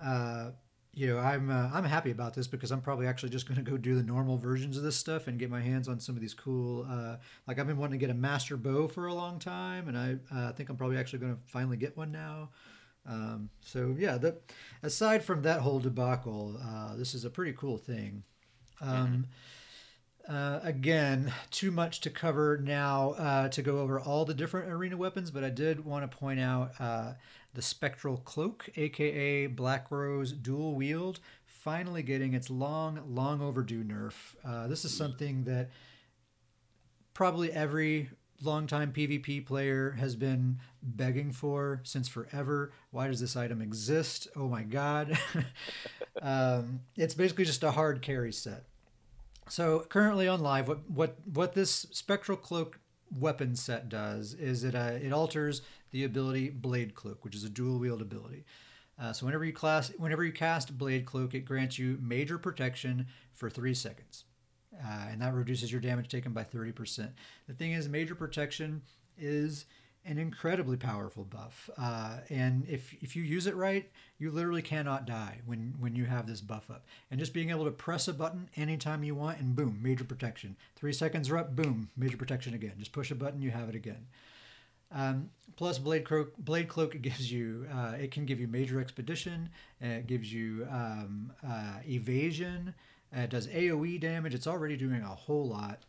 Uh, you know, I'm uh, I'm happy about this because I'm probably actually just going to go do the normal versions of this stuff and get my hands on some of these cool. Uh, like I've been wanting to get a master bow for a long time, and I uh, think I'm probably actually going to finally get one now. Um, so yeah, the, aside from that whole debacle, uh, this is a pretty cool thing. Um, uh, again, too much to cover now uh, to go over all the different arena weapons, but I did want to point out uh, the Spectral Cloak, aka Black Rose Dual Wield, finally getting its long, long overdue nerf. Uh, this is something that probably every longtime PvP player has been begging for since forever. Why does this item exist? Oh my god. um, it's basically just a hard carry set. So currently on live, what what what this spectral cloak weapon set does is it uh, it alters the ability blade cloak, which is a dual wield ability. Uh, so whenever you class whenever you cast blade cloak, it grants you major protection for three seconds, uh, and that reduces your damage taken by thirty percent. The thing is, major protection is an incredibly powerful buff, uh, and if if you use it right, you literally cannot die when when you have this buff up. And just being able to press a button anytime you want, and boom, major protection. Three seconds are up, boom, major protection again. Just push a button, you have it again. Um, plus, blade cloak, blade cloak gives you uh, it can give you major expedition. It gives you um, uh, evasion. It does AOE damage. It's already doing a whole lot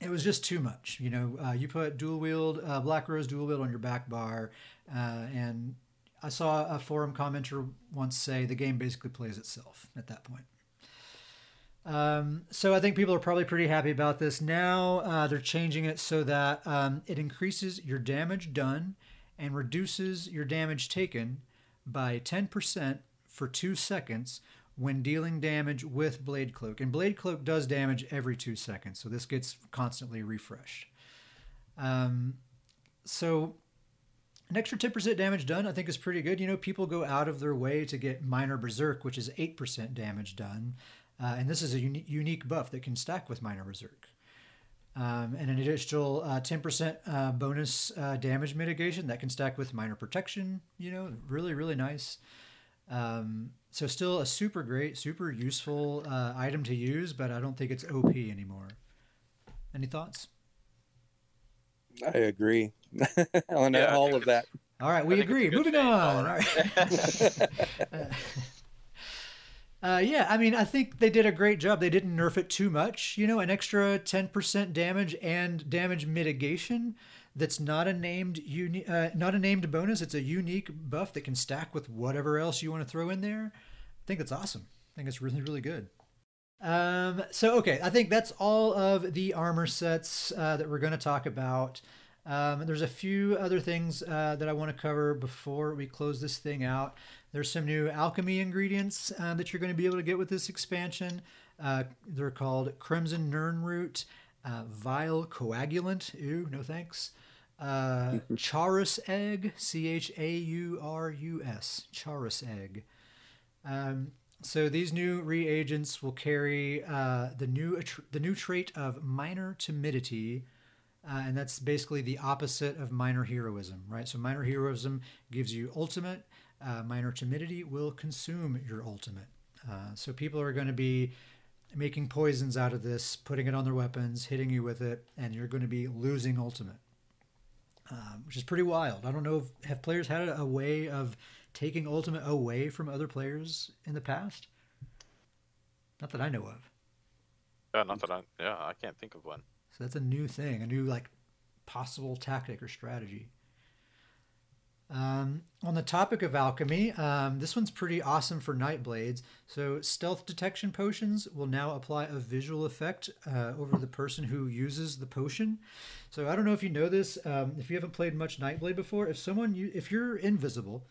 it was just too much. You know, uh, you put dual wield, uh, Black Rose dual wield on your back bar, uh, and I saw a forum commenter once say the game basically plays itself at that point. Um, so I think people are probably pretty happy about this. Now uh, they're changing it so that um, it increases your damage done and reduces your damage taken by 10% for two seconds when dealing damage with Blade Cloak. And Blade Cloak does damage every two seconds, so this gets constantly refreshed. Um, so an extra 10% damage done, I think, is pretty good. You know, people go out of their way to get Minor Berserk, which is 8% damage done. Uh, and this is a uni- unique buff that can stack with Minor Berserk. Um, and an additional uh, 10% uh, bonus uh, damage mitigation that can stack with Minor Protection. You know, really, really nice. Um, so still a super great, super useful uh, item to use, but I don't think it's OP anymore. Any thoughts? I agree on Yeah, all of that. All right, we think it's a agree. Moving thing on. All around. right. Uh, yeah, I mean, I think they did a great job. They didn't nerf it too much. You know, an extra 10% damage and damage mitigation. That's not a named uni- uh, not a named bonus. It's a unique buff that can stack with whatever else you want to throw in there. I think that's awesome. I think it's really really good. Um, so okay, I think that's all of the armor sets uh, that we're going to talk about. Um, there's a few other things uh, that I want to cover before we close this thing out. There's some new alchemy ingredients uh, that you're going to be able to get with this expansion. Uh, they're called Crimson Nirnroot, uh, Vile Coagulant. Ooh, no thanks. Uh, Chaurus Egg, C H A U R U S, Chaurus Egg. Um, so these new reagents will carry uh, the new the new trait of minor timidity, uh, and that's basically the opposite of minor heroism, right? So minor heroism gives you ultimate. Uh, minor timidity will consume your ultimate. Uh, so people are going to be making poisons out of this, putting it on their weapons, hitting you with it, and you're going to be losing ultimate, um, which is pretty wild. I don't know if have players had a way of taking ultimate away from other players in the past. Not that I know of. Yeah, not that I. Yeah, I can't think of one. So that's a new thing, a new like possible tactic or strategy. Um, on the topic of alchemy, um, this one's pretty awesome for Nightblades. So, stealth detection potions will now apply a visual effect uh, over the person who uses the potion. So, I don't know if you know this. Um, if you haven't played much Nightblade before, if someone, if you're invisible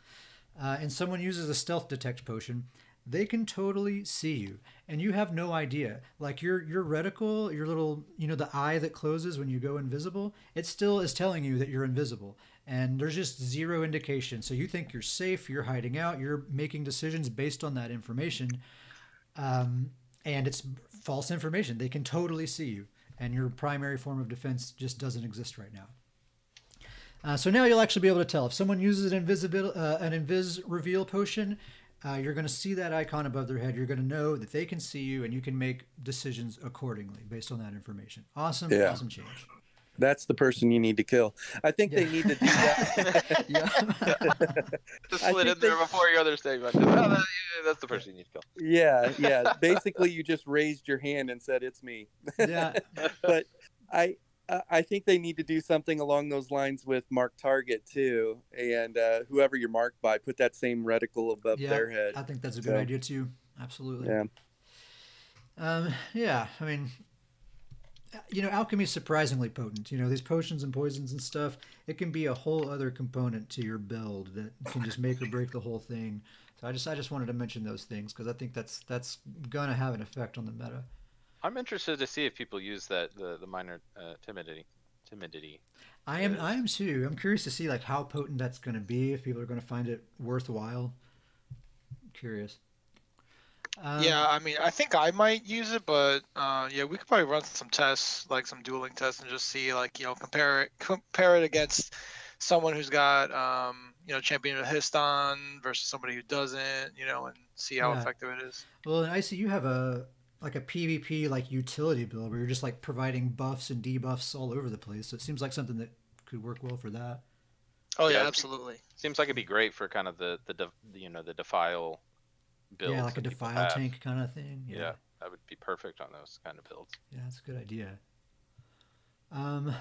uh, and someone uses a stealth detect potion, they can totally see you and you have no idea like your your reticle your little you know the eye that closes when you go invisible it still is telling you that you're invisible and there's just zero indication so you think you're safe you're hiding out you're making decisions based on that information um, and it's false information they can totally see you and your primary form of defense just doesn't exist right now uh, so now you'll actually be able to tell if someone uses an invisible uh, an invis reveal potion uh, you're going to see that icon above their head. You're going to know that they can see you, and you can make decisions accordingly based on that information. Awesome, yeah. awesome change. That's the person you need to kill. I think yeah. they need to do that. yeah. Just slid in there they... before your other statement. Oh, that, that's the person you need to kill. Yeah, yeah. Basically, you just raised your hand and said, "It's me." Yeah. but I, I think they need to do something along those lines with mark target too, and uh, whoever you're marked by, put that same reticle above yeah, their head. I think that's a good so, idea too. Absolutely. Yeah. Um, yeah. I mean, you know, alchemy is surprisingly potent. You know, these potions and poisons and stuff. It can be a whole other component to your build that can just make or break the whole thing. So I just I just wanted to mention those things because I think that's that's gonna have an effect on the meta. I'm interested to see if people use that the the minor uh, timidity timidity. I am I am too. I'm curious to see like how potent that's going to be. If people are going to find it worthwhile. I'm curious. Um, yeah, I mean, I think I might use it, but uh, yeah, we could probably run some tests, like some dueling tests, and just see, like, you know, compare it, compare it against someone who's got, um, you know, champion of Histon versus somebody who doesn't, you know, and see how yeah. effective it is. Well, and I see you have a like a PvP like utility build where you're just like providing buffs and debuffs all over the place. So it seems like something that could work well for that. Oh yeah, yeah absolutely. Seems like it'd be great for kind of the the, the you know the defile build. Yeah, like a defile tank kind of thing. Yeah. yeah, that would be perfect on those kind of builds. Yeah, that's a good idea. Um,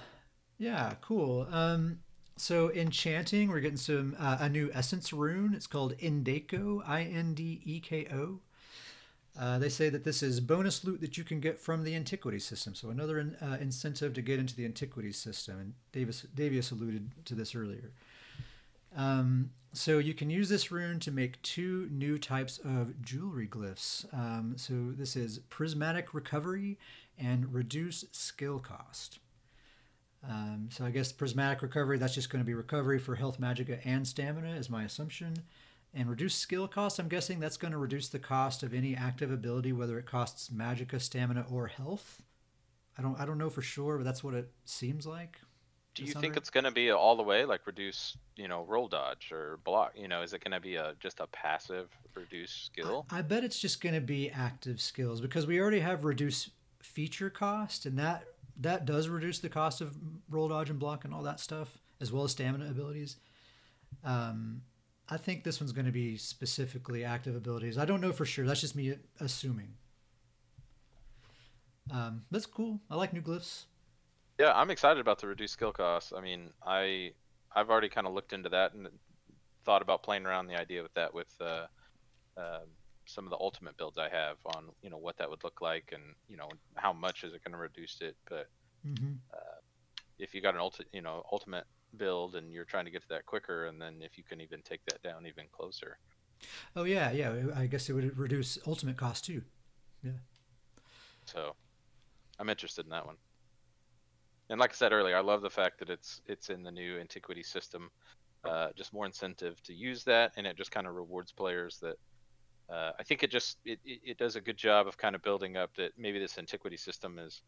yeah, cool. Um, so enchanting, we're getting some uh, a new essence rune. It's called Indeko, I N D E K O. Uh, they say that this is bonus loot that you can get from the antiquity system. So another in, uh, incentive to get into the antiquity system. And Davis Davius alluded to this earlier. Um, so you can use this rune to make two new types of jewelry glyphs. Um, so this is prismatic recovery and reduce skill cost. Um, so I guess prismatic recovery, that's just going to be recovery for health, magicka, and stamina, is my assumption. And reduce skill cost, I'm guessing that's going to reduce the cost of any active ability, whether it costs magicka, stamina, or health. I don't I don't know for sure, but that's what it seems like. Do you think it's going to be all the way like reduce, you know, roll dodge or block? You know, is it going to be a just a passive reduce skill? I, I bet it's just going to be active skills because we already have reduce feature cost, and that that does reduce the cost of roll dodge and block and all that stuff, as well as stamina abilities. Um, I think this one's going to be specifically active abilities. I don't know for sure. That's just me assuming. Um, that's cool. I like new glyphs. Yeah, I'm excited about the reduced skill costs. I mean, I I've already kind of looked into that and thought about playing around the idea with that with uh, uh, some of the ultimate builds I have on you know what that would look like and you know how much is it going to reduce it. But Mm-hmm. uh, if you got an ulti- you know ultimate build and you're trying to get to that quicker, and then if you can even take that down even closer. Oh yeah, yeah. I guess it would reduce ultimate cost too. Yeah. So I'm interested in that one. And like I said earlier, I love the fact that it's it's in the new antiquity system. Uh, just more incentive to use that, and it just kind of rewards players that. Uh, I think it just it, it, does a good job of kind of building up that maybe this antiquity system is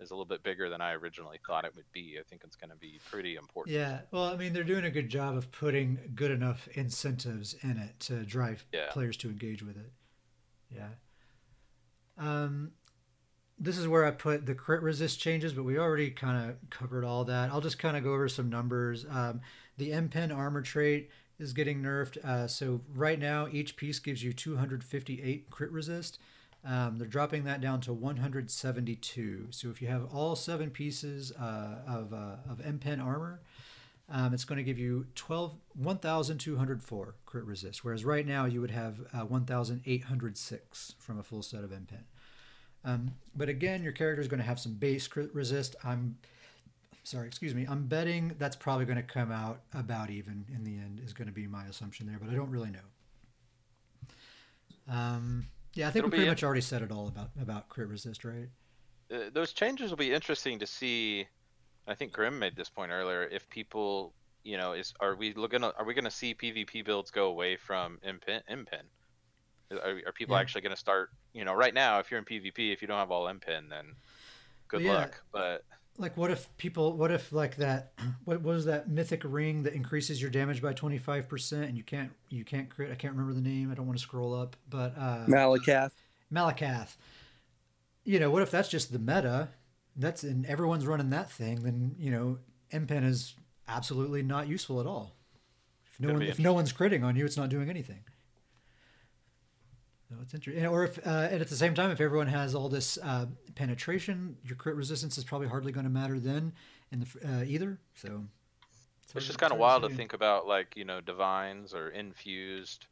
is a little bit bigger than I originally thought it would be. I think it's going to be pretty important. Yeah. Well, I mean, they're doing a good job of putting good enough incentives in it to drive Yeah. players to engage with it. Yeah. Um, this is where I put the crit resist changes, but we already kind of covered all that. I'll just kind of go over some numbers. Um, the M Pen armor trait is getting nerfed. Uh, so right now, each piece gives you 258 crit resist. Um, they're dropping that down to 172. So if you have all seven pieces uh, of, uh, of M Pen armor, um, it's going to give you 12, 1,204 crit resist. Whereas right now you would have uh, 1,806 from a full set of M Pen. Um, but again, your character is going to have some base crit resist. I'm sorry, excuse me. I'm betting that's probably going to come out about even in the end, is going to be my assumption there, but I don't really know. Um, yeah, I think It'll we pretty much already said it all about, about crit resist, right? uh, those changes will be interesting to see. I think Grim made this point earlier. If people, you know, is are we looking? Are we going to see PvP builds go away from Impen? Impen? Are, are people Yeah. actually going to start? You know, right now, if you're in PvP, if you don't have all Impen, then good Yeah. luck. But Like, what if people, what if like that, what was that mythic ring that increases your damage by 25% and you can't, you can't crit, I can't remember the name. I don't want to scroll up, but, uh, Malacath. Malacath. You know, what if that's just the meta? That's and everyone's running that thing. Then you know, MPen is absolutely not useful at all. If no one, if no one's critting on you, it's not doing anything. So it's interesting. Or if, uh, and at the same time, if everyone has all this uh, penetration, your crit resistance is probably hardly going to matter then, in the uh, either. So it's just kind of wild to think about, like you know, divines or infused,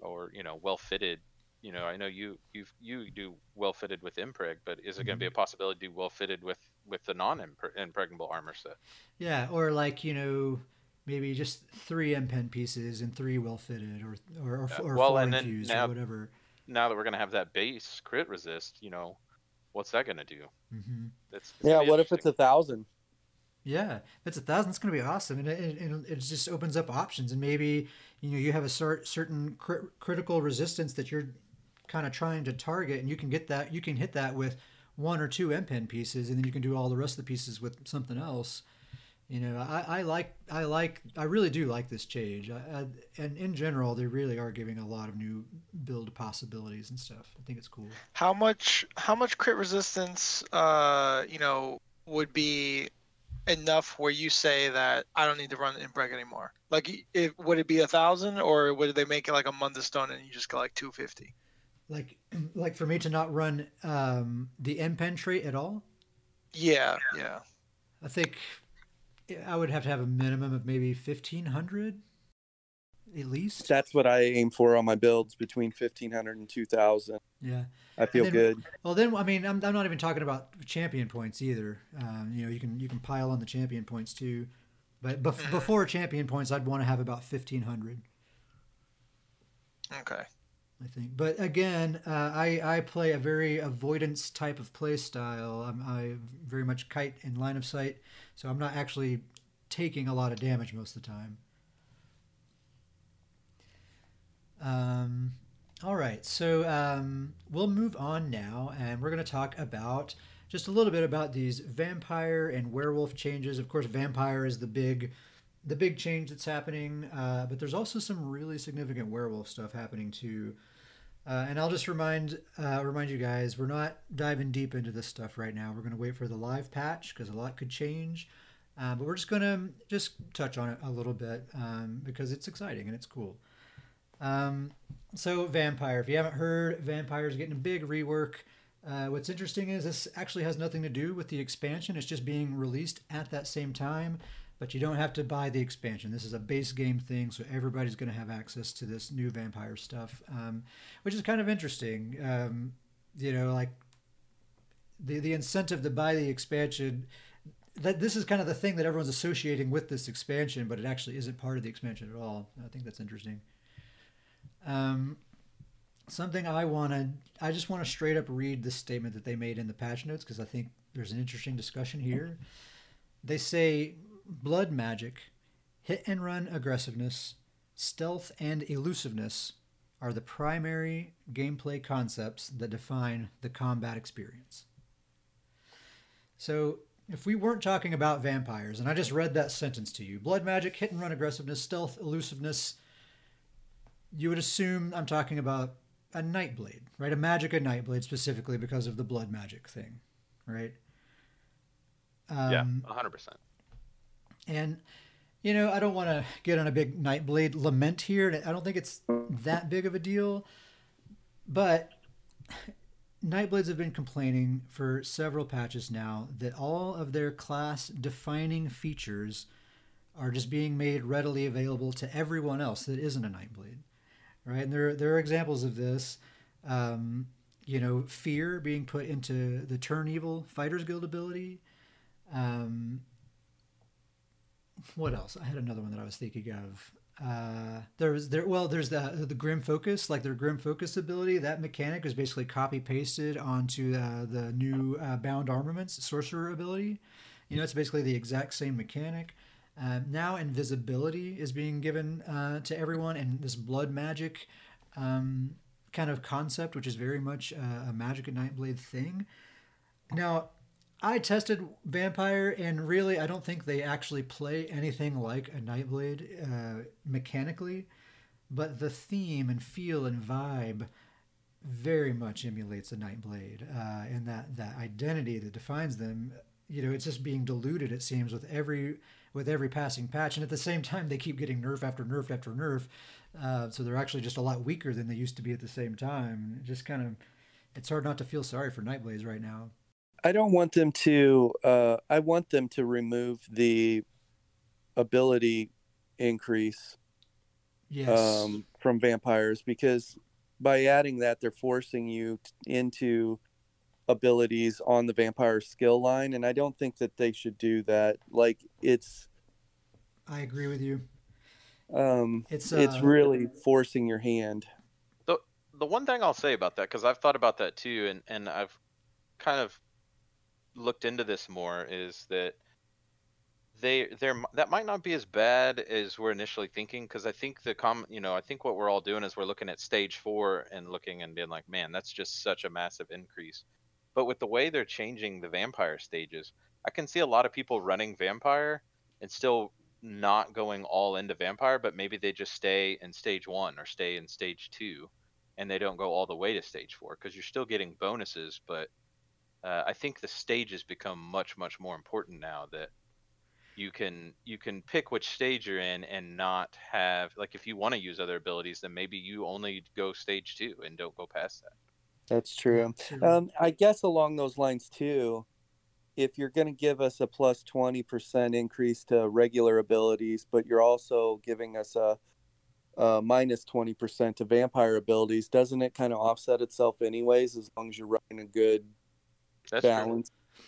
or you know, well fitted. You know, I know you you you do well fitted with impreg, but is it going to be a possibility to do well fitted with with the non impregnable armor set? Yeah, or like you know, maybe just three M pen pieces and three well fitted, or or, or, or Well, four infused now- or whatever. Now that we're gonna have that base crit resist, you know, what's that gonna do? hmm That's Yeah, what if it's a thousand? Yeah, if it's a thousand, it's going to be awesome, and it, it, it just opens up options. And maybe you know you have a cer- certain cri- critical resistance that you're kind of trying to target, and you can get that. You can hit that with one or two M pen pieces, and then you can do all the rest of the pieces with something else. You know, I, I like I like I really do like this change, I, I, and in general, they really are giving a lot of new build possibilities and stuff. I think it's cool. How much how much crit resistance uh you know would be enough where you say that I don't need to run Impreg anymore? Like it would it be a thousand or would they make it like a Mundus Stone and you just go like two fifty? Like like for me to not run um, the M pen trait at all. Yeah, yeah. I think I would have to have a minimum of maybe fifteen hundred, at least. That's what I aim for on my builds between 1500 and 2000. Yeah. I feel then- good. Well, then I mean, I'm, I'm not even talking about champion points either. Um, you know, you can you can pile on the champion points too, but bef- Mhm. before champion points, I'd want to have about fifteen hundred. Okay. I think. But again, uh, I I play a very avoidance type of play style. I'm I very much kite in line of sight, so I'm not actually taking a lot of damage most of the time. Um, all right, so um, we'll move on now, and we're going to talk about just a little bit about these vampire and werewolf changes. Of course, vampire is the big the big change that's happening, uh, but there's also some really significant werewolf stuff happening too. Uh, and I'll just remind uh, remind you guys, we're not diving deep into this stuff right now. We're going to wait for the live patch because a lot could change. Uh, but we're just going to just touch on it a little bit um, because it's exciting and it's cool. Um, so vampire, if you haven't heard, vampire is getting a big rework. Uh, what's interesting is this actually has nothing to do with the expansion. It's just being released at that same time, but you don't have to buy the expansion. This is a base game thing, so everybody's going to have access to this new vampire stuff, um, which is kind of interesting. Um, you know, like the the incentive to buy the expansion. That this is kind of the thing that everyone's associating with this expansion, but it actually isn't part of the expansion at all. I think that's interesting. Um, something I wanted, I just want to straight up read the statement that they made in the patch notes because I think there's an interesting discussion here. They say blood magic, hit and run aggressiveness, stealth, and elusiveness are the primary gameplay concepts that define the combat experience. So, if we weren't talking about vampires, and I just read that sentence to you blood magic, hit and run aggressiveness, stealth, elusiveness, you would assume I'm talking about a Nightblade, right? A Magicka Nightblade specifically because of the blood magic thing, right? Um, yeah, 100%. And, you know, I don't want to get on a big Nightblade lament here. I don't think it's that big of a deal. But Nightblades have been complaining for several patches now that all of their class defining features are just being made readily available to everyone else that isn't a Nightblade right? And there there are examples of this. Um, you know, fear being put into the turn evil fighters guild ability. Um, what else? I had another one that I was thinking of. Uh, there was there well there's the the grim focus like their grim focus ability that mechanic is basically copy pasted onto uh, the new uh, bound armaments sorcerer ability you know it's basically the exact same mechanic uh, now invisibility is being given uh, to everyone, and this blood magic um, kind of concept, which is very much a Magicka Nightblade thing. Now, I tested Vampire, and really, I don't think they actually play anything like a Nightblade uh, mechanically, but the theme and feel and vibe very much emulates a Nightblade, uh, and that that identity that defines them. You know, it's just being diluted. It seems with every with every passing patch. And at the same time, they keep getting nerf after nerf after nerf. Uh, so they're actually just a lot weaker than they used to be at the same time. Just kind of, it's hard not to feel sorry for Nightblades right now. I don't want them to. Uh, I want them to remove the ability increase yes. um, from vampires because by adding that, they're forcing you t- into abilities on the vampire skill line and i don't think that they should do that like it's i agree with you um it's uh, it's really forcing your hand the the one thing i'll say about that because i've thought about that too and and i've kind of looked into this more is that they there that might not be as bad as we're initially thinking because I think the com you know I think what we're all doing is we're looking at stage four and looking and being like man that's just such a massive increase but with the way they're changing the vampire stages, I can see a lot of people running vampire and still not going all into vampire, but maybe they just stay in stage one or stay in stage two and they don't go all the way to stage four because you're still getting bonuses. But uh, I think the stages become much, much more important now that you can you can pick which stage you're in and not have like if you want to use other abilities then maybe you only go stage two and don't go past that that's true. Um, I guess along those lines too, if you're going to give us a plus 20% increase to regular abilities, but you're also giving us a, a minus 20% to vampire abilities, doesn't it kind of offset itself anyways, as long as you're running a good That's balance? True.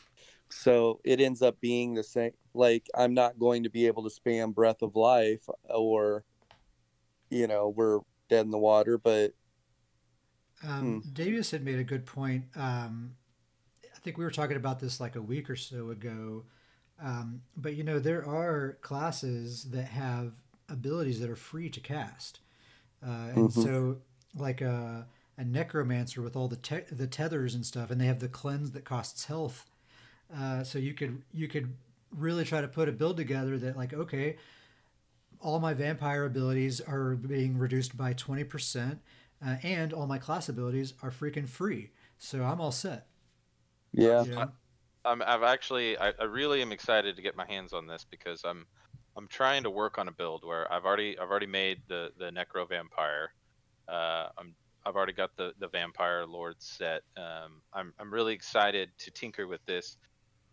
So it ends up being the same. Like, I'm not going to be able to spam Breath of Life or, you know, we're dead in the water, but um, hmm. Davis had made a good point. Um, I think we were talking about this like a week or so ago. Um, but you know, there are classes that have abilities that are free to cast, uh, and mm-hmm. so like a, a necromancer with all the te- the tethers and stuff, and they have the cleanse that costs health. Uh, so you could you could really try to put a build together that like okay, all my vampire abilities are being reduced by twenty percent uh, and all my class abilities are freaking free. So I'm all set. Yeah. You? I'm, I've actually, I, I really am excited to get my hands on this because I'm, I'm trying to work on a build where I've already, I've already made the the Necro Vampire. Uh, I'm, I I've already got the the Vampire Lord set. Um, I'm I'm really excited to tinker with this,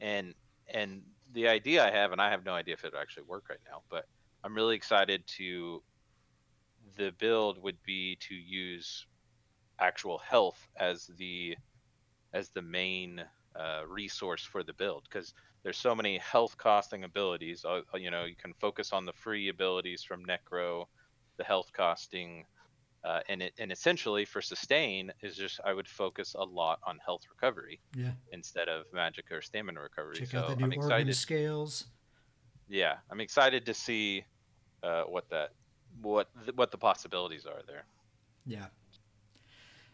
and and the idea I have, and I have no idea if it'll actually work right now, but I'm really excited to. The build would be to use actual health as the as the main uh, resource for the build because there's so many health costing abilities. Uh, you know, you can focus on the free abilities from Necro, the health costing, uh, and it and essentially for sustain is just I would focus a lot on health recovery Yeah. instead of magic or stamina recovery. Check so out the I'm new organ excited. scales. Yeah, I'm excited to see uh, what that what th- what the possibilities are there. Yeah.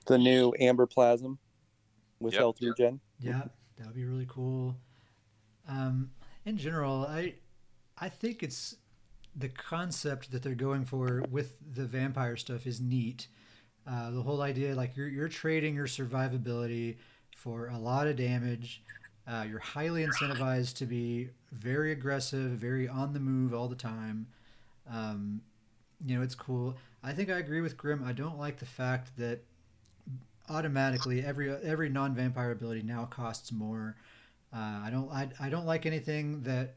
The new Amberplasm with Yep. health regen. Yeah, that would be really cool. Um, in general, I I think it's the concept that they're going for with the vampire stuff is neat. Uh, the whole idea, like you're you're trading your survivability for a lot of damage. Uh, you're highly incentivized to be very aggressive, very on the move all the time. Um, you know, it's cool. I think I agree with Grim. I don't like the fact that automatically every every non-vampire ability now costs more. Uh, I don't I, I don't like anything that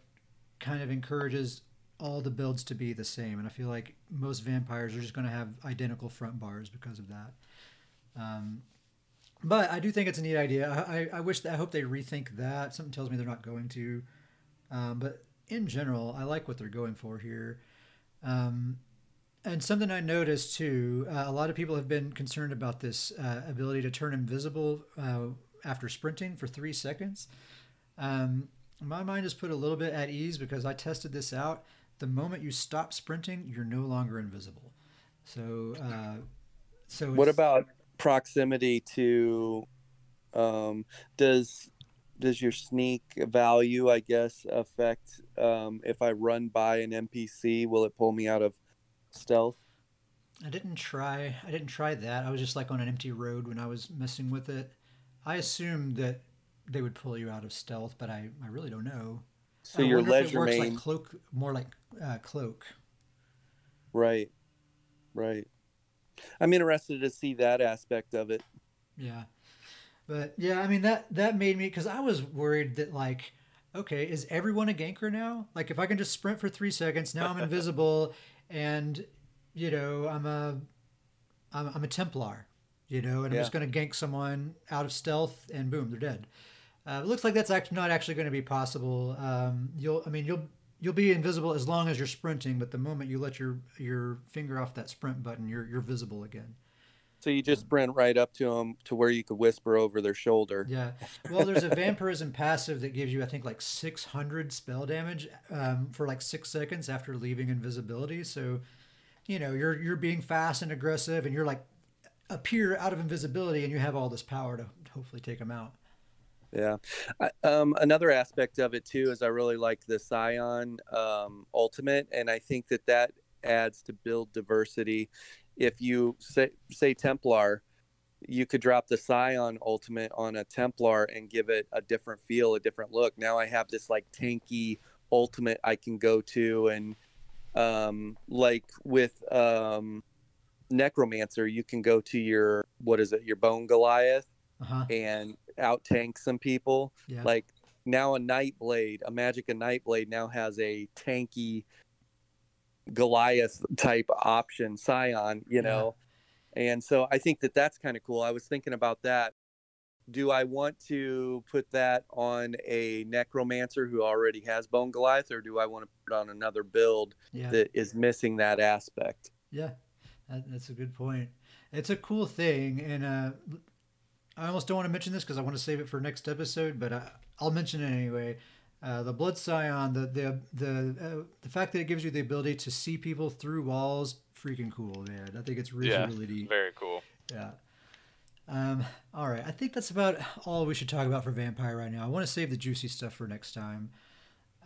kind of encourages all the builds to be the same, and I feel like most vampires are just going to have identical front bars because of that. Um, but I do think it's a neat idea. I, I, wish that, I hope they rethink that. Something tells me they're not going to. Um, but in general, I like what they're going for here. Um, and something I noticed too, uh, a lot of people have been concerned about this uh, ability to turn invisible uh, after sprinting for three seconds. Um, my mind is put a little bit at ease because I tested this out. The moment you stop sprinting, you're no longer invisible. So, uh, so What about proximity to? Um, does does your sneak value, I guess, affect um, if I run by an NPC? Will it pull me out of stealth? I didn't try. I didn't try that. I was just like on an empty road when I was messing with it. I assumed that they would pull you out of stealth, but I, I really don't know. So I your it works main, like cloak, more like uh, cloak. right, right. I'm interested to see that aspect of it. Yeah, but yeah, I mean that that made me because I was worried that like, okay, is everyone a ganker now? Like, if I can just sprint for three seconds, now I'm invisible, and you know I'm a I'm, I'm a Templar, you know, and I'm just going to gank someone out of stealth, and boom, they're dead. Uh, it looks like that's actually not actually going to be possible. Um, you'll, I mean, you'll you'll be invisible as long as you're sprinting, but the moment you let your your finger off that sprint button, you're you're visible again. So you just sprint right up to them to where you could whisper over their shoulder. Yeah. Well, there's a vampirism passive that gives you, I think, like 600 spell damage um, for like six seconds after leaving invisibility. So, you know, you're you're being fast and aggressive, and you're like appear out of invisibility, and you have all this power to hopefully take them out. Yeah. I, um, another aspect of it too is I really like the Scion um, Ultimate, and I think that that adds to build diversity. If you say say Templar, you could drop the Scion Ultimate on a Templar and give it a different feel, a different look. Now I have this like tanky Ultimate I can go to, and um, like with um, Necromancer, you can go to your what is it, your Bone Goliath Uh huh. and out tank some people. Yeah. Like now a Nightblade, a Magicka Nightblade now has a tanky Goliath type option, Scion, you Yeah. know. And so I think that that's kind of cool. I was thinking about that. Do I want to put that on a Necromancer who already has Bone Goliath, or do I want to put on another build yeah. that is missing that aspect? Yeah, that's a good point. It's a cool thing, and uh, I almost don't want to mention this because I want to save it for next episode, but I, I'll mention it anyway. Uh, the blood scion, the the the uh, the fact that it gives you the ability to see people through walls, freaking cool, man. I think it's really Yeah, really neat. Very cool. Yeah. Um, all right. I think that's about all we should talk about for Vampire right now. I want to save the juicy stuff for next time.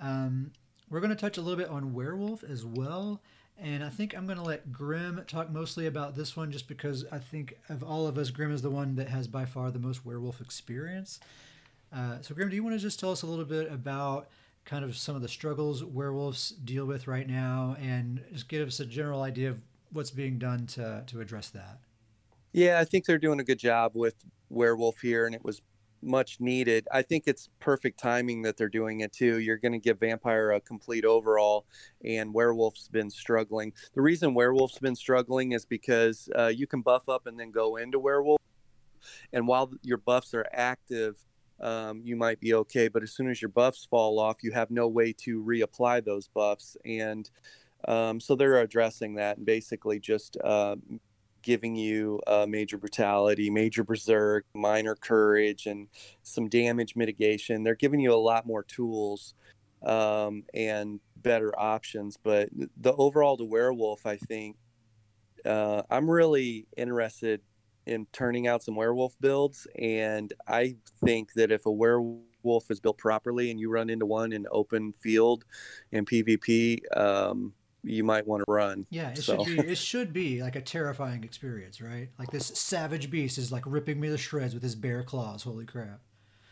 Um, we're going to touch a little bit on Werewolf as well. And I think I'm going to let Grim talk mostly about this one just because I think of all of us, Grim is the one that has by far the most werewolf experience. Uh, so, Grim, do you want to just tell us a little bit about kind of some of the struggles werewolves deal with right now and just give us a general idea of what's being done to, to address that? Yeah, I think they're doing a good job with Werewolf here, and it was much needed. I think it's perfect timing that they're doing it too. You're going to give Vampire a complete overall, and Werewolf's been struggling. The reason Werewolf's been struggling is because uh, you can buff up and then go into Werewolf, and while your buffs are active, um, you might be okay. But as soon as your buffs fall off, you have no way to reapply those buffs, and um, so they're addressing that and basically just uh, giving you uh, major brutality, major berserk, minor courage, and some damage mitigation. They're giving you a lot more tools um, and better options. But the overall, the werewolf, I think, uh, I'm really interested in turning out some werewolf builds, and I think that if a werewolf is built properly and you run into one in open field in PvP, um, you might want to run. Yeah, it So- should be. It should be like a terrifying experience, right? Like this savage beast is like ripping me to shreds with his bare claws. Holy crap!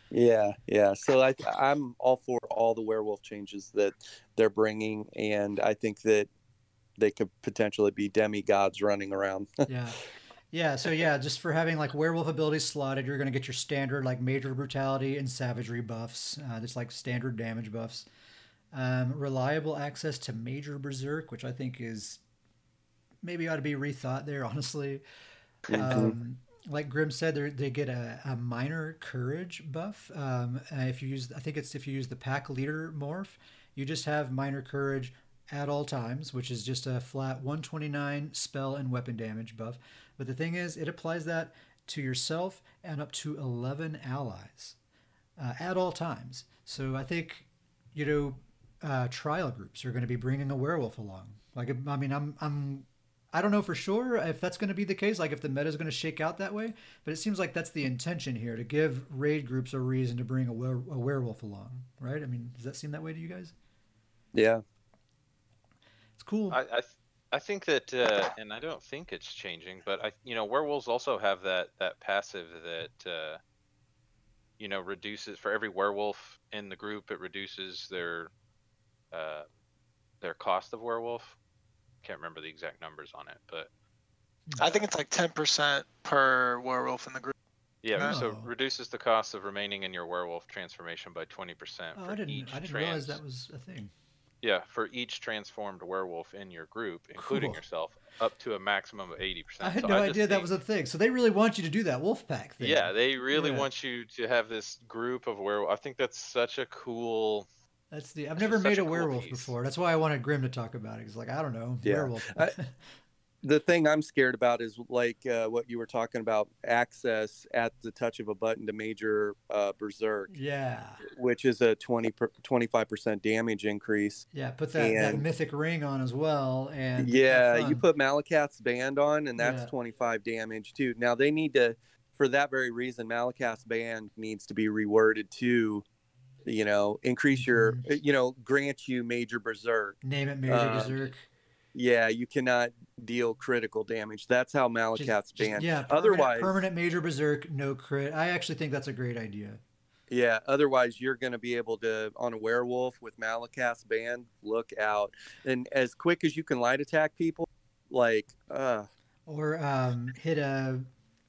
Yeah, yeah. So I, I'm all for all the werewolf changes that they're bringing, and I think that they could potentially be demigods running around. Yeah, yeah. So yeah, just for having like werewolf abilities slotted, you're gonna get your standard like major brutality and savagery buffs, uh, just like standard damage buffs. Um, reliable access to major berserk, which I think is maybe ought to be rethought there. Honestly, um, like Grim said, they they get a, a minor courage buff. Um, if you use, I think it's if you use the pack leader morph, you just have minor courage at all times, which is just a flat 129 spell and weapon damage buff. But the thing is, it applies that to yourself and up to 11 allies uh, at all times. So I think, you know, uh, trial groups are going to be bringing a werewolf along. Like, I mean, I'm, I'm, I don't know for sure if that's going to be the case. Like, if the meta is going to shake out that way, but it seems like that's the intention here to give raid groups a reason to bring a, were- a werewolf along, right? I mean, does that seem that way to you guys? yeah, It's cool. I I, th- I think that, uh, and I don't think it's changing, but I you know werewolves also have that that passive that uh, you know reduces for every werewolf in the group it reduces their uh, their cost of werewolf. Can't remember the exact numbers on it, but I think it's like 10% per werewolf in the group. yeah, so Oh. reduces the cost of remaining in your werewolf transformation by twenty percent oh, for I didn't, each I didn't trans. realize that was a thing. Yeah, for each transformed werewolf in your group, including Cool. yourself, up to a maximum of eighty percent. I had no idea that was a thing. So they really want you to do that wolf pack thing. Yeah, they really Yeah. want you to have this group of werewolf. I think that's such a cool. That's the. I've It's never made a a cool werewolf piece. before. That's why I wanted Grim to talk about it. He's like, I don't know, Yeah. werewolf. I- the thing I'm scared about is like uh, what you were talking about access at the touch of a button to major uh, berserk, yeah, which is a 20 per, 25% damage increase. yeah. Put that, that mythic ring on as well, and Yeah, you put Malacath's band on, and that's Yeah. 25 damage too. Now they need to, for that very reason, Malacath's band needs to be reworded to, you know, increase your, Mhm. you know, grant you major berserk. name it major um, berserk. Yeah, you cannot deal critical damage. That's how Malacath's band. yeah, permanent, Otherwise, permanent major berserk, no crit. I actually think that's a great idea. yeah. Otherwise, you're going to be able to on a werewolf with Malacath's band. Look out! And as quick as you can light attack people, like, uh, Or um, hit a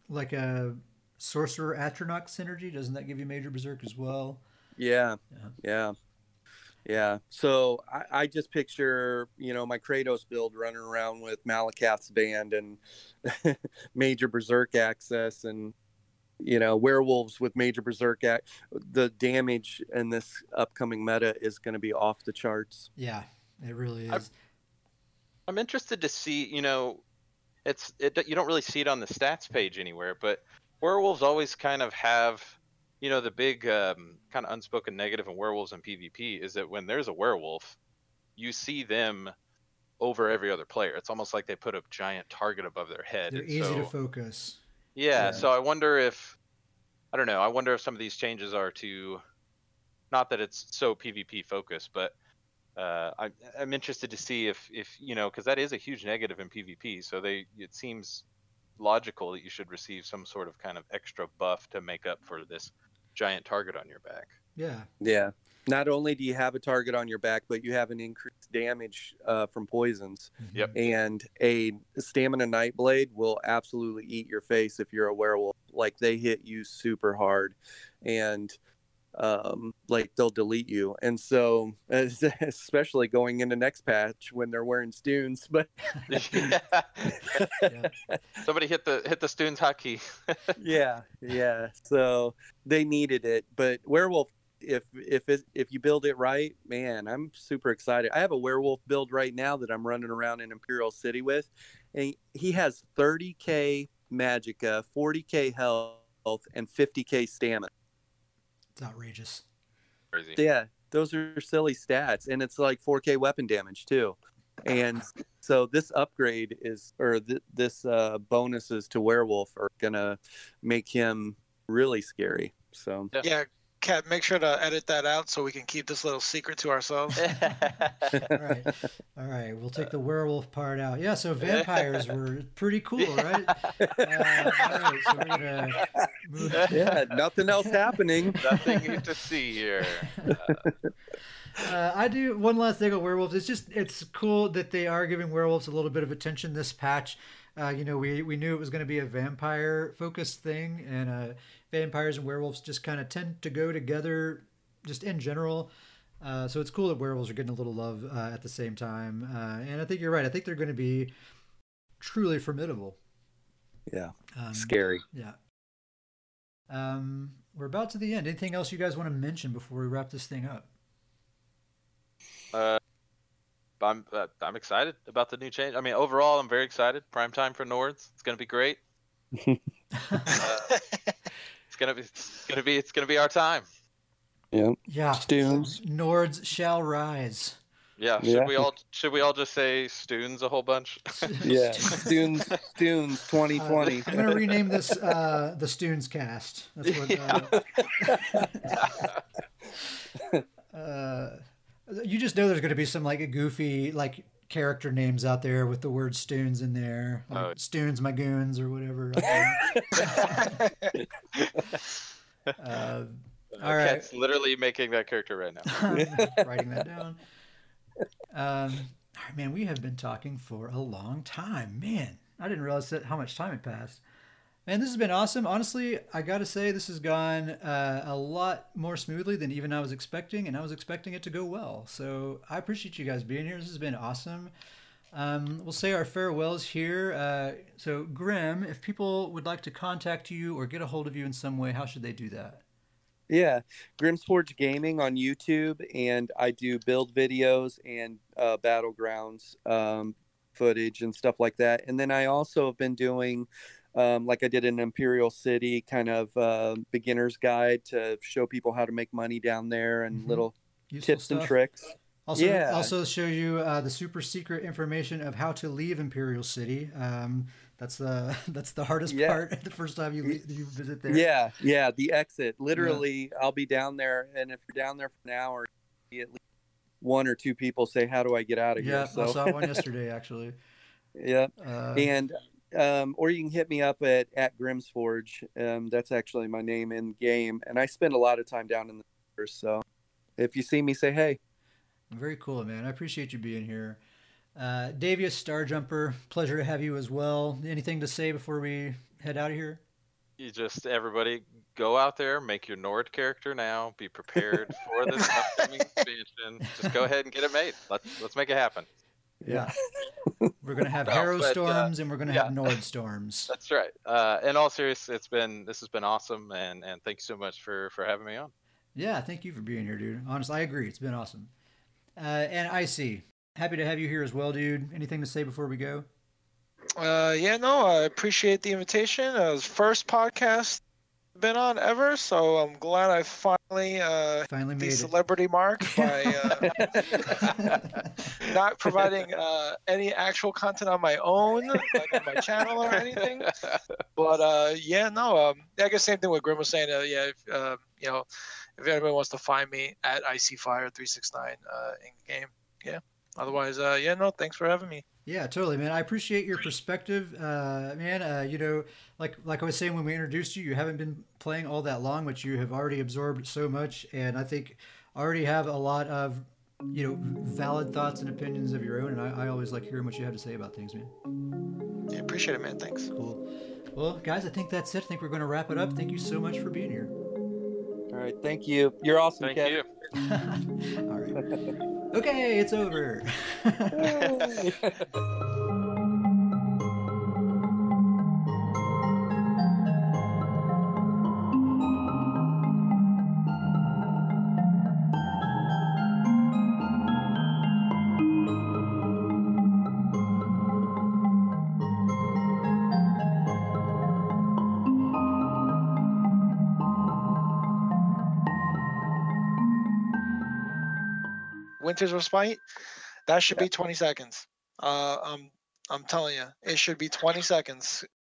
like a sorcerer atronach synergy. Doesn't that give you major berserk as well? Yeah, Yeah. yeah, yeah. So I, I just picture, you know, my Kratos build running around with Malacath's band and major berserk access, and you know, werewolves with major berserk. Ac- the damage in this upcoming meta is going to be off the charts. Yeah, it really I- is. I'm interested to see. You know, it's it. You don't really see it on the stats page anywhere, but werewolves always kind of have. You know, the big um, kind of unspoken negative in werewolves and PvP is that when there's a werewolf, you see them over every other player. It's almost like they put a giant target above their head. They're easy to focus. Yeah, Yeah. so I wonder if I don't know. I wonder if some of these changes are to not that it's so PvP focused, but uh, I, I'm interested to see if if you know because that is a huge negative in PvP. So they it seems logical that you should receive some sort of kind of extra buff to make up for this giant target on your back. Yeah. Yeah, not only do you have a target on your back, but you have an increased damage uh, from poisons. Yep. And a stamina nightblade will absolutely eat your face if you're a werewolf. Like they hit you super hard, and um, like they'll delete you. And so, especially going into next patch when they're wearing Stuhn's, but Yeah. Somebody hit the hit the Stuhn's hotkey. yeah, yeah. So they needed it, but werewolf. If if it, if you build it right, man, I'm super excited. I have a werewolf build right now that I'm running around in Imperial City with, and he has 30k magicka, 40k health, and 50k stamina. It's outrageous. Crazy. Yeah, those are silly stats, and it's like 4k weapon damage too. And so this upgrade is, or th- this uh, bonuses to werewolf are gonna make him really scary. So Yeah. Yeah, Kat, make sure to edit that out so we can keep this little secret to ourselves. All right, all right. We'll take the werewolf part out. Yeah. So vampires were pretty cool, right? Uh, all right. So we're gonna move. yeah, nothing else happening. Nothing to see here. Uh, I do one last thing on werewolves. It's just it's cool that they are giving werewolves a little bit of attention this patch. Uh, you know, we we knew it was going to be a vampire focused thing, and uh, vampires and werewolves just kind of tend to go together, just in general. Uh, so it's cool that werewolves are getting a little love uh, at the same time, uh, and I think you're right. I think they're going to be truly formidable. Yeah, Um, scary. Yeah. Um, we're about to the end. Anything else you guys want to mention before we wrap this thing up? Uh, I'm uh, I'm excited about the new change. I mean, overall, I'm very excited. Prime time for Nords. It's gonna be great. Uh, it's gonna be it's gonna be it's gonna be our time. Yeah, yeah. Stuhn's. Nords shall rise. Yeah. Should Yeah. we all should we all just say Stuhn's a whole bunch? Yeah, Stuhn's, Stuhn's, 2020. Uh, I'm gonna rename this uh, the Stuhn's cast. That's what. Uh, uh, you just know there's gonna be some like goofy like character names out there with the word Stuhn's in there, like Oh. Stuhn's my goons or whatever. uh, all right. Cat's literally making that character right now. writing that down. Um, all right, man, we have been talking for a long time. Man, I didn't realize that how much time had passed. Man, this has been awesome. Honestly, I got to say, this has gone uh, a lot more smoothly than even I was expecting, and I was expecting it to go well. So I appreciate you guys being here. This has been awesome. Um, we'll say our farewells here. Uh, so, Grim, if people would like to contact you or get a hold of you in some way, how should they do that? Yeah, Grimsforge Gaming on YouTube, and I do build videos and uh, battlegrounds um, footage and stuff like that. And then I also have been doing, um, like I did in Imperial City, kind of uh, beginner's guide to show people how to make money down there and Mhm. little Useful tips and tricks. Also, Yeah. also show you uh, the super secret information of how to leave Imperial City. Um, that's the that's the hardest Yeah. part. The first time you leave, you visit there. Yeah, yeah, the exit. Literally, I'll be down there, and if you're down there for an hour, at least one or two people say, "How do I get out of here?" yeah. here?" I saw one yesterday actually. yeah. Uh, and um, or you can hit me up at at Grimsforge. Um, that's actually my name in game, and I spend a lot of time down in the servers, so if you see me, say hey. very cool, man. I appreciate you being here. Uh, Davius Starjumper, pleasure to have you as well. Anything to say before we head out of here? You just everybody go out there, make your Nord character now. Be prepared for this upcoming expansion. Just go ahead and get it made. Let's let's make it happen. Yeah. We're gonna have No, Harrow but, uh, storms and we're gonna yeah. have Nord storms. That's right. Uh, in all seriousness, it's been this has been awesome, and and thank you so much for for having me on. Yeah, thank you for being here, dude. Honestly, I agree. It's been awesome. Uh, and I see. Happy to have you here as well, dude. Anything to say before we go? Uh, yeah, no, I appreciate the invitation. Uh, it was first podcast I've been on ever, so I'm glad I finally uh, Finally the made it. celebrity mark by uh, not providing uh, any actual content on my own, like on my channel or anything. But uh, yeah, no, um, I guess same thing with Grim was saying. Uh, yeah, if, uh, you know, if anybody wants to find me at ICFire369 uh, in game, yeah. Otherwise, uh, yeah, no, thanks for having me. Yeah, totally, man. I appreciate your perspective, uh, man. Uh, you know, like like I was saying when we introduced you, you haven't been playing all that long, but you have already absorbed so much, and I think already have a lot of you know valid thoughts and opinions of your own, and I, I always like hearing what you have to say about things, man. Yeah, appreciate it, man. Thanks. Cool. Well, guys, I think that's it. I think we're going to wrap it up. Thank you so much for being here. All right, thank you. You're awesome, Thank Kevin. you. All right. Okay, it's over. Winter's Respite, that should be 20 seconds. Uh, I'm I'm telling you, it should be 20 seconds.